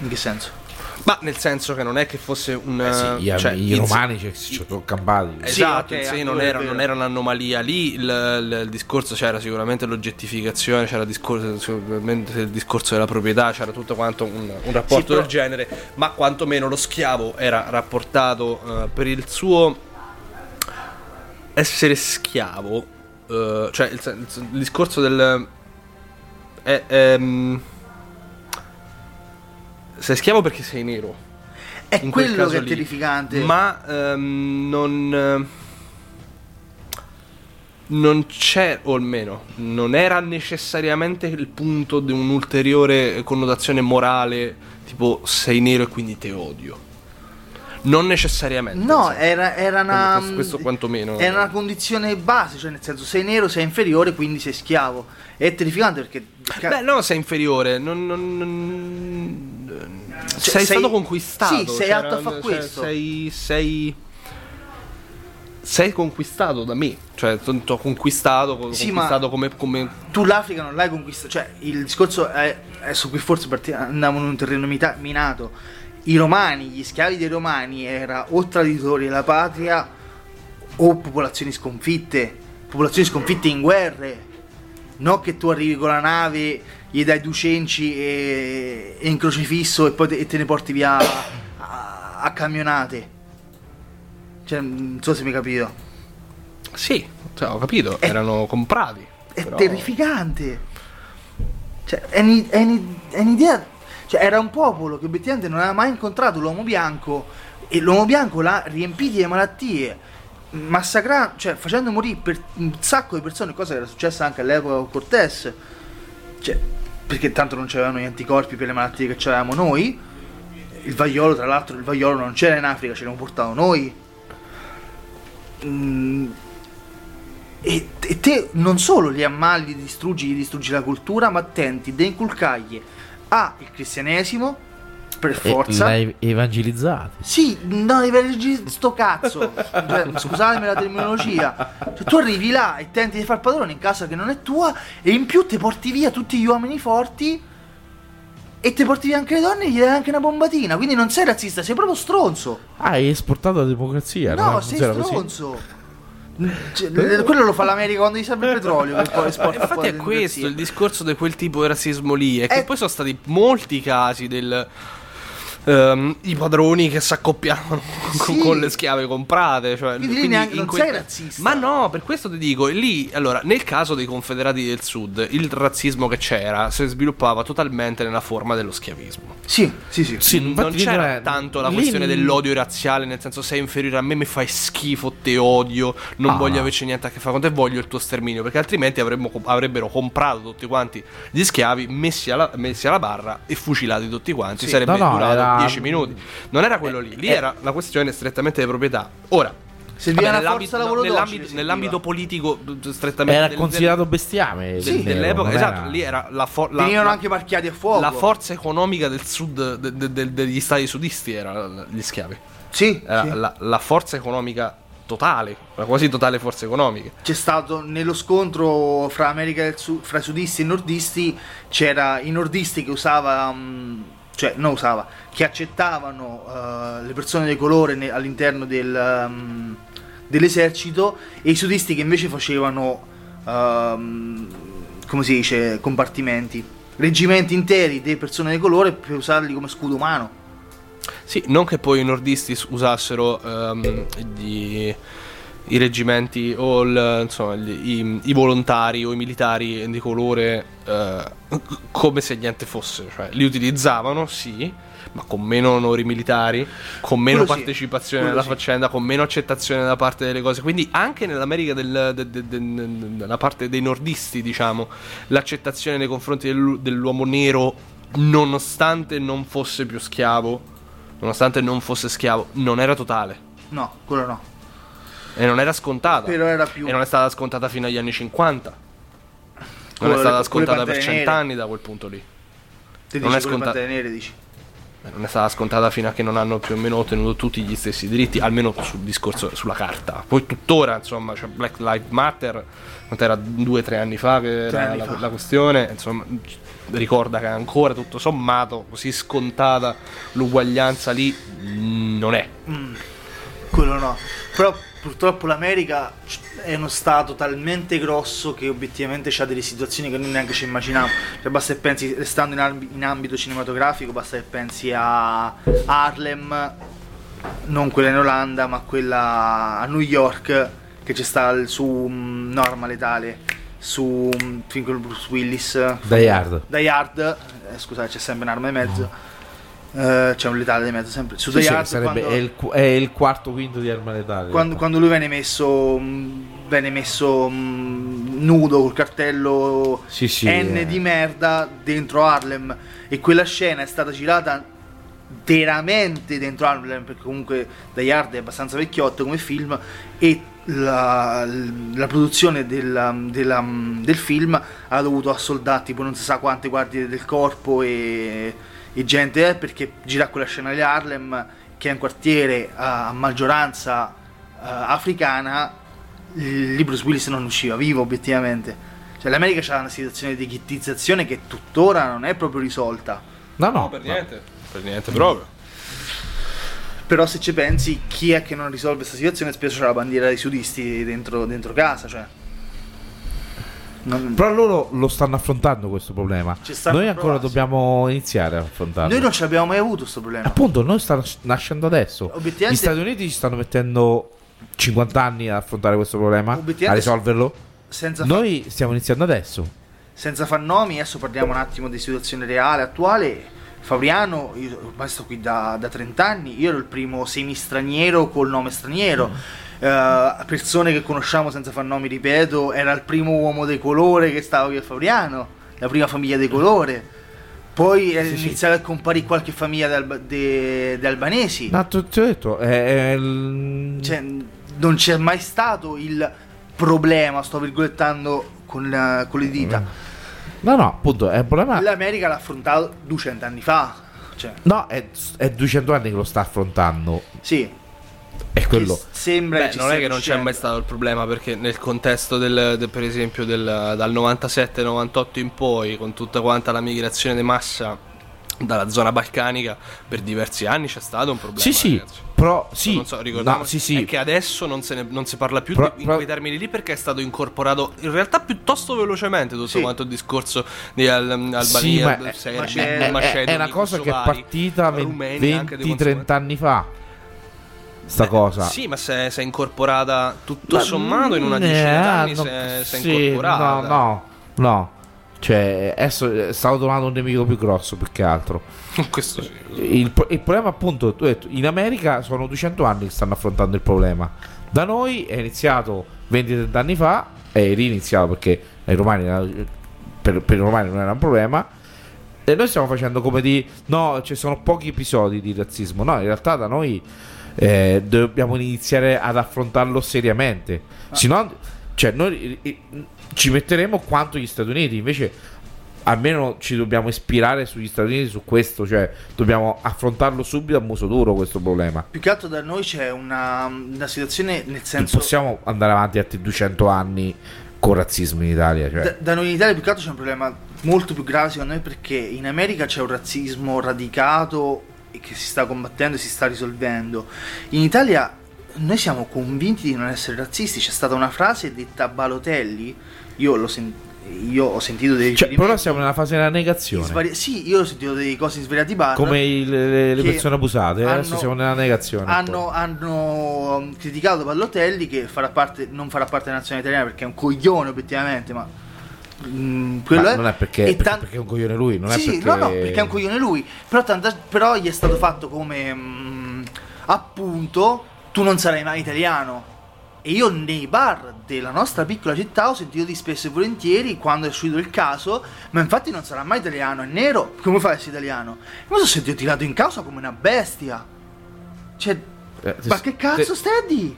C: In che senso?
E: Ma nel senso che non è che fosse un.
D: Eh sì, gli,
E: cioè,
D: i
E: in-
D: romani ci ci sono campati.
E: Esatto,
C: Sì,
E: sé
C: anche
E: non,
C: è
E: era, non era un'anomalia lì, il, il- il discorso c'era sicuramente l'oggettificazione, c'era il discorso, sicuramente il discorso della proprietà, c'era tutto quanto un, un rapporto
C: Sì, però-
E: del genere, ma quantomeno lo schiavo era rapportato eh, per il suo essere schiavo, eh, cioè il, discorso del... È, ehm, sei schiavo perché sei nero.
C: È
E: in quel
C: quello
E: caso
C: che è
E: lì.
C: terrificante.
E: Ma ehm, non. eh, Non c'è, o almeno, non era necessariamente il punto di un'ulteriore connotazione morale, tipo sei nero e quindi te odio. Non necessariamente.
C: No, era, era una.
E: Questo- questo quantomeno.
C: Era una condizione base, cioè nel senso sei nero, sei inferiore, quindi sei schiavo. È terrificante perché.
E: Beh, no, sei inferiore. Non, non- non-
C: Cioè,
E: sei,
C: sei-
E: stato conquistato.
C: sì, sei
E: c'era-
C: atto a fa
E: cioè,
C: questo.
E: sei, sei. Sei conquistato da me. Cioè, ti ho conquistato, co-
C: Sì,
E: conquistato come, come
C: tu l'Africa non l'hai conquistata. Cioè, il discorso è, su cui forse andavamo in un terreno mita- minato. I romani, gli schiavi dei romani, era o traditori della patria o popolazioni sconfitte. Popolazioni sconfitte in guerre. Non che tu arrivi con la nave, gli dai due cenci e, e in crocifisso e poi te, e te ne porti via a, a camionate. Cioè, non so se mi hai capito.
E: Sì, cioè, ho capito,
C: È-
E: erano comprati.
C: È
E: però-
C: terrificante. Cioè, è, ni- è ni- è un'idea. Cioè, era un popolo che obiettivamente non aveva mai incontrato l'uomo bianco. E l'uomo bianco l'ha riempito di malattie. Massacrando, cioè facendo morire per un sacco di persone, cosa che era successa anche all'epoca con Cortés. Cioè, perché tanto non c'erano gli anticorpi per le malattie che avevamo noi. Il vaiolo, tra l'altro, il vaiolo non c'era in Africa, ce l'abbiamo portato noi. Mm, e, e te non solo li ammali, li distruggi, distruggi la cultura, ma tenti di inculcargli A il cristianesimo per
D: E
C: forza.
D: l'hai evangelizzati.
C: Sì, no, devi sto cazzo. Cioè, scusatemi la terminologia. Cioè, tu arrivi là e tenti di far padrone in casa che non è tua e in più ti porti via tutti gli uomini forti e ti porti via anche le donne e gli dai anche una bombatina. Quindi non sei razzista, sei proprio stronzo.
D: Ah, hai esportato la democrazia.
C: No,
D: non
C: sei
D: funziona così?
C: stronzo. Cioè, quello lo fa l'America quando gli serve il petrolio. Un po'
E: Infatti è questo il discorso di quel tipo di razzismo lì. È che
C: Eh.
E: poi sono stati molti casi del. Ehm, I padroni che si accoppiavano con,
C: Sì.
E: con le schiave comprate. Cioè,
C: Quindi lì neanche- non
E: quel-
C: sei razzista.
E: Ma no, per questo ti dico, lì, allora, nel caso dei confederati del sud, il razzismo che c'era si sviluppava totalmente nella forma dello schiavismo.
C: Sì, sì, sì.
D: Sì,
E: non
D: infatti
E: c'era
D: è-
E: tanto la
D: lì-
E: questione dell'odio razziale, nel senso sei inferiore a me, mi fai schifo, te odio, non
D: Ah.
E: voglio averci niente a che fare con te, voglio il tuo sterminio, perché altrimenti avremmo- avrebbero comprato tutti quanti gli schiavi, messi alla, messi alla barra e fucilati tutti quanti,
C: Sì.
E: sarebbe
D: No, no,
E: durato
D: era-
E: 10 minuti. Non era quello lì, lì
C: eh.
E: era la questione strettamente di proprietà. Ora,
C: Serviva
E: vabbè, nell'ambito,
C: forza lavoro docile,
E: nell'ambito,
C: serviva.
E: nell'ambito politico strettamente
D: Era
E: del-
D: considerato bestiame.
E: del-
D: nero,
E: dell'epoca, esatto,
D: era-
E: lì era la, for- la,
C: Venivano anche marchiati a fuoco.
E: la forza economica del sud de- de- de- degli stati sudisti era gli schiavi.
C: Sì,
E: Era
C: sì.
E: la, la forza economica totale, la quasi totale forza economica.
C: C'è stato nello scontro fra America del Sud, fra sudisti e nordisti, c'era i nordisti che usavano, cioè non usava, che accettavano eh, le persone di colore ne- all'interno del, ehm, dell'esercito e i sudisti che invece facevano, ehm, come si dice, compartimenti, reggimenti interi di persone di colore per usarli come scudo umano.
E: Sì, non che poi i nordisti usassero ehm, gli- i reggimenti o il- insomma, gli- i, i volontari o i militari di colore eh, come se niente fosse, cioè li utilizzavano, sì, ma con meno onori militari, con meno
C: Quello sì,
E: partecipazione
C: quello
E: alla
C: sì.
E: faccenda, con meno accettazione da parte delle cose. Quindi anche nell'America del, de- de- de- della parte dei nordisti, diciamo, l'accettazione nei confronti dell'u- dell'uomo nero, nonostante non fosse più schiavo, nonostante non fosse schiavo, non era totale.
C: No, quello no.
E: E non era scontata.
C: Però era più...
E: E non è stata scontata fino agli anni 50. Non
C: Quello
E: è stata scontata per cent'anni da quel punto lì.
C: Te
E: non
C: dici
E: è
C: nere, dici.
E: Eh, Non è stata scontata fino a che non hanno più o meno ottenuto tutti gli stessi diritti, almeno sul discorso sulla carta. Poi tuttora, insomma, c'è Black Lives Matter, quant'era due o tre anni fa che
C: Tre
E: era la,
C: fa.
E: la questione, insomma, ricorda che ancora tutto sommato, così scontata l'uguaglianza lì mm, non è.
C: Quello no. Però purtroppo l'America è uno stato talmente grosso che obiettivamente ha delle situazioni che noi neanche ci immaginiamo. Cioè basta che pensi, restando in, ambi- in ambito cinematografico, basta che pensi a Harlem, non quella in Olanda, ma quella a New York, che c'è sta il- su mm, no, Arma Letale, su mm, film con Bruce Willis.
D: Die Hard.
C: Die Hard, eh, scusate c'è sempre un'arma di mezzo. Eh, c'è un letale di mezzo sempre. Su
D: Sì, sì, sarebbe, è, il, è il quarto quinto di arma letale.
C: quando, quando lui viene messo mh, viene messo mh, nudo col cartello
D: Sì, sì,
C: N
D: eh.
C: di merda dentro Harlem e quella scena è stata girata veramente dentro Harlem perché comunque Die Hard è abbastanza vecchiotto come film e la, la produzione della- della- del film ha dovuto assoldare tipo non si sa quante guardie del corpo e, e gente eh, perché girare quella scena di Harlem che è un quartiere a a maggioranza eh, africana lì Bruce Willis non usciva vivo obiettivamente cioè l'America c'ha una situazione di ghettizzazione che tuttora non è proprio risolta
D: No, no,
E: No, per
D: no.
E: niente. Per niente proprio.
C: però se ci pensi chi è che non risolve questa situazione spesso c'è la bandiera dei sudisti dentro, dentro casa cioè Non-
D: Però loro lo stanno affrontando questo problema. Noi ancora
C: provando.
D: dobbiamo iniziare a affrontarlo.
C: noi non ce l'abbiamo mai avuto questo problema
D: Appunto, noi sta nascendo adesso.
C: Obiettivamente-
D: Gli Stati Uniti ci stanno mettendo 50 anni ad affrontare questo problema, a risolverlo.
C: senza, fa-
D: Noi stiamo iniziando adesso.
C: senza far nomi adesso parliamo un attimo di situazione reale attuale Fabriano, io ormai sto qui da, da 30 anni, io ero il primo semi-straniero col nome straniero. Eh, persone che conosciamo senza far nomi, ripeto, era il primo uomo di colore che stava qui a Fabriano, la prima famiglia di colore. Poi è iniziata a comparire qualche famiglia di alba- de- albanesi.
D: No, ti ti ho detto, è, è il-
C: Cioè, non c'è mai stato il problema, sto virgolettando con, la- con le dita.
D: No, no, appunto, è un problema.
C: L'America l'ha affrontato 200 anni fa. Cioè,
D: No, è, è 200 anni che lo sta affrontando.
C: sì,
D: È quello.
C: che sembra
E: Beh,
C: che
E: non è che non c'è mai stato il problema perché nel contesto del, del- per esempio del, dal 97-98 in poi con tutta quanta la migrazione di massa dalla zona balcanica per diversi anni c'è stato un problema
D: Sì, sì,
E: ragazzi.
D: però sì.
E: non so, ricordiamo
D: no, sì, sì.
E: è che adesso non, se ne, non si parla più
D: Pro-
E: di- in
D: pro-
E: quei termini lì perché è stato incorporato in realtà piuttosto velocemente tutto
C: Sì.
E: quanto il discorso di Al- Albania,
D: Sì, ma è-
E: Serbia,
C: ma c'è-
D: è, è-
E: Macedoni,
D: è una cosa che è partita
E: Rumeni anche di
D: 20-30 anni fa. Sta cosa.
E: Sì, ma se è incorporata tutto
D: Ma-
E: sommato in una
D: eh,
E: decina d'anni
D: no,
E: si è,
D: sì,
E: incorporata.
D: No, no, no. Cioè, adesso eh, stavo trovando un nemico più grosso più che altro.
E: Questo sì.
D: Il, il problema, appunto, tu hai detto, in America sono 200 anni che stanno affrontando il problema. Da noi è iniziato 20-30 anni fa, è riniziato perché ai romani era- per, per i romani non era un problema. E noi stiamo facendo come di no, ci sono pochi episodi di razzismo. No, in realtà da noi eh, dobbiamo iniziare ad affrontarlo seriamente. Se no, cioè, noi eh, ci metteremo quanto gli Stati Uniti. Invece, almeno ci dobbiamo ispirare sugli Stati Uniti su questo. Cioè, dobbiamo affrontarlo subito a muso duro questo problema.
C: Più che altro da noi c'è una, una situazione nel
D: Non
C: senso...
D: possiamo andare avanti altri 200 anni con razzismo in Italia. Cioè.
C: Da, da noi in Italia più che altro c'è un problema molto più grave secondo me perché in America c'è un razzismo radicato che si sta combattendo e si sta risolvendo. In Italia noi siamo convinti di non essere razzisti. C'è stata una frase detta a Balotelli, io, l'ho sen- io ho sentito dei
D: Cioè, però siamo nella fase della negazione.
C: svari- Sì, io ho sentito dei cose in svariati bar.
D: Come il- le, le persone abusate. Adesso
C: hanno-
D: siamo nella negazione.
C: hanno, hanno um, criticato Pallotelli che farà parte, non farà parte della nazionale italiana perché è un coglione obiettivamente, ma mm, quello è.
D: non è perché, perché,
C: tan-
D: perché è un coglione lui, non
C: sì,
D: è perché...
C: no, no, perché è un coglione lui. Però, tanta- però gli è stato fatto come mm, appunto tu non sarai mai italiano. E io nei bar della nostra piccola città ho sentito di spesso e volentieri quando è uscito il caso, ma infatti non sarà mai italiano, è nero, come fa a essere italiano? Mi sono sentito tirato in causa come una bestia. Cioè,
D: Eh, te-
C: ma che cazzo
D: te-
C: stai a dire?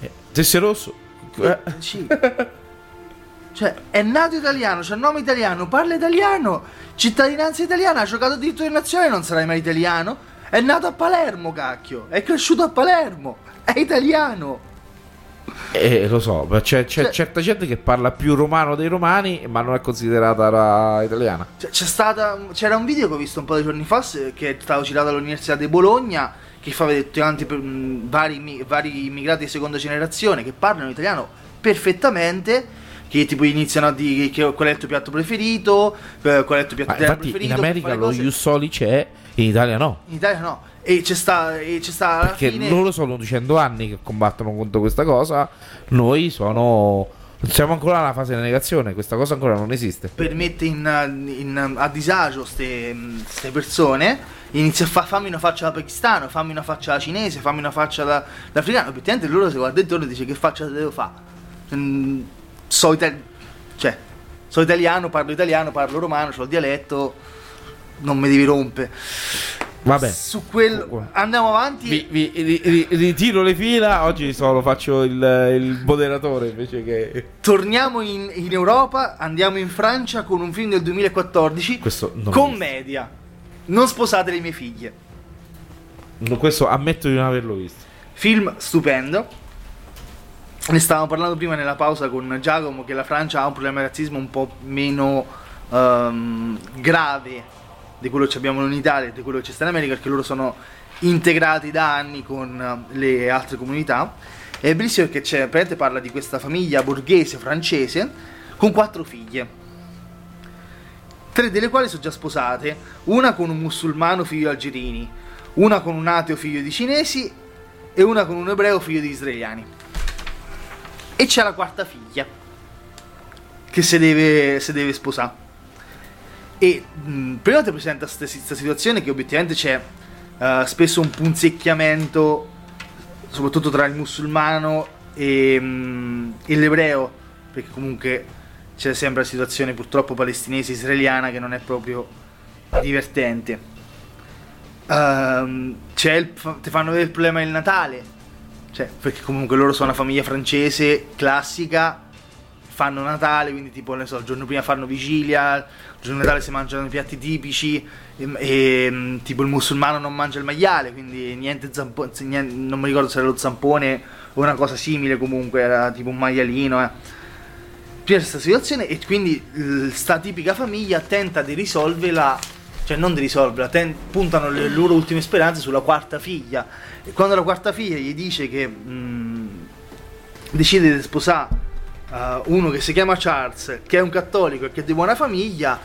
D: eh, Tesse rosso. Eh,
C: Sì. Cioè, è nato italiano, c'ha nome italiano, parla italiano, cittadinanza italiana, ha giocato diritto di nazionale, non sarai mai italiano. È nato a Palermo, cacchio. È cresciuto a Palermo. È italiano.
D: eh, lo so, c'è, c'è
C: Cioè-
D: certa gente che parla più romano dei romani, ma non è considerata ra- italiana.
C: Cioè, c'è stata, c'era un video che ho visto un po' di giorni fa che è stato girato all'Università di Bologna che fa vedere tutti quanti vari, vari immigrati di seconda generazione che parlano italiano perfettamente che tipo iniziano a dire che qual è il tuo piatto preferito, eh, qual è il tuo piatto
D: infatti in
C: preferito,
D: America
C: fare
D: lo
C: cose.
D: Ius Soli c'è, in Italia no.
C: In Italia no. E c'è sta, e c'è sta
D: Perché
C: fine...
D: loro sono 200 anni che combattono contro questa cosa, noi sono... Siamo ancora nella fase di negazione, questa cosa ancora non esiste.
C: per mettere in, in- a disagio queste persone inizia a fare fammi una faccia da pakistano, fammi una faccia da cinese, fammi una faccia da, da africano. Effettivamente loro se guarda intorno dice che faccia devo fare. So, itali- cioè, so italiano, parlo italiano, parlo romano, ho il dialetto, non mi devi rompere.
D: Vabbè.
C: Su quello andiamo avanti.
D: Vi, vi- ri- ri- ritiro le fila, oggi solo faccio il, il moderatore invece che...
C: Torniamo in, in Europa, andiamo in Francia con un film del 2014.
D: Questo non
C: commedia. Non sposate le mie figlie.
D: No, Questo ammetto di non averlo visto.
C: Film stupendo. Ne stavamo parlando prima nella pausa con Giacomo che la Francia ha un problema di razzismo un po' meno ehm, grave di quello che abbiamo in Italia e di quello che c'è in America perché loro sono integrati da anni con eh, le altre comunità. E è bellissimo perché c'è, praticamente parla di questa famiglia borghese francese con quattro figlie. Tre delle quali sono già sposate, una con un musulmano figlio algerini, una con un ateo figlio di cinesi e una con un ebreo figlio di israeliani. E c'è la quarta figlia che si deve, deve sposare. E mh, prima ti presenta questa situazione che obiettivamente c'è eh, spesso un punzecchiamento, soprattutto tra il musulmano e, mh, e l'ebreo, perché comunque c'è sempre la situazione purtroppo palestinese israeliana che non è proprio divertente. Ehm, c'è il, ti fanno vedere il problema del Natale, cioè, perché comunque loro sono una famiglia francese classica, fanno Natale, quindi tipo, ne so, il giorno prima fanno vigilia, il giorno di Natale si mangiano i piatti tipici, e, e, tipo il musulmano non mangia il maiale, quindi niente zampone, non mi ricordo se era lo zampone o una cosa simile comunque, era tipo un maialino, eh. C'è questa situazione e quindi sta tipica famiglia tenta di risolverla, cioè non di risolverla, ten- puntano le loro ultime speranze sulla quarta figlia. Quando la quarta figlia gli dice che mh, decide di sposare uh, uno che si chiama Charles, che è un cattolico e che è di buona famiglia,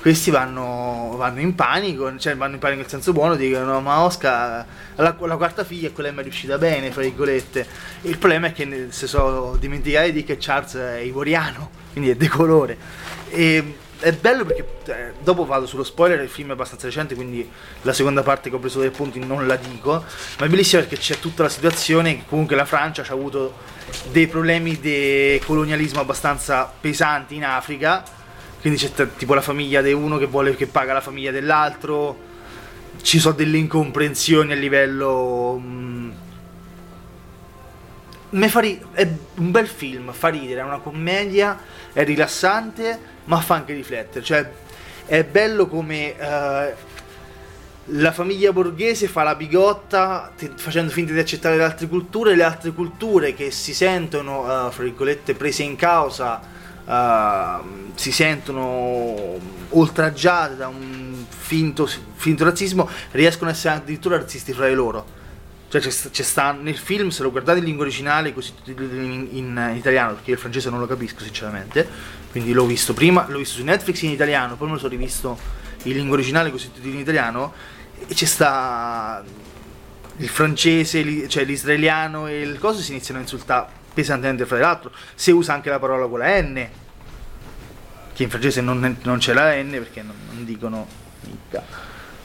C: questi vanno, vanno in panico, cioè vanno in panico nel senso buono, dicono ma Oscar, la, la quarta figlia è quella che è riuscita bene, fra virgolette. Il problema è che si sono dimenticati di che Charles è ivoriano, quindi è decolore. E è bello perché eh, dopo vado sullo spoiler, il film è abbastanza recente, quindi la seconda parte che ho preso dei punti non la dico, ma è bellissimo perché c'è tutta la situazione comunque la Francia ha avuto dei problemi di colonialismo abbastanza pesanti in Africa, quindi c'è t- tipo la famiglia di uno che vuole che paga la famiglia dell'altro, ci sono delle incomprensioni a livello... mm, me fa ri- è un bel film, fa ridere, è una commedia, è rilassante, ma fa anche riflettere. Cioè, è bello come eh, la famiglia borghese fa la bigotta te- facendo finta di accettare le altre culture, le altre culture che si sentono, eh, fra virgolette, prese in causa, eh, si sentono oltraggiate da un finto, finto razzismo, riescono a essere addirittura razzisti fra di loro. Cioè c'è, c'è sta nel film, se lo guardate in lingua originale, così in, in italiano, perché io il francese non lo capisco sinceramente, quindi l'ho visto prima, l'ho visto su Netflix in italiano, poi me lo sono rivisto in lingua originale così in italiano, e c'è sta il francese, li- cioè l'israeliano e il coso si iniziano a insultare pesantemente fra l'altro, si usa anche la parola con la N, che in francese non, non c'è la N perché non, non dicono mica.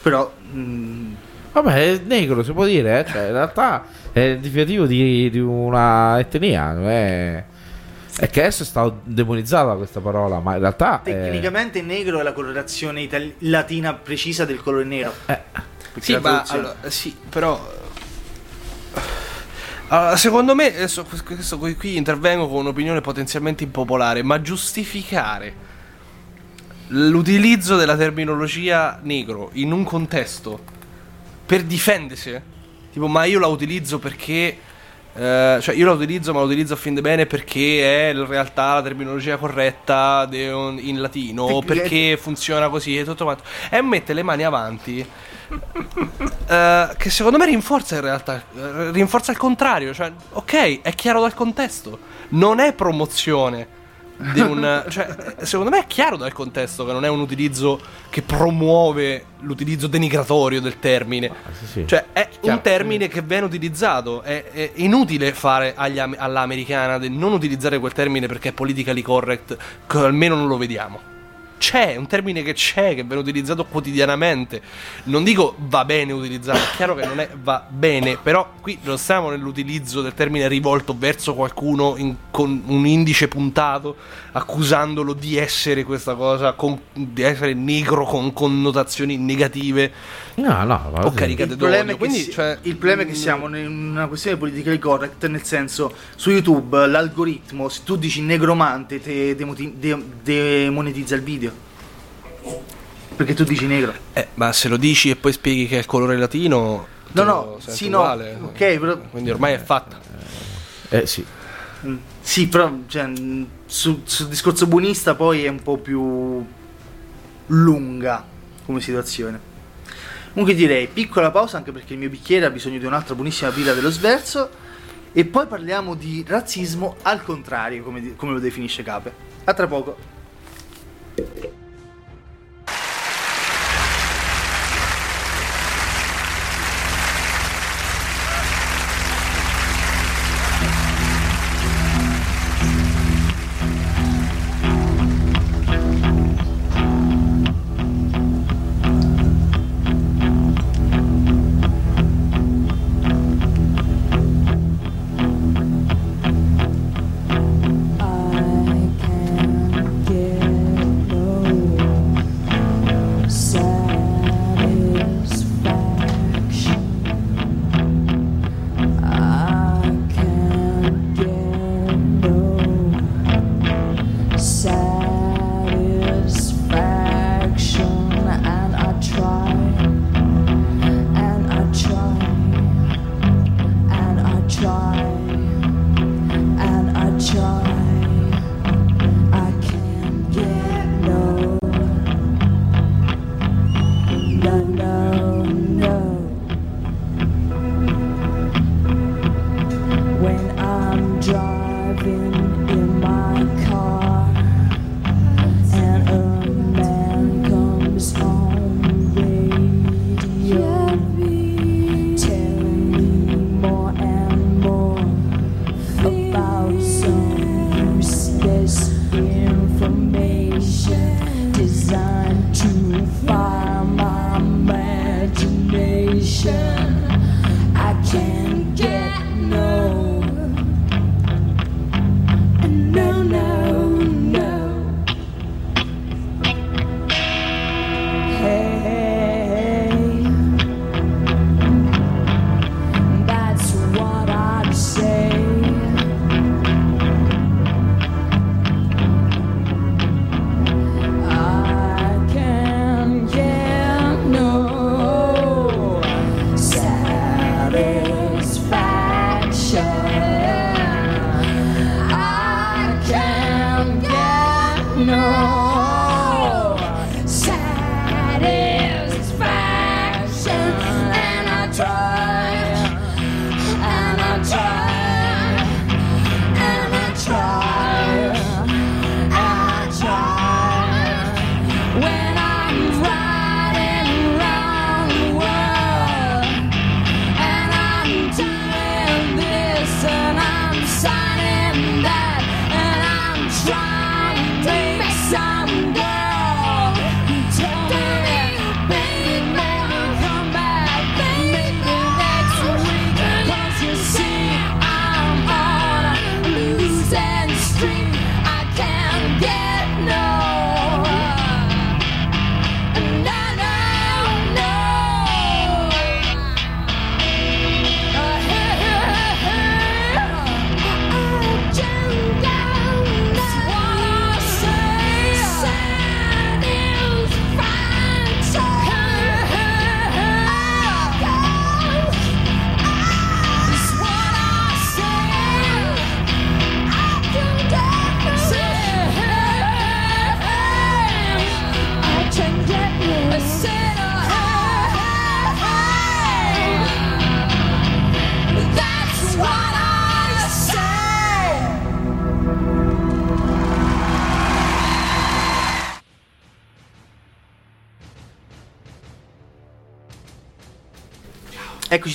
C: Però... mm,
D: Vabbè, è negro, si può dire, eh? cioè, in realtà è il indicativo di, di una etnia, è... È che adesso è stata demonizzata questa parola, ma in realtà... è-
C: Tecnicamente negro è la colorazione itali- latina precisa del colore nero.
D: Eh,
E: Sì, ma allora, sì, però. Allora, secondo me, adesso questo qui, qui intervengo con un'opinione potenzialmente impopolare, ma giustificare l'utilizzo della terminologia negro in un contesto per difendersi, tipo, ma io la utilizzo perché. eh, cioè, io la utilizzo, ma la utilizzo a fin de bene perché è in realtà la terminologia corretta de- in latino, perché funziona così e tutto quanto. E mette le mani avanti eh, che secondo me rinforza in realtà eh, rinforza il contrario cioè ok è chiaro dal contesto non è promozione di un... cioè, secondo me è chiaro dal contesto che non è un utilizzo che promuove l'utilizzo denigratorio del termine.
D: sì, sì.
E: Cioè, è
D: Chiaro.
E: un termine che viene utilizzato. È, è inutile fare agli am- all'americana di non utilizzare quel termine perché è politically correct, almeno non lo vediamo. C'è, è un termine che c'è, che viene utilizzato quotidianamente. Non dico va bene utilizzato, è chiaro che non è va bene, però qui non stiamo nell'utilizzo del termine rivolto verso qualcuno in- con un indice puntato, accusandolo di essere questa cosa, con- di essere negro con connotazioni negative
D: No, no, ma
E: o caricate
C: Il problema,
E: Quindi,
C: si-
E: cioè,
C: il problema è che siamo in una questione politically correct, nel senso, su YouTube l'algoritmo, se tu dici negromante, te demonetizza il video. Perché tu dici negro.
E: Eh, ma se lo dici e poi spieghi che è il colore latino.
C: No, no, sì, no,
E: uguale.
C: ok, però-
E: Quindi ormai è fatta.
D: Eh sì.
C: Mm, Sì, però cioè, mm, su- sul discorso buonista poi è un po' più lunga come situazione. Comunque direi piccola pausa anche perché il mio bicchiere ha bisogno di un'altra buonissima birra dello sverso e poi parliamo di razzismo al contrario, come, come lo definisce Cape. A tra poco.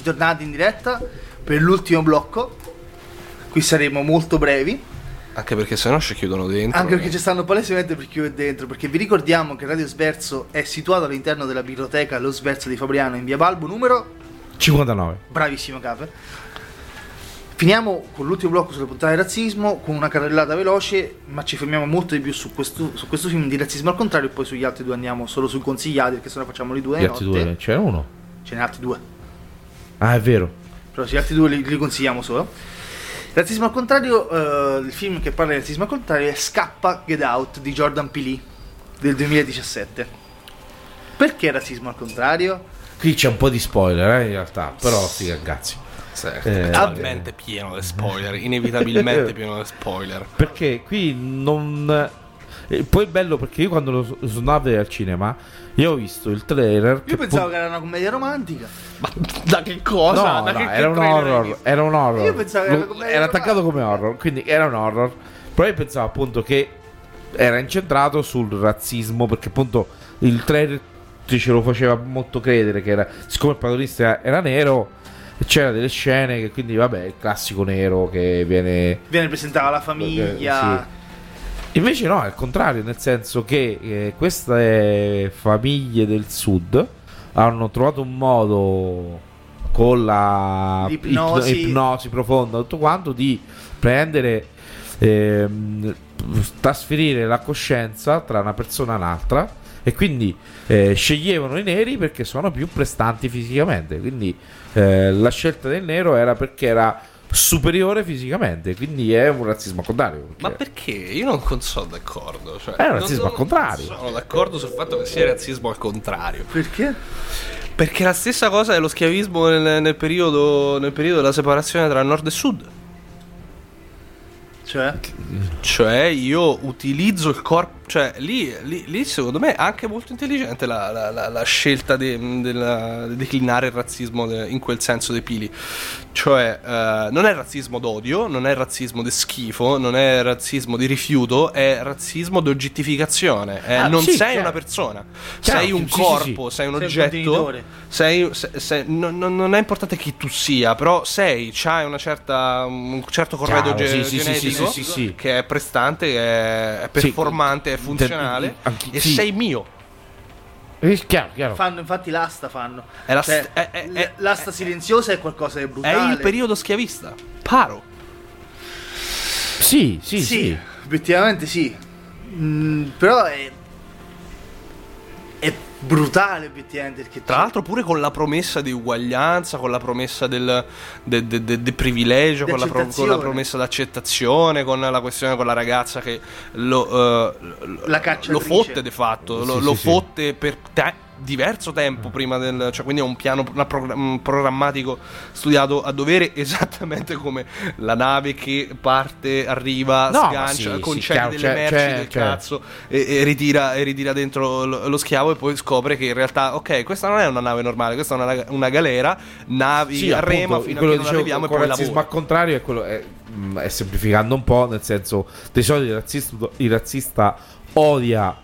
C: Tornati in diretta per l'ultimo blocco. Qui saremo molto brevi,
E: Anche perché sennò ci chiudono dentro.
C: anche perché ci stanno palesemente per chiudere dentro, perché vi ricordiamo che Radio Sverso è situato all'interno della biblioteca Lo Sverso di Fabriano in via Balbo numero
D: 59.
C: Bravissimo Cape. Finiamo con l'ultimo blocco sulle puntate del razzismo, con una carrellata veloce, ma ci fermiamo molto di più su questo, su questo film di razzismo al contrario e poi sugli altri due andiamo solo sui consigliati, perché sennò facciamo li due
D: Gli altri
C: notte.
D: due, c'era uno.
C: Ce n'è altri due,
D: Ah, è vero.
C: però gli altri due li, li consigliamo solo. Razzismo al contrario, eh, il film che parla di razzismo al contrario è Scappa Get Out di Jordan P. Lee del 2017. Perché razzismo al contrario?
D: Qui c'è un po' di spoiler, eh, in realtà. Però sti cagazzi.
E: Sì,
D: Eh,
E: è talmente pieno di spoiler, inevitabilmente pieno di spoiler.
D: Perché qui non. E poi è bello perché io quando lo so- sono andato a vedere al cinema, io ho visto il trailer.
C: Io pensavo che era una commedia romantica.
E: Ma da che cosa?
D: No,
E: da
D: no,
E: che, che
D: era un horror. Era un horror.
C: Io pensavo che era
D: Lo-
C: una commedia
D: era attaccato
C: romantica.
D: come horror. Quindi era un horror. Però io pensavo appunto che era incentrato sul razzismo. Perché appunto il trailer ce lo faceva molto credere che era. Siccome il protagonista era nero. C'era delle scene che quindi vabbè, il classico nero che viene
C: Viene presentata la famiglia.
D: Sì. Invece no, il contrario, nel senso che eh, queste famiglie del sud hanno trovato un modo con la
C: L'ipnosi.
D: ipno- ipnosi profonda, tutto quanto, di prendere, ehm, trasferire la coscienza tra una persona e un'altra e quindi eh, sceglievano i neri perché sono più prestanti fisicamente. Quindi eh, la scelta del nero era perché era superiore fisicamente, quindi è un razzismo al contrario.
E: Ma
D: perché-
E: perché? Io non sono d'accordo. Cioè,
D: È un
E: non
D: razzismo
E: sono-
D: al contrario.
E: Sono d'accordo sul fatto che sia razzismo al contrario.
C: Perché?
E: Perché la stessa cosa è lo schiavismo nel, nel periodo, nel periodo della separazione tra nord e sud.
C: Cioè?
E: Cioè, io utilizzo il corpo. Cioè, lì, lì- lì secondo me è anche molto intelligente la, la- la- la scelta de- di declinare il razzismo de- in quel senso dei pili. Cioè, eh, non è razzismo d'odio, non è razzismo di schifo, non è razzismo di rifiuto, è razzismo di oggettificazione. Eh,
D: Ah,
E: non
D: sì,
E: sei
D: chiaro.
E: una persona,
D: Chiaro,
E: sei un
D: sì,
E: corpo,
D: sì.
E: sei un
C: Sei
E: oggetto. sei, se- se- non, non- non è importante chi tu sia, però sei, c'hai una certa, un certo corredo
D: Chiaro,
E: ge- genetico che è prestante, che è, è performante, è funzionale
D: anche-
E: e
D: sì.
E: sei mio.
D: Eh, chiaro, chiaro.
C: Fanno, infatti l'asta fanno.
E: È la
C: Cioè,
E: st- è- è- è-
C: l'asta silenziosa è qualcosa di
E: È
C: brutale.
E: il periodo schiavista. Paro.
D: Sì, sì,
C: Sì,
D: sì.
C: effettivamente sì. Mm, però è. Brutale, effettivamente. Perché
E: Tra l'altro pure con la promessa di uguaglianza, con la promessa del, de- de- de- de privilegio, con la, pro- con la
C: accettazione.
E: promessa d'accettazione, con la questione con la ragazza che lo,
C: La
E: lo fotte di fatto, lo,
D: Sì,
E: lo
D: sì, sì.
E: fotte per te- diverso tempo prima del... cioè quindi è un piano un programmatico studiato a dovere esattamente come la nave che parte, arriva,
D: No,
E: sgancia,
D: sì,
E: concede
D: sì,
E: delle
D: c'è-
E: merci
D: c'è-
E: del
D: c'è.
E: cazzo e, e ritira, e ritira dentro lo, lo schiavo e poi scopre che in realtà, ok, questa non è una nave normale, questa è una, una galera, navi
D: Sì,
E: a rema
D: appunto,
E: fino a
D: quello
E: che non arriviamo e poi
D: razzismo
E: lavora.
D: al contrario è quello è, è semplificando un po' nel senso di solito il razzista, il razzista odia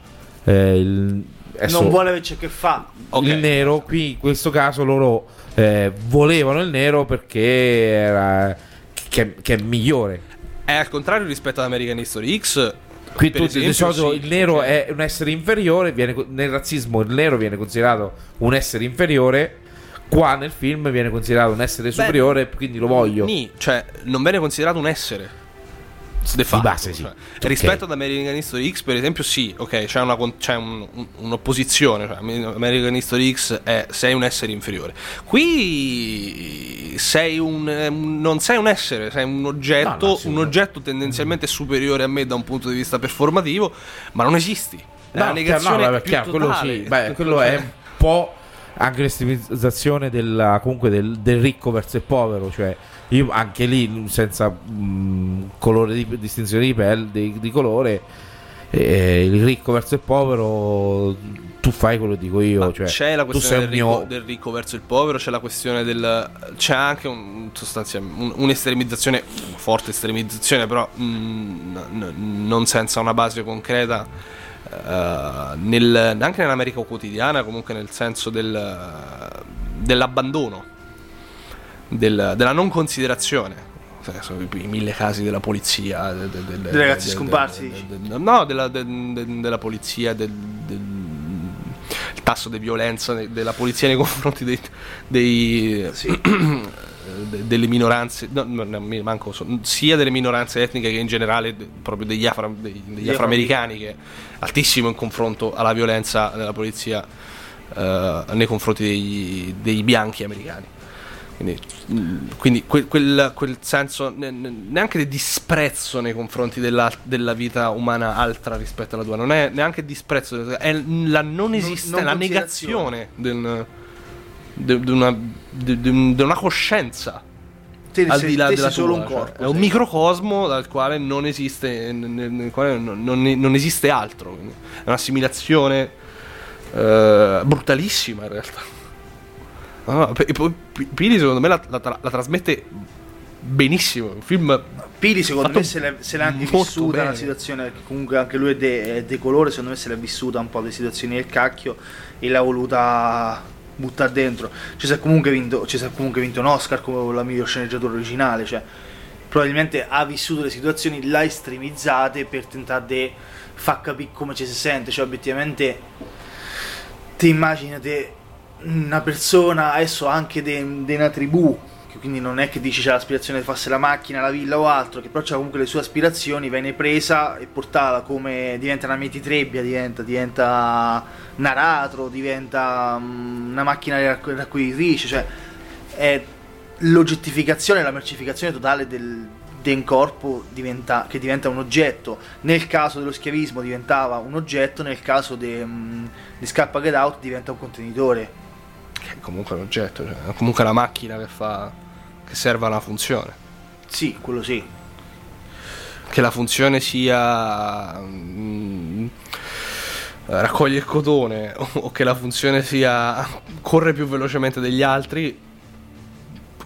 D: eh, il, adesso,
C: non vuole averci a che fa.
E: Ok.
D: il nero qui in questo caso loro eh, volevano il nero perché era che, che è migliore
E: È al contrario rispetto ad American History X.
D: qui tu, di
E: esempio,
D: solito
E: sì,
D: il nero
E: ok.
D: è un essere inferiore viene nel razzismo il nero viene considerato un essere inferiore qua nel film viene considerato un essere superiore quindi lo voglio
E: Ni, cioè, non viene considerato un essere. De fatto,
D: base, sì.
E: cioè.
D: Ok.
E: Rispetto ad American History X, per esempio, sì, ok, c'è, una, c'è un- un- un'opposizione. Cioè, American History X è sei un essere inferiore. Qui sei un, eh, un- non sei un essere, sei un oggetto,
D: No, no,
E: un oggetto tendenzialmente superiore a me da un punto di vista performativo, ma non esisti. È
D: No,
E: una
D: chiaro,
E: negazione
D: no, chiaro, quello sì. Beh, quello è un po' anche comunque del, del ricco verso il povero, cioè io anche lì senza mh, colore di, distinzione di pelle, di, di colore, eh, il ricco verso il povero, tu fai quello che dico io, cioè
E: c'è la questione del ricco,
D: mio
E: del ricco verso il povero, c'è la questione del. c'è anche un, sostanzialmente un- un'estremizzazione, una forte estremizzazione, però mm, n- non senza una base concreta. eh, nel- anche nell'America quotidiana, comunque nel senso del, dell'abbandono. Del- della non considerazione. Sono i, mille casi della polizia, de- de- de-
C: Dei ragazzi
E: de- de-
C: scomparsi,
E: de- de- de- no, della, de- de- della polizia, del, il tasso di violenza de- della polizia nei confronti dei, dei- de- delle minoranze, no, manco, sia delle minoranze etniche che in generale proprio degli, afro- dei- degli afroamericani, che è altissimo in confronto alla violenza della polizia eh, nei confronti dei, dei bianchi americani. Quindi, mm, quindi quel, quel- quel senso ne- ne- neanche di disprezzo nei confronti della, della vita umana altra rispetto alla tua, non è neanche disprezzo, è la non esistenza, la negazione di una, una coscienza
C: Te,
E: al di là della
C: sei solo
E: tua,
C: un
E: cioè,
C: corpo.
E: è un microcosmo dal quale non esiste nel, nel quale non, non- non esiste altro quindi. È un'assimilazione eh, brutalissima in realtà P- Pili secondo me la, la la trasmette benissimo un film
C: Pili secondo me se l'è, se l'è anche vissuta
E: bene.
C: una situazione comunque anche lui è, de, è decolore secondo me se l'è vissuta un po' le situazioni del cacchio e l'ha voluta buttare dentro ci si è comunque vinto, ci si è comunque vinto un Oscar come la miglior sceneggiatura originale cioè probabilmente ha vissuto le situazioni l'ha estremizzate per tentare di far capire come ci si sente cioè obiettivamente ti immaginate una persona adesso anche di una tribù quindi non è che dici c'è l'aspirazione di farsi la macchina, la villa o altro che però c'ha comunque le sue aspirazioni viene presa e portata come diventa una mititrebbia diventa, diventa un aratro diventa mm, una macchina racco- raccoglitrice cioè è l'oggettificazione la mercificazione totale del, del corpo diventa, che diventa un oggetto. Nel caso dello schiavismo diventava un oggetto nel caso mm, di Scappa Get Out diventa un contenitore
E: che è comunque un oggetto cioè, è comunque una macchina che fa che serve a una funzione.
C: Sì quello sì.
E: Che la funzione sia mm, raccoglie il cotone o, o che la funzione sia corre più velocemente degli altri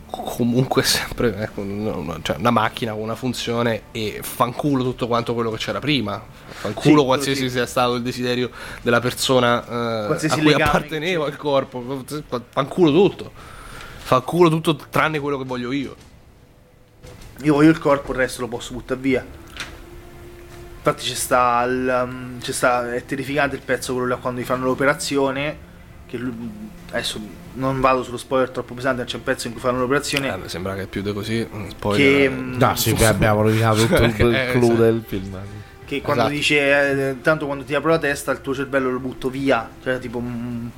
E: comunque sempre ecco, no, no, cioè una macchina con una funzione e fanculo tutto quanto quello che c'era prima. Fanculo
C: Sì,
E: qualsiasi
C: sì.
E: sia stato il desiderio della persona eh, a cui apparteneva il corpo. Fanculo tutto. Fanculo tutto tranne quello che voglio io.
C: Io voglio il corpo il resto lo posso buttare via. Infatti c'è sta, il, um, c'è sta è terrificante il pezzo quello là quando gli fanno l'operazione che lui- adesso non vado sullo spoiler troppo pesante c'è un pezzo in cui fanno l'operazione
E: Eh, mi sembra che più di così un spoiler
C: che,
E: eh,
C: mm,
D: No, sì, abbiamo rovinato tutto il, il
E: Eh,
D: clou del film.
C: che quando
E: Esatto.
C: dice eh, tanto quando ti apro la testa il tuo cervello lo butto via c'era tipo un,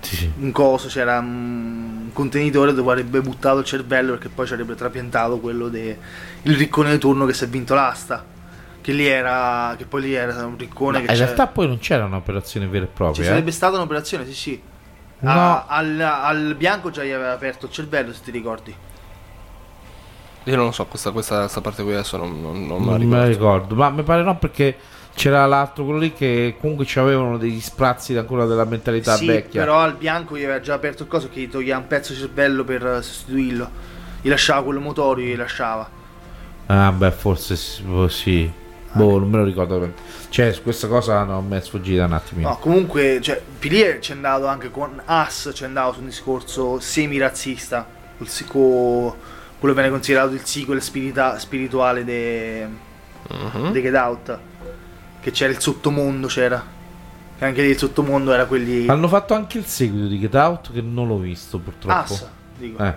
D: Sì, sì.
C: un coso c'era un contenitore dove avrebbe buttato il cervello perché poi ci avrebbe trapiantato quello del riccone di turno che si è vinto l'asta che lì era che poi lì era un riccone
D: Ma
C: che
D: in realtà poi non c'era un'operazione vera e
C: ci
D: propria.
C: sarebbe
D: eh.
C: stata un'operazione sì sì
D: No.
C: A- al, al bianco già gli aveva aperto il cervello se ti ricordi
E: Io non lo so, questa, questa, questa parte qui adesso non, non, non
D: Non me la
E: ricordo.
D: ma mi pare no perché c'era l'altro quello lì che comunque avevano degli sprazzi ancora della mentalità
C: sì
D: vecchia.
C: però al bianco gli aveva già aperto il coso che gli toglieva un pezzo di cervello per sostituirlo gli lasciava quello motorio gli lasciava
D: Ah, beh, forse sì. Boh, non me lo ricordo. Cioè, questa cosa no, mi è sfuggita un attimino.
C: No, comunque, cioè, Pilier ci è andato anche con As, ci è andato su un discorso semi-razzista, quello che viene considerato il sequel spirita- spirituale di
E: Mhm.
C: Get Out, che c'era il sottomondo, c'era. Che anche lì il sottomondo era quelli...
D: Hanno fatto anche il seguito di Get Out che non l'ho visto purtroppo.
C: As, dico.
D: Eh.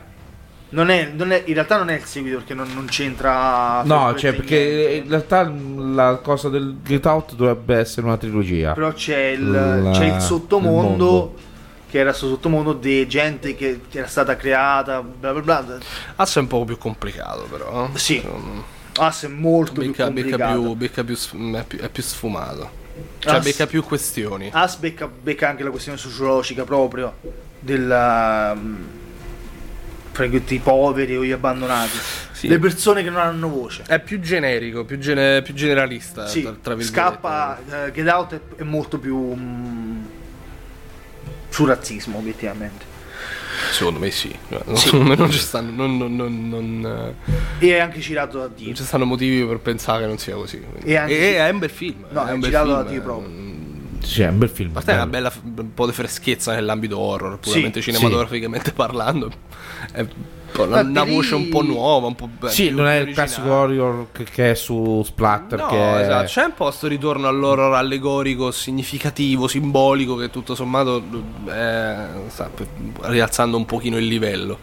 C: Non è, non è- in realtà non è il seguito perché non, non c'entra...
D: No, cioè perché
C: niente.
D: in realtà la cosa del Get Out dovrebbe essere una trilogia.
C: Però c'è il,
D: La-
C: c'è il
D: il
C: sottomondo
D: mondo.
C: che era sto sottomondo di gente che, era stata creata, bla bla bla.
E: Asso è un po' più complicato però. eh.
C: Sì.
E: Secondo me.
C: As è molto
E: Becca,
C: più
E: becca
C: complicato.
E: più, becca più è, più, è più sfumato. Cioè,
C: As-
E: becca più questioni.
C: As becca, becca anche la questione sociologica proprio della mm, i poveri o gli abbandonati.
E: Sì.
C: Le persone che non hanno voce.
E: È più generico, più, gene- più generalista.
C: Sì,
E: tra, tra
C: scappa eh, Get Out è, è molto più mm, sul razzismo obiettivamente.
E: Secondo me sì.
C: Sì.
E: Secondo me non ci stanno. Non, non, non, non, eh,
C: E è anche girato da Dio.
E: non ci stanno motivi per pensare che non sia così.
C: E anche-
E: E è un bel film.
C: No,
E: è
C: è
E: un bel
C: girato
E: film.
C: da Dio
E: eh,
C: proprio.
D: Sì, è un bel film.
E: A parte è una bella, un po' di freschezza nell'ambito horror, puramente
C: Sì,
E: cinematograficamente parlando. È- una, una voce un po' nuova, un po' beh,
D: sì, non è il classico horror che, che è su Splatter.
E: No,
D: che è-
E: esatto, c'è un po' sto ritorno all'horror allegorico, significativo, simbolico che tutto sommato eh, sta rialzando un pochino il livello.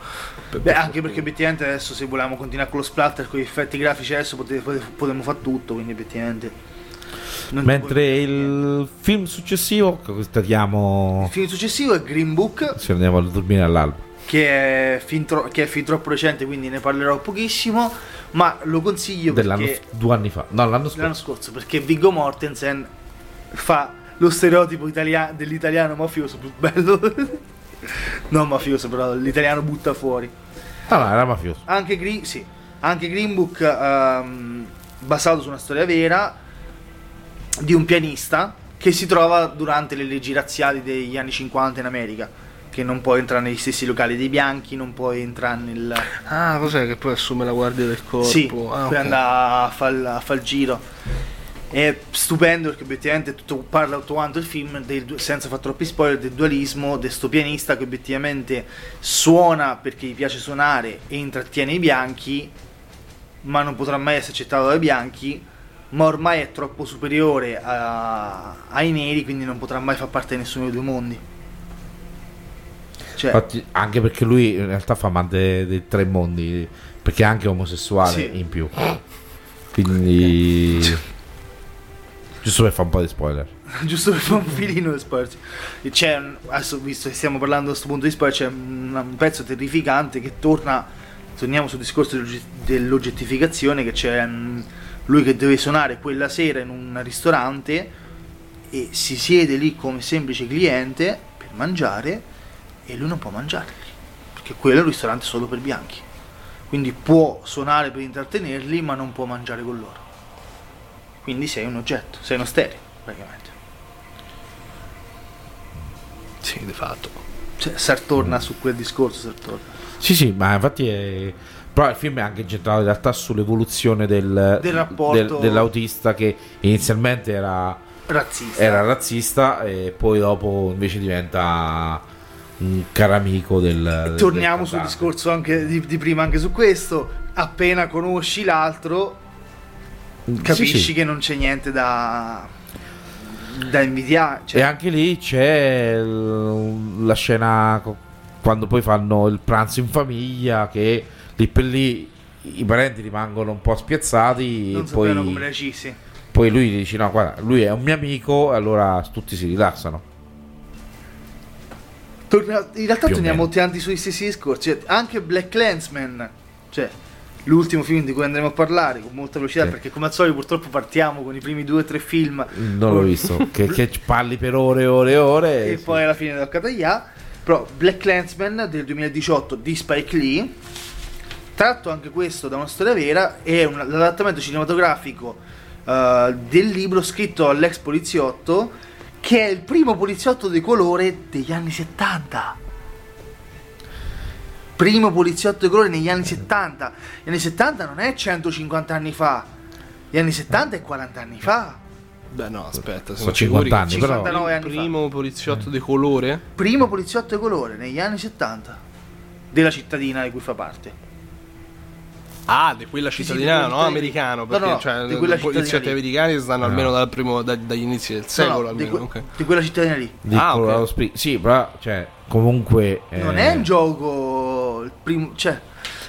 C: Beh, anche perché effettivamente adesso se volevamo continuare con lo splatter, con gli effetti grafici adesso potremmo fare tutto, quindi effettivamente... non-
D: Mentre il film successivo, che constatiamo
C: Il film successivo è Green Book,
D: se andiamo a dormire all'alba.
C: che è, fin tro- che è fin troppo recente, quindi ne parlerò pochissimo, ma lo consiglio
D: Dell'anno
C: perché...
D: s- due anni fa. No, l'anno scorso.
C: l'anno scorso, perché Viggo Mortensen fa lo stereotipo italia- dell'italiano mafioso più bello. non mafioso, però l'italiano butta fuori.
D: Ah, no, era mafioso.
C: Anche, Green, sì, anche Green Book, ehm, basato su una storia vera di un pianista che si trova durante le leggi razziali degli anni 50 in America. Che non può entrare negli stessi locali dei bianchi, non può entrare nel.
E: Ah, cos'è che poi assume la guardia del corpo?
C: Sì,
E: Ah,
C: poi
E: ok.
C: andare a fare fa il giro. È stupendo perché obiettivamente tutto, parla tutto quanto il film, del senza fare troppi spoiler, del dualismo di sto pianista che obiettivamente suona perché gli piace suonare e intrattiene i bianchi, ma non potrà mai essere accettato dai bianchi, ma ormai è troppo superiore a- ai neri, quindi non potrà mai far parte di nessuno dei due mondi. Cioè,
D: Infatti, anche perché lui in realtà fa amante dei tre mondi, perché è anche omosessuale
C: Sì.
D: in più. Quindi... Giusto per fare un po' di spoiler.
C: giusto per fare un filino di spoiler. C'è, adesso visto che stiamo parlando da questo punto di spoiler, c'è un, pezzo terrificante che torna, torniamo sul discorso dell'ogge- dell'oggettificazione, che c'è lui che deve suonare quella sera in un ristorante e si siede lì come semplice cliente per mangiare e lui non può mangiare, perché quello è un ristorante solo per bianchi. Quindi può suonare per intrattenerli, ma non può mangiare con loro. Quindi sei un oggetto, sei uno stereo, praticamente.
E: Sì, di fatto.
C: Cioè, Sar torna su quel discorso, Sar torna.
D: Sì, sì, ma infatti è... Però il film è anche incentrato in realtà sull'evoluzione del,
C: Del rapporto-
D: dell'autista che inizialmente era,
C: Razzista.
D: era razzista e poi dopo invece diventa un caro amico del... del-
C: Torniamo
D: del
C: sul discorso anche di, di prima anche su questo. Appena conosci l'altro, capisci
D: Sì, sì.
C: che non c'è niente da, da invidiare. Cioè,
D: E anche lì c'è la scena quando poi fanno il pranzo in famiglia che lì per lì i parenti rimangono un po' spiazzati
C: non
D: e poi,
C: come reagissi.
D: poi lui dice no guarda lui è un mio amico e allora tutti si rilassano
C: Torna- in realtà
D: Più
C: torniamo
D: meno.
C: tanti sugli stessi discorsi. Cioè, anche Black Clansman, cioè l'ultimo film di cui andremo a parlare con molta velocità,
D: Sì.
C: perché come al solito purtroppo partiamo con i primi due o tre film
D: non l'ho visto che, che parli per ore e ore e ore
C: e
D: sì.
C: poi alla fine del Kataya. Però Black Clansman del 2018 di Spike Lee, tratto anche questo da una storia vera, è un, l'adattamento cinematografico eh, del libro scritto all'ex poliziotto, che è il primo poliziotto di colore degli anni 70. Primo poliziotto di colore negli anni 70. Gli anni 70 non è 150 anni fa, gli anni 70 è 40 anni fa.
E: Beh, no, aspetta,
D: Sono
E: siamo
D: 50 anni,
E: sicuri che
D: però.
C: 59
E: il
C: anni fa.
E: primo poliziotto di colore?
C: primo poliziotto di colore negli anni 70 della cittadina di cui fa parte.
E: Ah, di quella cittadina,
C: di
E: no, americano,
C: no,
E: perché
C: no,
E: cioè,
C: di quella
E: i poliziotti americani stanno almeno dal primo, da- dagli inizi del secolo,
C: No, no, di,
E: almeno,
C: que-
E: ok.
C: di quella cittadina lì.
D: di
E: Ah, ok.
D: Colorado Springs. sì però cioè comunque
C: Non
D: eh,
C: è un gioco il primo, cioè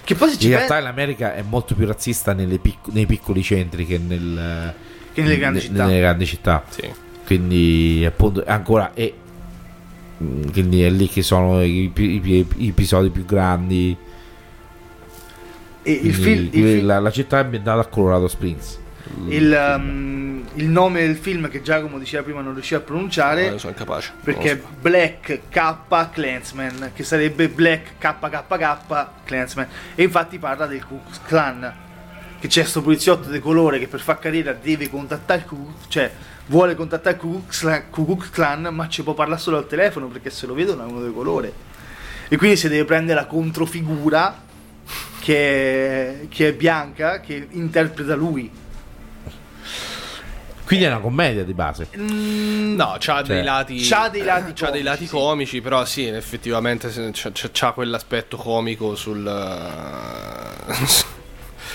C: che poi se ci
D: in realtà
C: pensi
D: l'America è molto più razzista nelle pic- nei piccoli centri che, nel,
C: che nelle grandi
D: ne-
C: città.
D: nelle grandi città.
E: Sì.
D: quindi appunto ancora è mm, quindi è lì che sono i, pi- i- i episodi più grandi
C: E il, film, il, film-
D: la, la città è ambientata a Colorado Springs
C: il, um, il nome del film che Giacomo diceva prima non riusciva a pronunciare
E: Non sono incapace.
C: perché è
E: so.
C: Black K Clansman che sarebbe Black KKK Clansman e infatti parla del Ku Klux Klan che c'è sto poliziotto di colore che per far carriera deve contattare il Ku cioè vuole contattare il Ku Klux Klan- Ku Klux Klan ma ci può parlare solo al telefono perché se lo vedono è uno di colore e quindi si deve prendere la controfigura che è, che è bianca che interpreta lui
D: Quindi è una commedia di base.
C: Mm,
E: No, c'ha dei lati.
C: c'ha dei lati
E: c'ha dei
C: comici,
E: lati
C: sì.
E: comici, però sì, effettivamente c'ha, c'ha- quell'aspetto comico sul.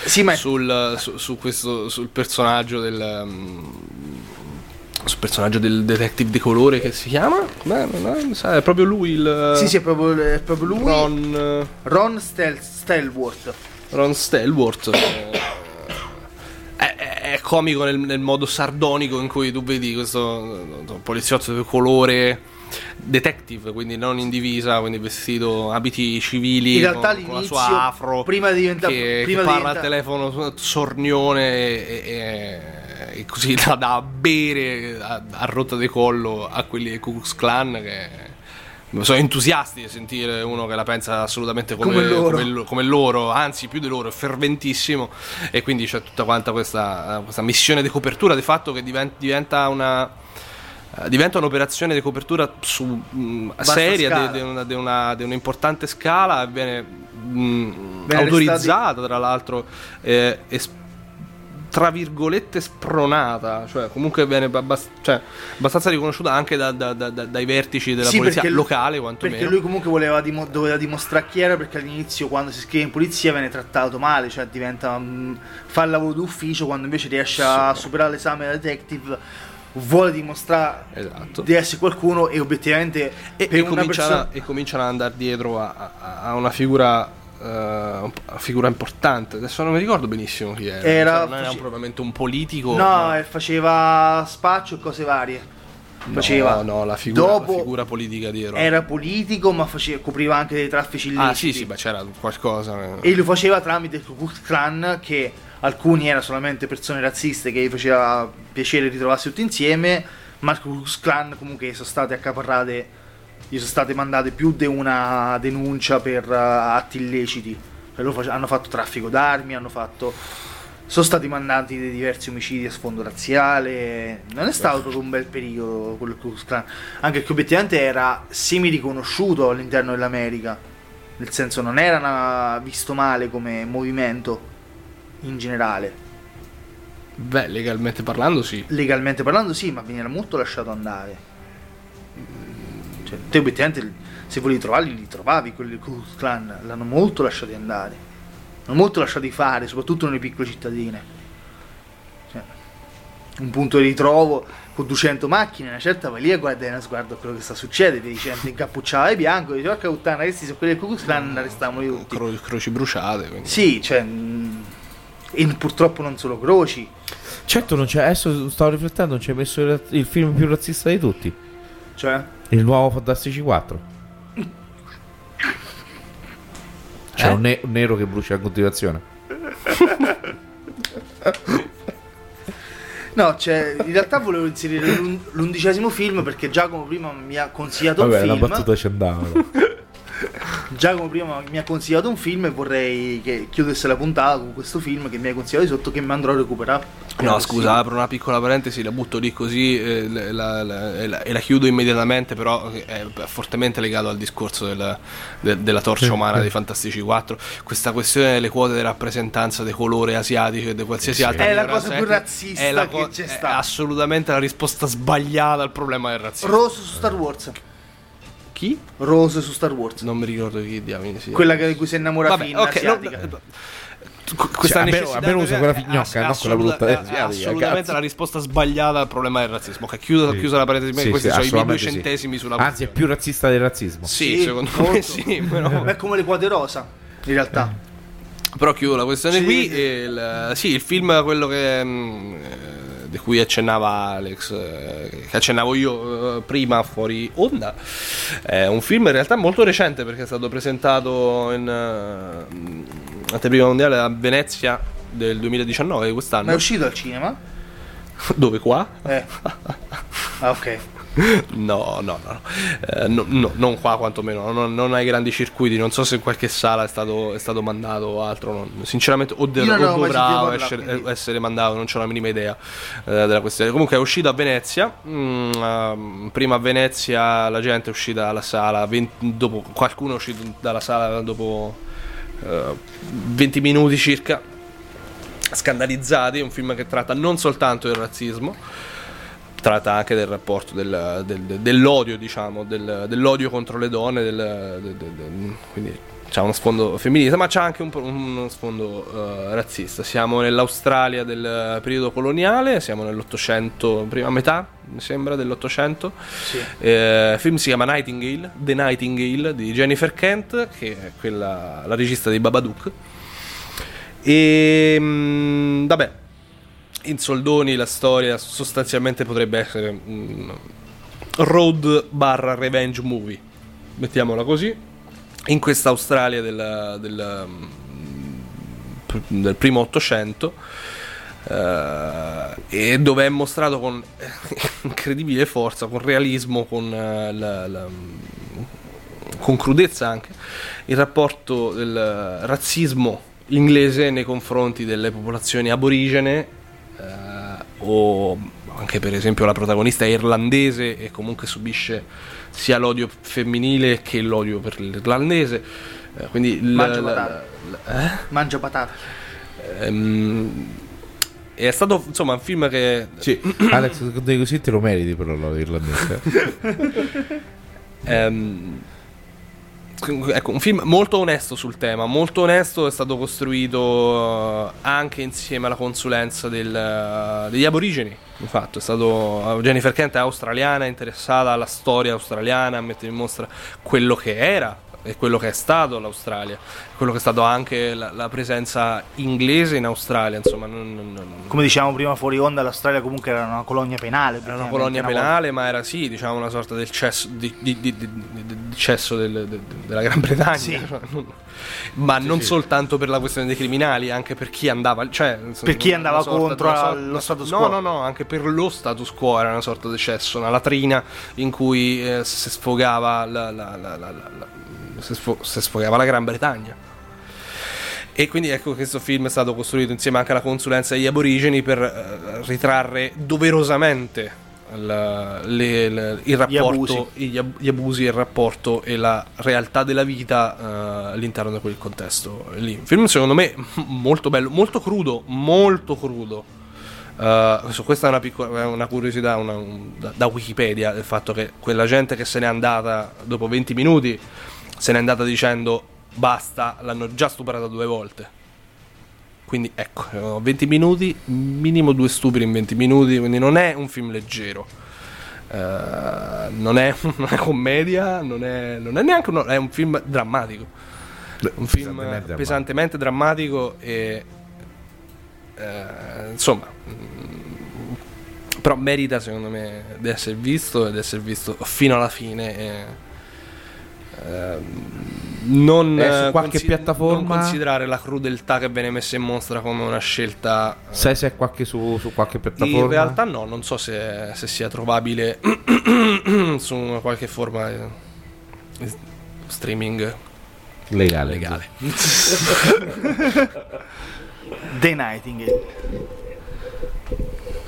C: Sì, ma
E: sul, su, su questo sul personaggio del. mm, sul personaggio del detective di colore che si chiama? Beh, non sa, è proprio lui il.
C: sì, sì, è proprio, è proprio lui. Ron,
E: Ron,
C: Stel- Stelworth.
E: Ron Stelworth. eh, È, è- è comico nel, nel modo sardonico in cui tu vedi questo poliziotto di colore detective, quindi non in divisa, quindi vestito abiti civili
C: In realtà
E: con, con la sua afro
C: prima di diventare-
E: che,
C: prima
E: che parla al
C: diventare-
E: telefono sornione e, e- e così da, da bere a, a rotta di collo a quelli del Ku Klux Klan che sono entusiasti di sentire uno che la pensa assolutamente come,
C: Come loro.
E: come come loro, anzi più di loro, è ferventissimo e quindi c'è tutta quanta questa, questa missione di copertura di fatto che diven- diventa una diventa un'operazione di copertura su mh,
C: Vasta
E: seria di, una, una- un'importante scala viene mh,
C: Viene
E: autorizzata tra l'altro eh, e s- tra virgolette spronata. Cioè comunque viene abbast- cioè, abbastanza riconosciuta anche da- da- da- da- dai vertici della
C: Sì,
E: polizia
C: perché-
E: locale quantomeno.
C: Perché lui comunque voleva dimo- doveva dimostrare chi era perché all'inizio quando si scrive in polizia viene trattato male, cioè diventa mm, fa il lavoro d'ufficio quando invece riesce a superare l'esame da detective vuole dimostrare
E: Esatto.
C: di essere qualcuno e obiettivamente
E: e,
C: per
E: e cominciano,
C: persona
E: e cominciano ad andare dietro a, a- a una figura una figura importante adesso non mi ricordo benissimo chi era,
C: Era-
E: Cioè, non era
C: face-
E: propriamente un politico
C: No,
E: ma-
C: eh, faceva spaccio e cose varie. Faceva.
E: no, no la figura,
C: Dopo
E: la figura politica dietro
C: era politico, ma faceva- copriva anche dei traffici illeciti.
E: ah sì sì beh c'era qualcosa eh.
C: E lo faceva tramite il Ku Klan, che alcuni erano solamente persone razziste che gli faceva piacere ritrovarsi tutti insieme, ma il Ku Klan comunque sono state accaparrate, gli sono state mandate più di una denuncia per eh, atti illeciti. Cioè, loro face- hanno fatto traffico d'armi, hanno fatto... Sono stati mandati dei diversi omicidi a sfondo razziale. Non è stato proprio un bel periodo quello Ku Klux Klan. Anche perché obiettivamente era semi riconosciuto all'interno dell'America. Nel senso non era una- visto male come movimento in generale.
E: beh legalmente parlando sì
C: Legalmente parlando sì, ma veniva molto lasciato andare. Cioè, te obiettivamente se volevi trovarli li trovavi quelli del Ku Klan, l'hanno molto lasciati andare. L'hanno molto lasciati fare, soprattutto nelle piccole cittadine. Cioè, un punto di ritrovo con 200 macchine, una certa vai lì e guardi uno sguardo a quello che sta succedendo, vedi gente incappucciata di bianco, dici porca puttana, questi sono quelli del Ku Klux Klan, arrestavano tutti.
E: Cro- croci bruciate quindi.
C: Sì, cioè. mh, E purtroppo non solo croci.
D: Certo, non c'è, adesso stavo riflettendo, non ci hai messo il, il film più razzista di tutti.
C: Cioè.
D: Il nuovo Fantastici 4. C'è
E: Eh?
D: un, ne- un nero che brucia in continuazione.
C: No, cioè, in realtà volevo inserire l'un- l'undicesimo film perché Giacomo prima mi ha consigliato
D: Vabbè,
C: un
D: la
C: film.
D: battuta ci andava.
C: Giacomo prima mi ha consigliato un film e vorrei che chiudesse la puntata con questo film che mi hai consigliato di sotto che mi andrò a recuperare.
E: No, scusa, apro una piccola parentesi, la butto lì così eh, la- la- e, la, e la chiudo immediatamente, però è fortemente legato al discorso del- de- della torcia umana dei Fantastici 4. Questa questione delle quote di rappresentanza dei colori asiatici e di qualsiasi altra
C: È la cosa più
E: etnica,
C: razzista
E: è la
C: che c'è
E: è
C: stata.
E: assolutamente la risposta sbagliata al problema del razzismo.
C: Rose su Star Wars.
E: Chi?
C: Rose su Star Wars.
E: Non mi ricordo chi diamine sia.
C: Quella che- di cui si innamora
E: Vabbè,
C: Finn,
E: ok, no,
C: asiatica.
E: qu- questa
D: Cioè,
E: necessità
D: almeno usa
E: è-
D: quella fignocca, non quella brutta asiatica,
E: assolutamente
D: cazzo.
E: la risposta sbagliata al problema del razzismo. Ok, chiusa,
D: Sì.
E: chiusa la parentesi,
D: Sì,
E: questi
D: sì,
E: sono i miei due
D: assolutamente sì.
E: centesimi sulla
D: Anzi, è più razzista del razzismo.
E: Sì, secondo me
C: molto.
E: sì, però,
C: È come le quote rosa, in realtà.
E: però chiudo la questione
C: Sì,
E: qui.
C: sì.
E: e il, sì, il film, quello che, mm, eh, di cui accennava Alex, eh, che accennavo io eh, prima fuori onda, è un film in realtà molto recente perché è stato presentato in eh, anteprima mondiale a Venezia del 2019 di
C: Ma
E: quest'anno.
C: è uscito al cinema?
E: Dove qua?
C: Eh. Ah, ok.
E: No, no, no, Eh, no, no, non qua quantomeno, non, non ai grandi circuiti, non so se in qualche sala è stato, è stato mandato o altro, non- sinceramente o, de- o dovrà essere, essere mandato, non c'ho la minima idea eh, della questione. Comunque è uscito a Venezia, mm, ehm, prima a Venezia la gente è uscita dalla sala, 20 dopo, qualcuno è uscito dalla sala dopo eh, 20 minuti circa, scandalizzati, è un film che tratta non soltanto del razzismo, tratta anche del rapporto del- del- del- dell'odio, diciamo, del- dell'odio contro le donne, quindi c'ha uno sfondo femminile, ma c'ha anche un uno sfondo eh, razzista. Siamo nell'Australia del periodo coloniale, siamo nell'Ottocento, prima metà, mi sembra, dell'Ottocento. Eh, il film si chiama Nightingale, The Nightingale di Jennifer Kent, che è quella, la regista di Babadook. E mm, vabbè, in soldoni la storia sostanzialmente potrebbe essere un road barra revenge movie, mettiamola così. In questa Australia del, del, mm, del primo Ottocento. eh, e dove è mostrato con incredibile forza, con realismo, con, eh, la- la- con crudezza anche, il rapporto del razzismo inglese nei confronti delle popolazioni aborigene o anche per esempio la protagonista è irlandese e comunque subisce sia l'odio femminile che l'odio per l'irlandese. Eh, quindi
C: Mangia
E: la-
C: patate.
E: la- eh?
C: Mangia patate.
E: Ehm, è stato insomma un film che
D: Sì, Alex, così te lo meriti però l'irlandese.
E: Ehm, ecco, un film molto onesto sul tema, molto onesto, è stato costruito eh, anche insieme alla consulenza del- degli aborigeni. Infatti, è stato Jennifer Kent è australiana, interessata alla storia australiana, a mettere in mostra quello che era e quello che è stato l'Australia, quello che è stato anche la, la presenza inglese in Australia, insomma, non- non- non-
C: Come dicevamo prima fuori onda, l'Australia comunque era una colonia penale.
E: era una colonia penale, ma era sì, diciamo, una sorta del cesso, di, di- di- di- cesso del- de- della Gran Bretagna.
C: Sì.
E: ma non soltanto per la questione dei criminali, anche per chi andava, cioè,
C: Per chi andava contro
E: sorta-
C: allo status
E: no,
C: quo.
E: No, no, anche per lo status quo era una sorta di cesso, una latrina in cui eh, si sfogava la, la- la- la- sfo- si sfogava la Gran Bretagna. E quindi ecco questo film è stato costruito insieme anche alla consulenza degli aborigeni per eh, ritrarre doverosamente la- le- le- il
C: abusi.
E: rapporto, gli, ab- gli abusi, il rapporto e la realtà della vita eh, all'interno di quel contesto lì. Un film secondo me molto bello, molto crudo, molto crudo. Questo- questa è una, piccola, una curiosità una- un- da, da Wikipedia del fatto che quella gente che se n'è andata dopo 20 minuti se n'è andata dicendo basta, l'hanno già stuprata due volte. Quindi ecco, erano 20 minuti, minimo due stupri in 20 minuti, quindi non è un film leggero. Eh, non, è, è commedia, non è, non è neanche uno, è un film drammatico. Un film
D: pesantemente drammatico.
E: pesantemente drammatico e eh, insomma mm, però merita secondo me di essere visto ed essere visto fino alla fine e, non,
D: Eh, su
E: eh,
D: qualche piattaforma?
E: non considerare la crudeltà che viene messa in mostra come una scelta eh,
D: Sai se è qualche su, su qualche piattaforma?
E: in realtà no, non so se, se sia trovabile su una qualche forma eh, streaming
D: legale.
E: legale.
C: The Nightingale.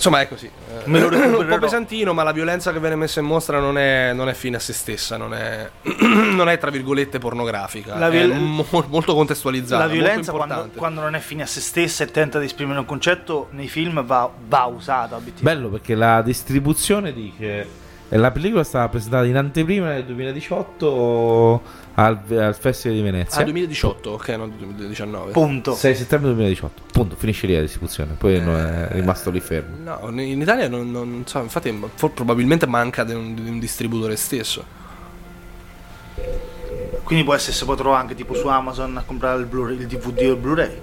E: Insomma, è così. Eh,
C: Me lo
E: un po' pesantino, ma la violenza che viene messa in mostra non è, non è fine a se stessa, non è, non è tra virgolette pornografica.
C: La
E: è
C: viol-
E: mo- molto contestualizzata.
C: La violenza
E: molto
C: quando, quando non è fine a se stessa e tenta di esprimere un concetto nei film va, va usata.
D: Bello perché la distribuzione dice e la pellicola è stata presentata in anteprima nel 2018 al, al Festival di Venezia.
E: Ah, 2018, ok, no, 2019.
C: Punto.
D: 6 settembre 2018. Punto, finisce lì la distribuzione. Poi non è rimasto lì fermo.
E: No, in Italia non, non so, infatti for- probabilmente manca di un, di un distributore stesso.
C: Quindi può essere, si può trovare anche tipo su Amazon a comprare il, Blu-ray- il DVD o il Blu-ray.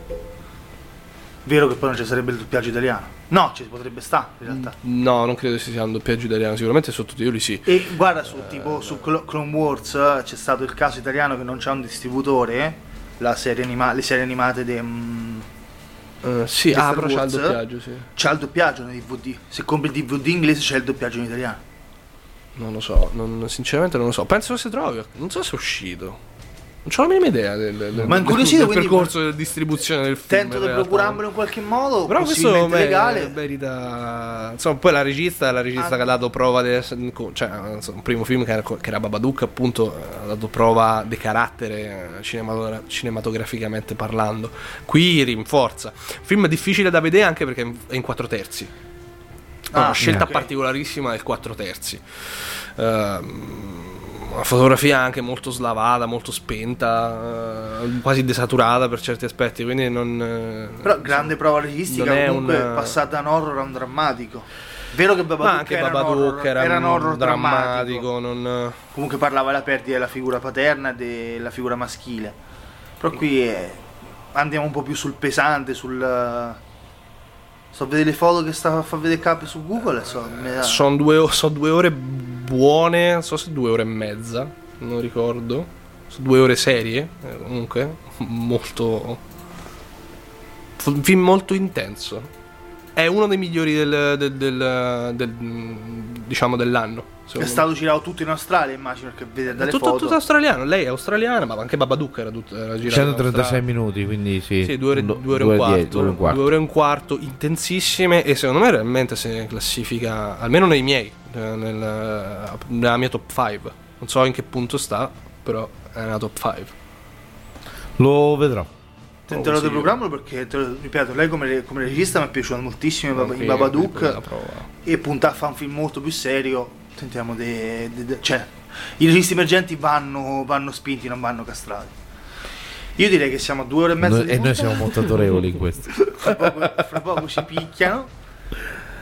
C: Vero che poi non ci sarebbe il doppiaggio italiano. No, ci potrebbe stare in realtà.
E: No, non credo si sia un doppiaggio italiano, sicuramente sottotitoli sì.
C: E guarda, su, tipo, su Clo- Clone Wars eh, c'è stato il caso italiano che non c'è un distributore. La serie anima- le serie animate de, mm,
E: Eh, sì, ah, però c'ha il doppiaggio, sì.
C: c'ha il doppiaggio nei DVD. Se compri il DVD inglese c'è il doppiaggio in italiano.
E: Non lo so, non- sinceramente non lo so. Penso che si trovi, non so se è uscito. Non ho la minima idea del, del,
C: Ma incuriosito,
E: del
C: quindi-
E: percorso di distribuzione del film.
C: Tento di procurarmelo in qualche modo,
E: Però questo beh,
C: legale.
E: merita. Insomma, poi la regista è la regista
C: Ah.
E: che ha dato prova di essere. Cioè, insomma, un primo film che era, che era Babadook, appunto, ha dato prova di carattere eh, cinematogra- cinematograficamente parlando. Qui rinforza. Film difficile da vedere anche perché è in quattro terzi. Ha una
C: Ah,
E: scelta
C: ok.
E: particolarissima del 4 terzi. Ehm, una fotografia anche molto slavata, molto spenta, eh, quasi desaturata per certi aspetti, quindi non... eh,
C: Però grande prova registica,
E: è
C: comunque
E: un-
C: passata da un horror a un drammatico. Vero che Babadook
E: Ma anche
C: era un
E: Babadook
C: horror,
E: era,
C: era un horror
E: drammatico, non...
C: Comunque parlava della perdita della figura paterna e della figura maschile. Però qui è- andiamo un po' più sul pesante, sul... Sto a vedere le foto che sta a far vedere Cap su Google. So, la-
E: Sono due, so due ore buone, non so se due ore e mezza, non ricordo. Sono due ore serie, eh, comunque, molto... Film molto intenso. È uno dei migliori del, del- del- del- diciamo dell'anno.
C: È stato girato tutto in Australia, immagino, perché vede dalle
E: tutto,
C: foto.
E: tutto australiano, lei è australiana, ma anche Babadook era, tut- era girato in
D: 136
E: Australia.
D: minuti, quindi sì.
E: Sì, due ore,
D: Do-
E: due ore e un
D: die-
E: quarto.
D: due ore e un quarto.
E: Due ore e un quarto intensissime e secondo me realmente se classifica, almeno nei miei, eh, nel- nella mia top 5. Non so in che punto sta, però è nella top 5.
D: Lo vedrò.
C: Tenterò di
E: sì.
C: programmarlo perché, te lo ripeto, lei come, come regista mi è piaciuta moltissimo in Bab- in Babadook. e puntare a fare un film molto più serio. Tentiamo di. cioè, i registi emergenti vanno, vanno spinti, non vanno castrati. Io direi che siamo a due ore e mezza.
D: Noi-
C: di
D: e noi
C: puntata.
D: siamo molto autorevoli in questo.
C: Fra poco, fra poco ci picchiano.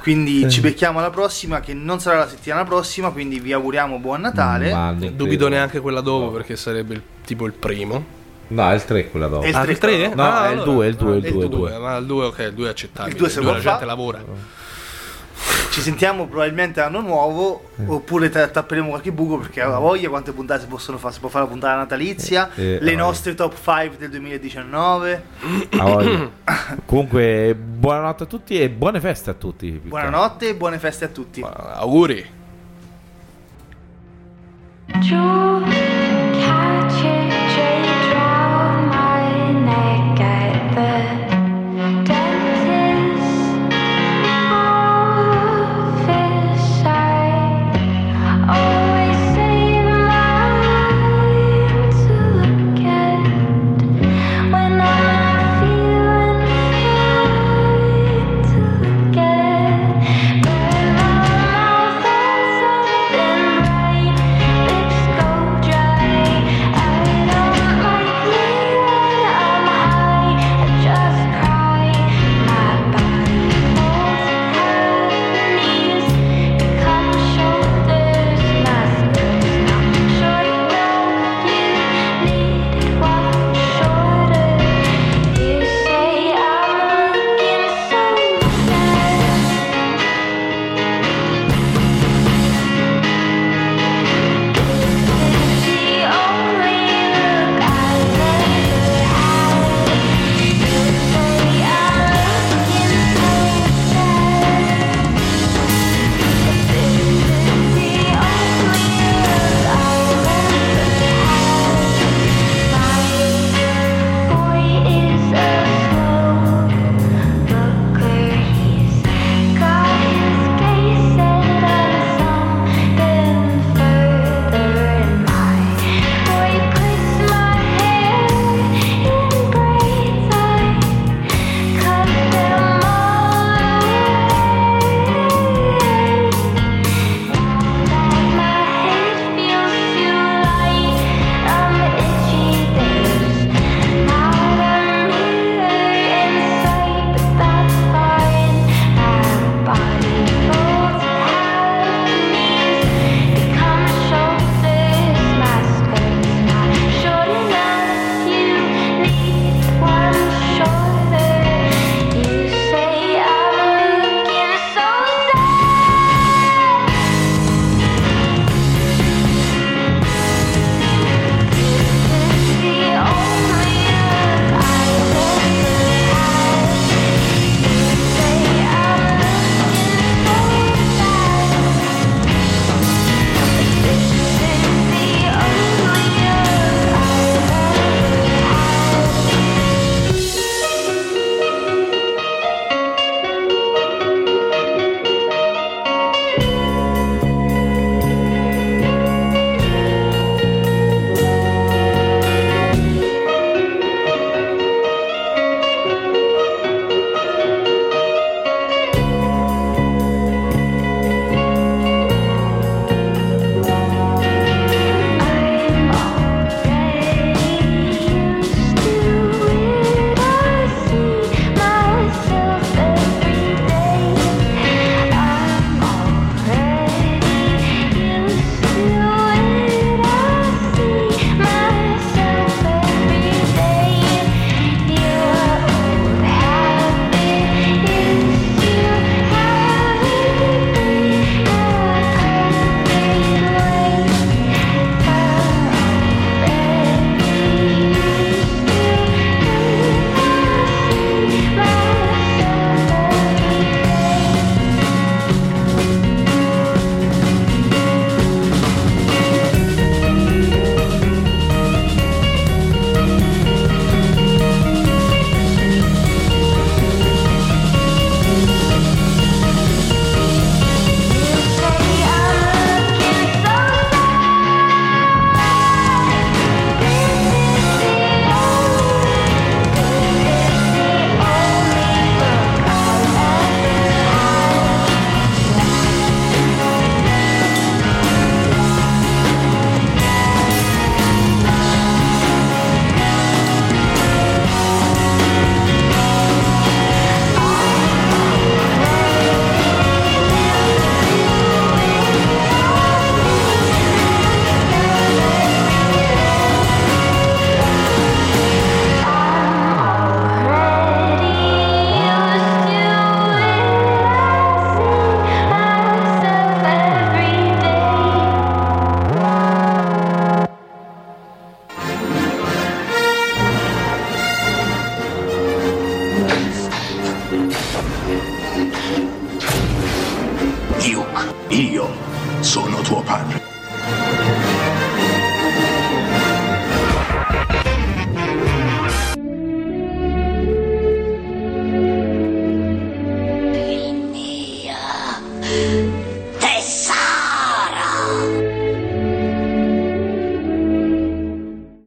C: Quindi
D: Eh.
C: ci becchiamo alla prossima, che non sarà la settimana prossima. Quindi vi auguriamo buon Natale.
D: Ne
E: Dubito neanche quella dopo perché sarebbe il- tipo il primo.
D: No, è il 3 quella dopo.
C: È il
E: Ah,
C: tre
E: il 3?
C: stava-
D: No, è il due, è il due, è il
C: è il
D: due,
C: due.
D: due.
E: Ma il 2 ok, il 2 è accettabile.
C: Il due se
E: due
C: vuol
E: la gente
C: fa.
E: lavora.
C: Ci sentiamo probabilmente l'anno nuovo.
D: Eh.
C: Oppure ta- tapperemo qualche buco perché ha voglia quante puntate si possono fare. Si può fare la puntata natalizia.
D: Eh, eh,
C: le
D: ah,
C: nostre top 5 del 2019.
D: Ah, voglia. Comunque, buonanotte a tutti e buone feste a tutti.
C: Buonanotte e buone feste a tutti.
E: Ma, auguri.
F: Jewel